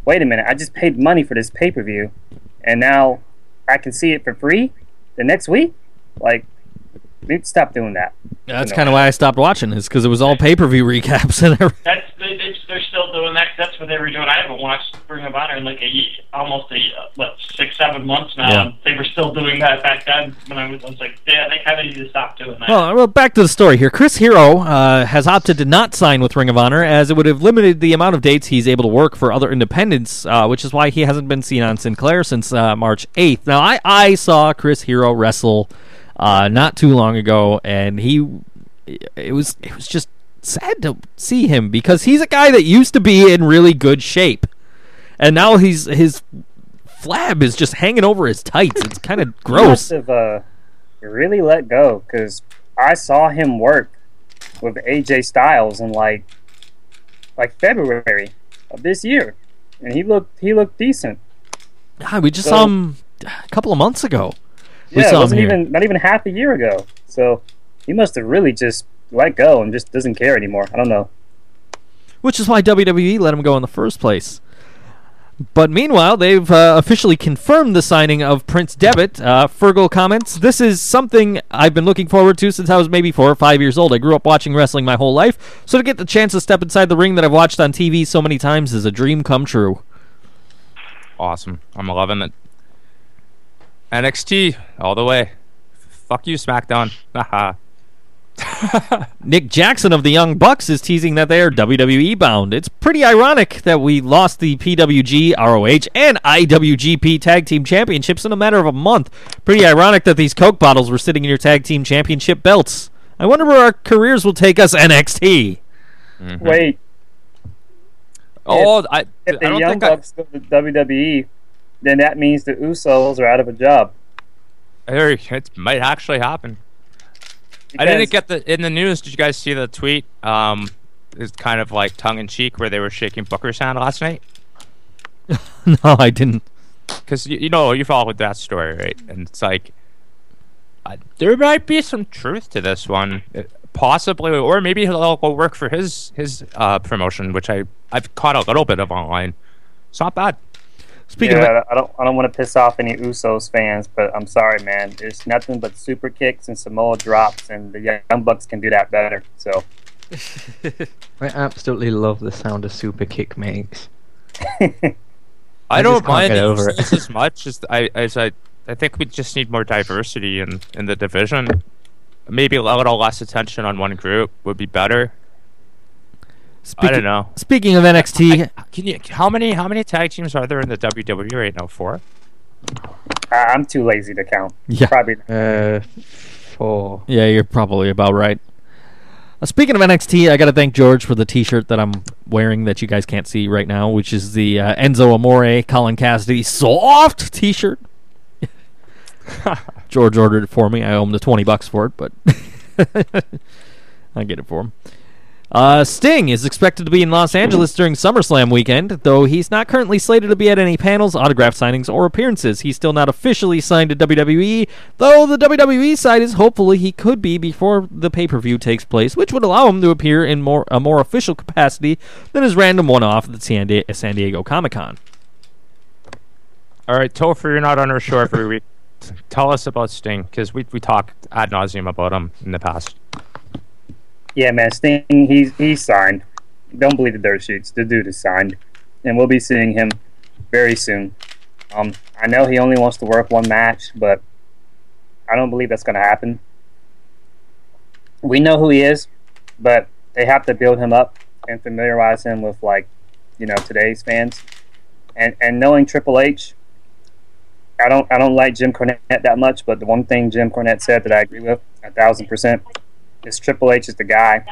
wait a minute, I just paid money for this pay per view, and now I can see it for free the next week. Like, we need to stop doing that. That's No. kind of why I stopped watching is because it was all pay per view recaps and everything. That's they, they, they're still doing that. That's what they were doing. I haven't watched Ring of Honor in like a ye- almost a uh, what six seven months now. Yeah. They were still doing that back then when I was, I was like, yeah, they kind of need to stop doing that. Well, well, back to the story here. Chris Hero uh, has opted to not sign with Ring of Honor as it would have limited the amount of dates he's able to work for other independents, uh, which is why he hasn't been seen on Sinclair since uh, March 8th. Now, I, I saw Chris Hero wrestle uh, not too long ago, and he it was it was just sad to see him because he's a guy that used to be in really good shape, and now he's his flab is just hanging over his tights. It's kind of gross. have uh, really let go because I saw him work with AJ Styles in like like February of this year, and he looked he looked decent. God, we just So- saw him a couple of months ago. We Yeah, it saw him wasn't here. even not even half a year ago. So he must have really just let go and just doesn't care anymore. I don't know. which is why WWE let him go in the first place. But meanwhile, they've uh, officially confirmed the signing of Prince Devitt. Uh, Fergal comments, This is something I've been looking forward to since I was maybe four or five years old. I grew up watching wrestling my whole life, so to get the chance to step inside the ring that I've watched on TV so many times is a dream come true. Awesome. I'm loving it. NXT all the way. Fuck you, SmackDown. Haha. Nick Jackson of the Young Bucks is teasing that they are WWE bound. It's pretty ironic that we lost the PWG, ROH, and IWGP Tag Team Championships in a matter of a month. Pretty ironic that these Coke bottles were sitting in your Tag Team Championship belts. I wonder where our careers will take us NXT. Wait, oh, I, I if the don't Young think I, Bucks go to WWE, then that means the Usos are out of a job. Hey, it might actually happen. I didn't get the in the news. Did you guys see the tweet? Um, it's kind of like tongue in cheek where they were shaking Booker's hand last night. no, I didn't. Because you, you know you followed that story, right? And it's like uh, there might be some truth to this one, uh, possibly, or maybe he'll go work for his his uh, promotion, which I I've caught a little bit of online. It's not bad. Speaking yeah, of I don't I don't want to piss off any Usos fans, but I'm sorry, man. There's nothing but super kicks and Samoa drops, and the Young Bucks can do that better. So I absolutely love the sound a super kick makes. I, I don't just can't mind get over it. As much as I as I I think we just need more diversity in in the division. Maybe a little less attention on one group would be better. Speaking, I don't know. Speaking of NXT, Can you? How many? How many tag teams are there in the WWE right now? Four. I, I'm too lazy to count. Yeah. Probably Uh, four. yeah, you're probably about right. Uh, speaking of NXT, I got to thank George for the T-shirt that I'm wearing that you guys can't see right now, which is the uh, Enzo Amore, Colin Cassidy soft T-shirt. George ordered it for me. I owe him the twenty bucks for it, but I get it for him. Uh, Sting is expected to be in Los Angeles during SummerSlam weekend, though he's not currently slated to be at any panels, autograph signings, or appearances. He's still not officially signed to WWE, though the WWE side is hopefully he could be before the pay-per-view takes place, which would allow him to appear in more a more official capacity than his random one-off at San, Di- San Diego Comic-Con. All right, Topher, you're not on our show every week. Tell us about Sting, because we we talked ad nauseum about him in the past. Yeah, man, Sting, he's he's signed. Don't believe the dirt sheets. The dude is signed, and we'll be seeing him very soon. Um, I know he only wants to work one match, but I don't believe that's going to happen. We know who he is, but they have to build him up and familiarize him with like, you know, today's fans. And and knowing Triple H, I don't I don't like Jim Cornette that much, but the one thing Jim Cornette said that I agree with a thousand percent is Triple H is the guy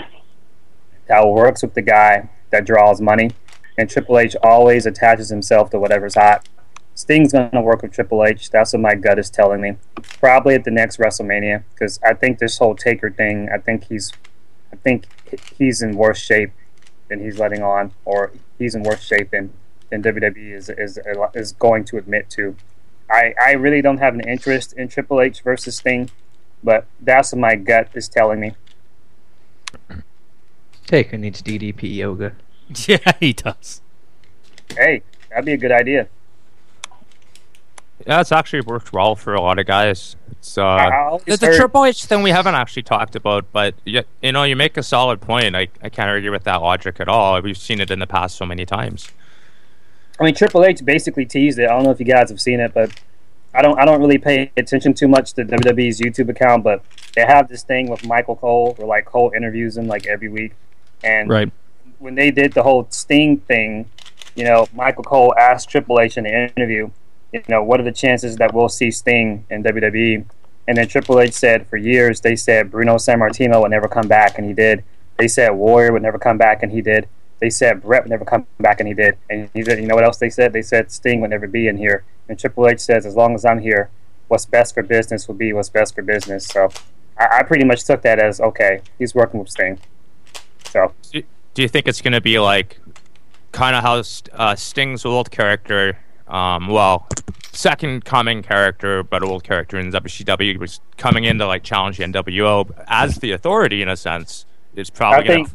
that works with the guy that draws money, and Triple H always attaches himself to whatever's hot. Sting's going to work with Triple H. That's what my gut is telling me. Probably at the next WrestleMania, because I think this whole Taker thing. I think he's, I think he's in worse shape than he's letting on, or he's in worse shape than than WWE is is is going to admit to. I I really don't have an interest in Triple H versus Sting, but that's what my gut is telling me. Taker needs DDP yoga. Yeah, he does. Hey, that'd be a good idea. Yeah, it's actually worked well for a lot of guys. It's uh, I always the, the Triple H thing we haven't actually talked about, but you, you know, you make a solid point. I, I can't argue with that logic at all. We've seen it in the past so many times. I mean, Triple H basically teased it. I don't know if you guys have seen it, but I don't. I don't really pay attention too much to WWE's YouTube account, but they have this thing with Michael Cole, where like Cole interviews him like every week, and Right. when they did the whole Sting thing, you know, Michael Cole asked Triple H in the interview, you know, what are the chances that we'll see Sting in WWE? And then Triple H said for years they said Bruno Sammartino would never come back, and he did. They said Warrior would never come back, and he did. They said Bret would never come back, and he did. And he said, you know what else they said? They said Sting would never be in here. And Triple H says, as long as I'm here, what's best for business will be what's best for business. So I, I pretty much took that as okay, he's working with Sting. So Do, you think it's going to be like kind of how St- uh, Sting's old character, um, well, second coming character, but old character in WCW was coming in to like challenge the NWO as the authority in a sense. Is probably gonna think,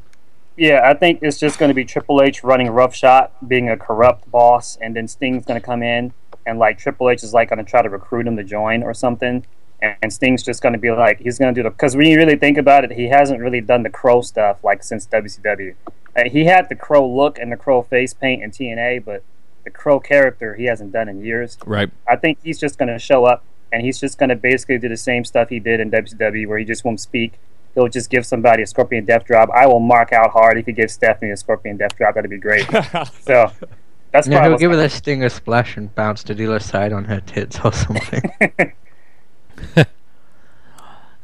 yeah, I think it's just going to be Triple H running roughshot, being a corrupt boss, and then Sting's going to come in and like Triple H is like going to try to recruit him to join or something, and, and Sting's just going to be like he's going to do the because when you really think about it, he hasn't really done the Crow stuff like since WCW. Uh, he had the Crow look and the Crow face paint in TNA, but the Crow character he hasn't done in years. Right. I think he's just going to show up and he's just going to basically do the same stuff he did in WCW, where he just won't speak. He'll just give somebody a Scorpion Death Drop. I will mark out hard if he gives Stephanie a Scorpion Death Drop. That'd be great. so that's Yeah, probably he'll give her gonna- the stinger splash and bounce to the other side on her tits or something. Uh,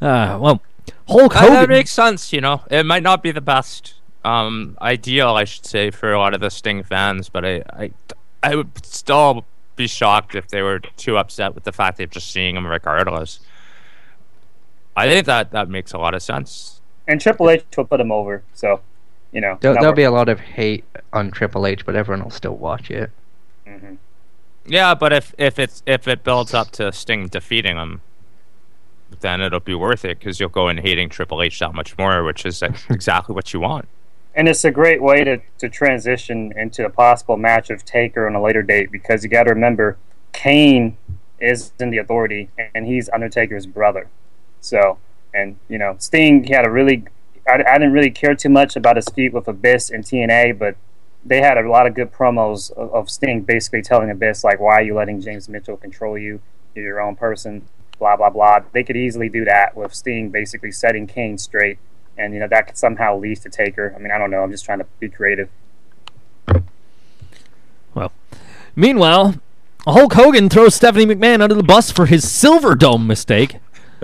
well, Hulk Uh, that Hogan. makes sense. You know, it might not be the best um, ideal, I should say, for a lot of the Sting fans, but I, I, I would still be shocked if they were too upset with the fact they're just seeing him regardless. I think that that makes a lot of sense. and Triple H will put him over. So, you know, There'll, there'll be a lot of hate on Triple H, but everyone will still watch it. Mhm. Yeah, but if if it's if it builds up to Sting defeating him, then it'll be worth it because you'll go in hating Triple H that much more, which is exactly what you want. And it's a great way to, to transition into a possible match of Taker on a later date because you got to remember Kane is in the authority and he's Undertaker's brother. So, and you know, Sting had a really, I, I didn't really care too much about his feud with Abyss and TNA, but they had a lot of good promos of, of Sting basically telling Abyss like, "Why are you letting James Mitchell control you? You're your own person." Blah blah blah. They could easily do that with Sting basically setting Kane straight and you know that could somehow lead to Taker. I mean, I don't know. I'm just trying to be creative. Well, meanwhile, Hulk Hogan throws Stephanie McMahon under the bus for his Silver Dome mistake.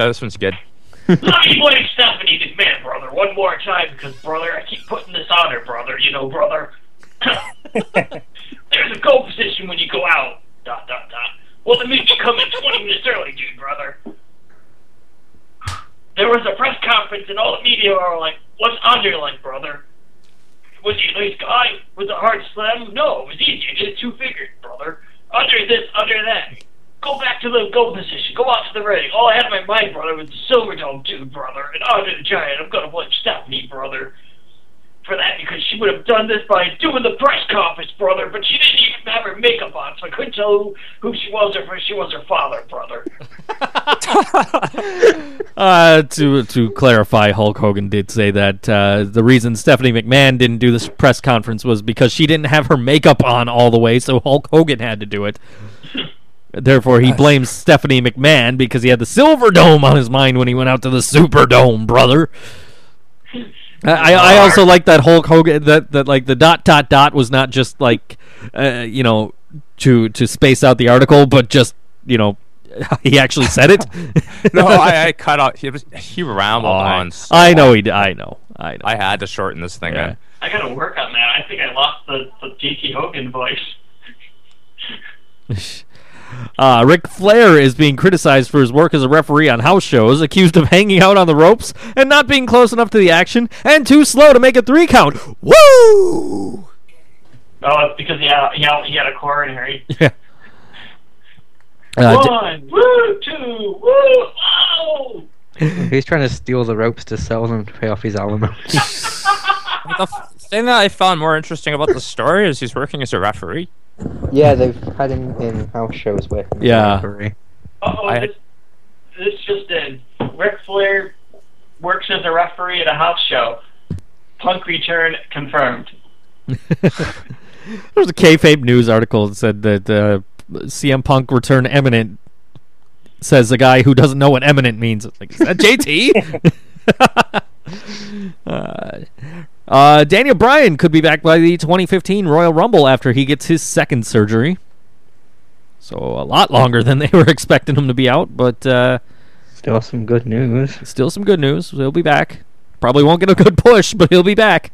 Yeah, this one's good. Let me blame Stephanie McMahon, brother, one more time, because, brother, I keep putting this on her, brother, you know, brother. There's a goal position when you go out, dot, dot, dot. Well, it means you come in 20 minutes early, dude, brother. There was a press conference, and all the media are like, what's Andre like, brother? Was he a nice guy? Was it hard slam? No, it was easy. I did two figures, brother. Under this, under that. Go back to the goal position. Go out to the ring. All I had in my mind, brother, was the Silver Dome dude, brother. And Andre the Giant, I'm going to blame Stephanie, brother, for that because she would have done this by doing the press conference, brother. But she didn't even have her makeup on, so I couldn't tell who, who she was or if she was her father, brother. Uh, to to clarify, Hulk Hogan did say that uh, the reason Stephanie McMahon didn't do this press conference was because she didn't have her makeup on all the way, so Hulk Hogan had to do it. Therefore, he blames Stephanie McMahon because he had the Silver Dome on his mind when he went out to the Superdome, brother. I, I also like that Hulk Hogan that, that like the dot dot dot was not just like uh, you know to to space out the article, but just you know he actually said it. No, I, I cut out. He was he rambled Oh, I, on. so I know he. d- I know. I know. I had to shorten this thing. Yeah. I got to work on that. I think I lost the, the JT Hogan voice. Uh, Ric Flair is being criticized for his work as a referee on house shows, accused of hanging out on the ropes and not being close enough to the action and too slow to make a three count. Woo! Oh, it's because he had, he had, he had a coronary. Yeah. Uh, d- One, woo, two, woo, oh! He's trying to steal the ropes to sell them to pay off his alimony. The f- thing that I found more interesting about the story is he's working as a referee. Yeah, they've had him in house shows with him. Yeah. Uh-oh, I- this, this just in. Ric Flair works as a referee at a house show. Punk return confirmed. There was a kayfabe news article that said that uh, CM Punk return eminent. Says the guy who doesn't know what eminent means. It's Like, is that JT? uh, uh, Daniel Bryan could be back by the 2015 Royal Rumble after he gets his second surgery. So a lot longer than they were expecting him to be out, but uh, Still some good news. still some good news. He'll be back. Probably won't get a good push, but he'll be back.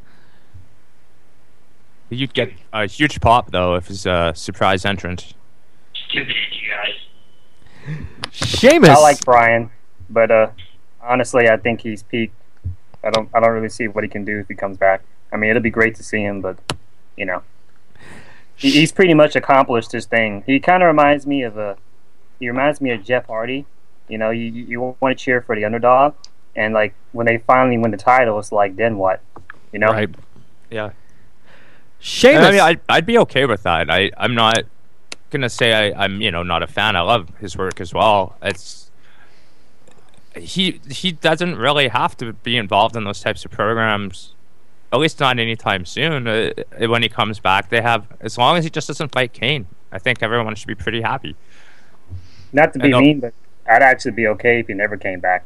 You'd get a huge pop though if his uh, surprise entrant. Stupid, you guys. Sheamus. I like Bryan, but uh, honestly, I think he's peaked. I don't. I don't really see what he can do if he comes back. I mean, it'll be great to see him, but you know, he, he's pretty much accomplished his thing. He kind of reminds me of a. He reminds me of Jeff Hardy. You know, you you want to cheer for the underdog, and like when they finally win the title, it's like then what? You know, Right. Yeah. Sheamus. I mean, I'd, I'd be okay with that. I, I'm not gonna say I, I'm, you know, not a fan. I love his work as well. It's he he doesn't really have to be involved in those types of programs, at least not anytime soon. Uh, when he comes back, they have as long as he just doesn't fight Kane. I think everyone should be pretty happy. not to be mean, but I'd actually be okay if he never came back.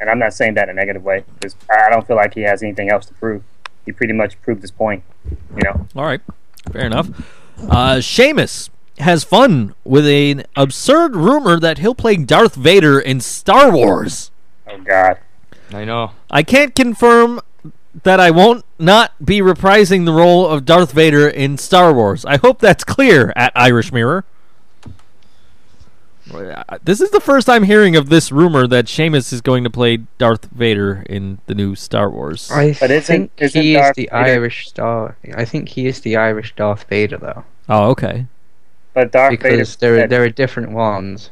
And I'm not saying that in a negative way because I don't feel like he has anything else to prove. He pretty much proved his point. You know, All right, fair enough. Uh, Sheamus has fun with an absurd rumor that he'll play Darth Vader in Star Wars. oh god, I know. I can't confirm that I won't not be reprising the role of Darth Vader in Star Wars. I hope that's clear at Irish Mirror. This is the first I'm hearing of this rumor that Sheamus is going to play Darth Vader in the new Star Wars. I But isn't- think isn't he Darth is the Vader- Irish Star. I think he is the Irish Darth Vader, though, Oh, okay. But Darth Vader. because there are, there are different ones,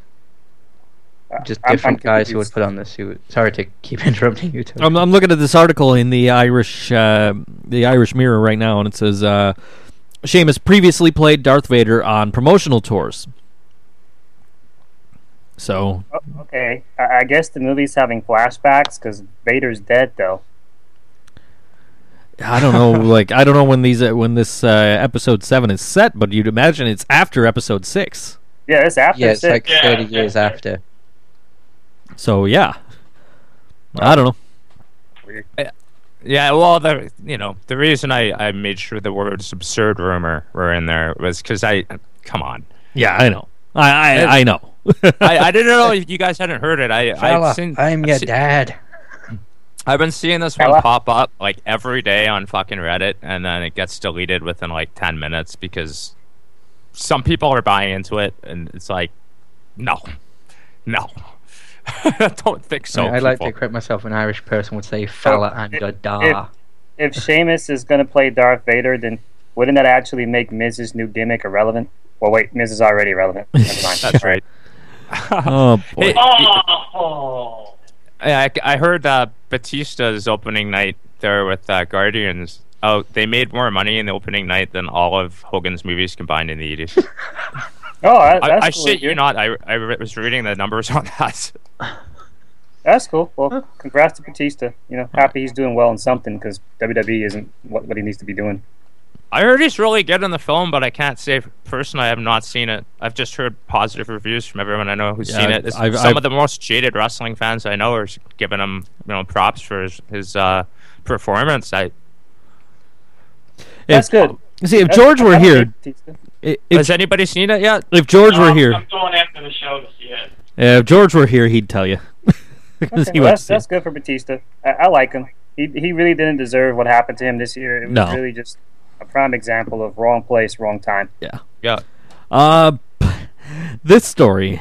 uh, just I'm- I'm different guys who would put on the suit. Sorry to keep interrupting you. Too. I'm, I'm looking at this article in the Irish uh, the Irish Mirror right now, and it says uh, Sheamus previously played Darth Vader on promotional tours. So Oh, okay, I, I guess the movie's having flashbacks because Vader's dead though. I don't know, like I don't know when these uh, when this uh, episode seven is set, but you'd imagine it's after episode six. Yeah, it's after yeah, it's six. like Yeah, thirty yeah, years yeah. after. So yeah, I don't know. Yeah, well, the you know the reason I, I made sure the words absurd rumor were in there was because I come on Yeah, I know. I I, I know. I, I didn't know if you guys hadn't heard it. I Fella, I've seen I'm I've your seen- dad. I've been seeing this one pop up like every day on fucking Reddit, and then it gets deleted within like ten minutes because some people are buying into it, and it's like, no, no, don't think so. I, I like to people. correct myself. An Irish person would say "fella" and if- your da. If Sheamus is going to play Darth Vader, then wouldn't that actually make Miz's new gimmick irrelevant? Well, wait, Miz is already irrelevant. Never mind. That's right. oh boy. Hey, Oh, I, I heard uh, Batista's opening night there with uh, Guardians. Oh, they made more money in the opening night than all of Hogan's movies combined in the 80s. Oh, that, I, that's I cool. shit you dude. not. I, I was reading the numbers on that. That's cool. Well, congrats to Batista. You know, happy he's doing well in something because WWE isn't what, what he needs to be doing. I heard he's really good in the film, but I can't say personally. I have not seen it. I've just heard positive reviews from everyone I know who's Yeah, seen it. It's- I've- Some I've- of the most jaded wrestling fans I know are giving him, you know, props for his, his uh, performance. I That's good. See, if That's- George were here, hate Batista. i- if, has anybody seen it yet? if George were here, I'm going after the show to see it. uh, if George were here, he'd tell you. Okay, he well, that's, that's good for Batista. I, I like him. He he really didn't deserve what happened to him this year. It was No. really just a prime example of wrong place, wrong time. Yeah. Yeah. Uh, this story.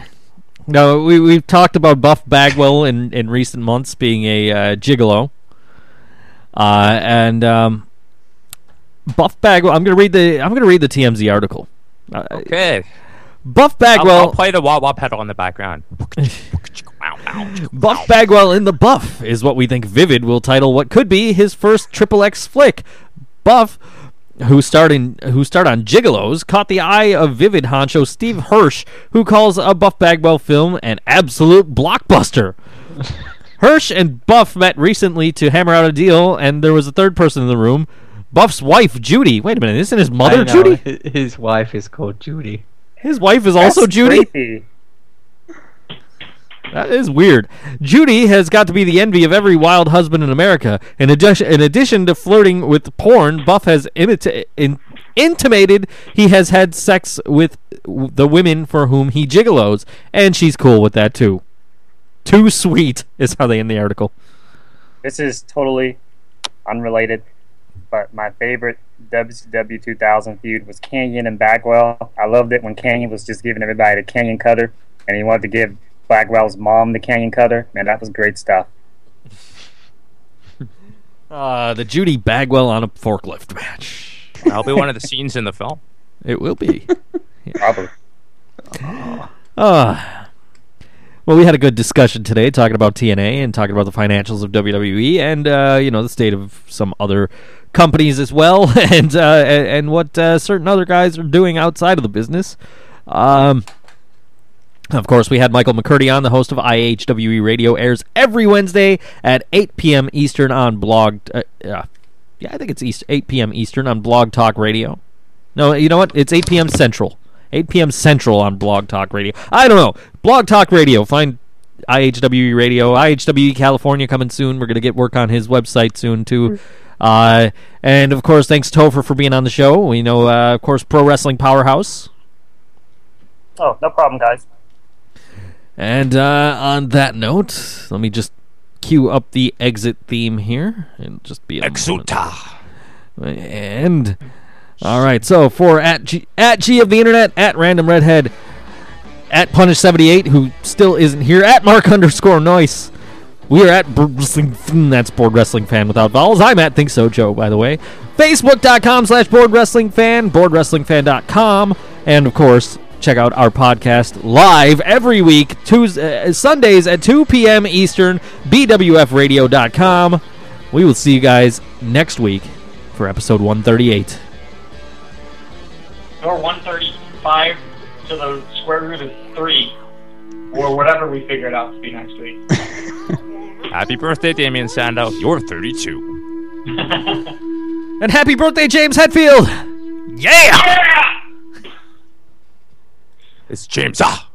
No, we we've talked about Buff Bagwell in, in recent months being a uh, gigolo. Uh, and um, Buff Bagwell. I'm gonna read the I'm gonna read the TMZ article. Uh, Okay. Buff I'll, Bagwell. I'll play the wah wah pedal in the background. Buff Bagwell in the Buff is what we think Vivid will title what could be his first triple X flick. Buff, who starred in who starred on Gigolos, caught the eye of Vivid honcho Steve Hirsch, who calls a Buff Bagwell film an absolute blockbuster. Hirsch and Buff met recently to hammer out a deal, and there was a third person in the room. Buff's wife, Judy. Wait a minute, isn't his mother I know, Judy? His wife is called Judy. His wife is also Judy. creepy. That is weird. Judy has got to be the envy of every wild husband in America. In addition, in addition to flirting with porn, Buff has imita- in- intimated he has had sex with the women for whom he gigolos, and she's cool with that too. Too sweet is how they end the article. This is totally unrelated, but my favorite WCW 2000 feud was Kanyon and Bagwell. I loved it when Kanyon was just giving everybody the Kanyon cutter, and he wanted to give Bagwell's mom the Kanyon cutter. Man, that was great stuff. Uh, the Judy Bagwell on a forklift match. That'll be one of the scenes in the film. It will be. Probably. Uh, well, we had a good discussion today talking about TNA and talking about the financials of WWE and uh, you know the state of some other companies as well, and uh, and, and what uh, certain other guys are doing outside of the business. Um, of course, we had Michael McCurdy on, the host of IHWE Radio, airs every Wednesday at 8 p.m. Eastern on Blog. Uh, uh, yeah, I think it's East 8 p.m. Eastern on Blog Talk Radio. No, you know what? It's 8 p.m. Central. 8 p.m. Central on Blog Talk Radio. I don't know. Blog Talk Radio. Find IHWE Radio. IHWE California coming soon. We're going to get work on his website soon, too. Uh, and, of course, thanks, Topher, for being on the show. We know, uh, of course, Pro Wrestling Powerhouse. Oh, no problem, guys. And uh, on that note, let me just cue up the exit theme here. It'll just be a Exuta. moment. And all right, so for at G, at G of the internet, at random redhead, at punish seventy eight, who still isn't here, at mark underscore noise. We are at Wrestling. That's Board Wrestling Fan without vowels. I'm at Think So Joe, by the way. Facebook.com slash Board Wrestling Fan, BoardWrestlingFan.com, and of course, check out our podcast live every week, Tuesday, uh, Sundays at 2 p.m. Eastern, BWFRadio.com. We will see you guys next week for episode 138. Or 135 to the square root of 3. Or whatever we figure it out to be next week. Happy birthday, Damien Sandow. You're 32. And happy birthday, James Hetfield! Yeah! yeah! It's James. Ah!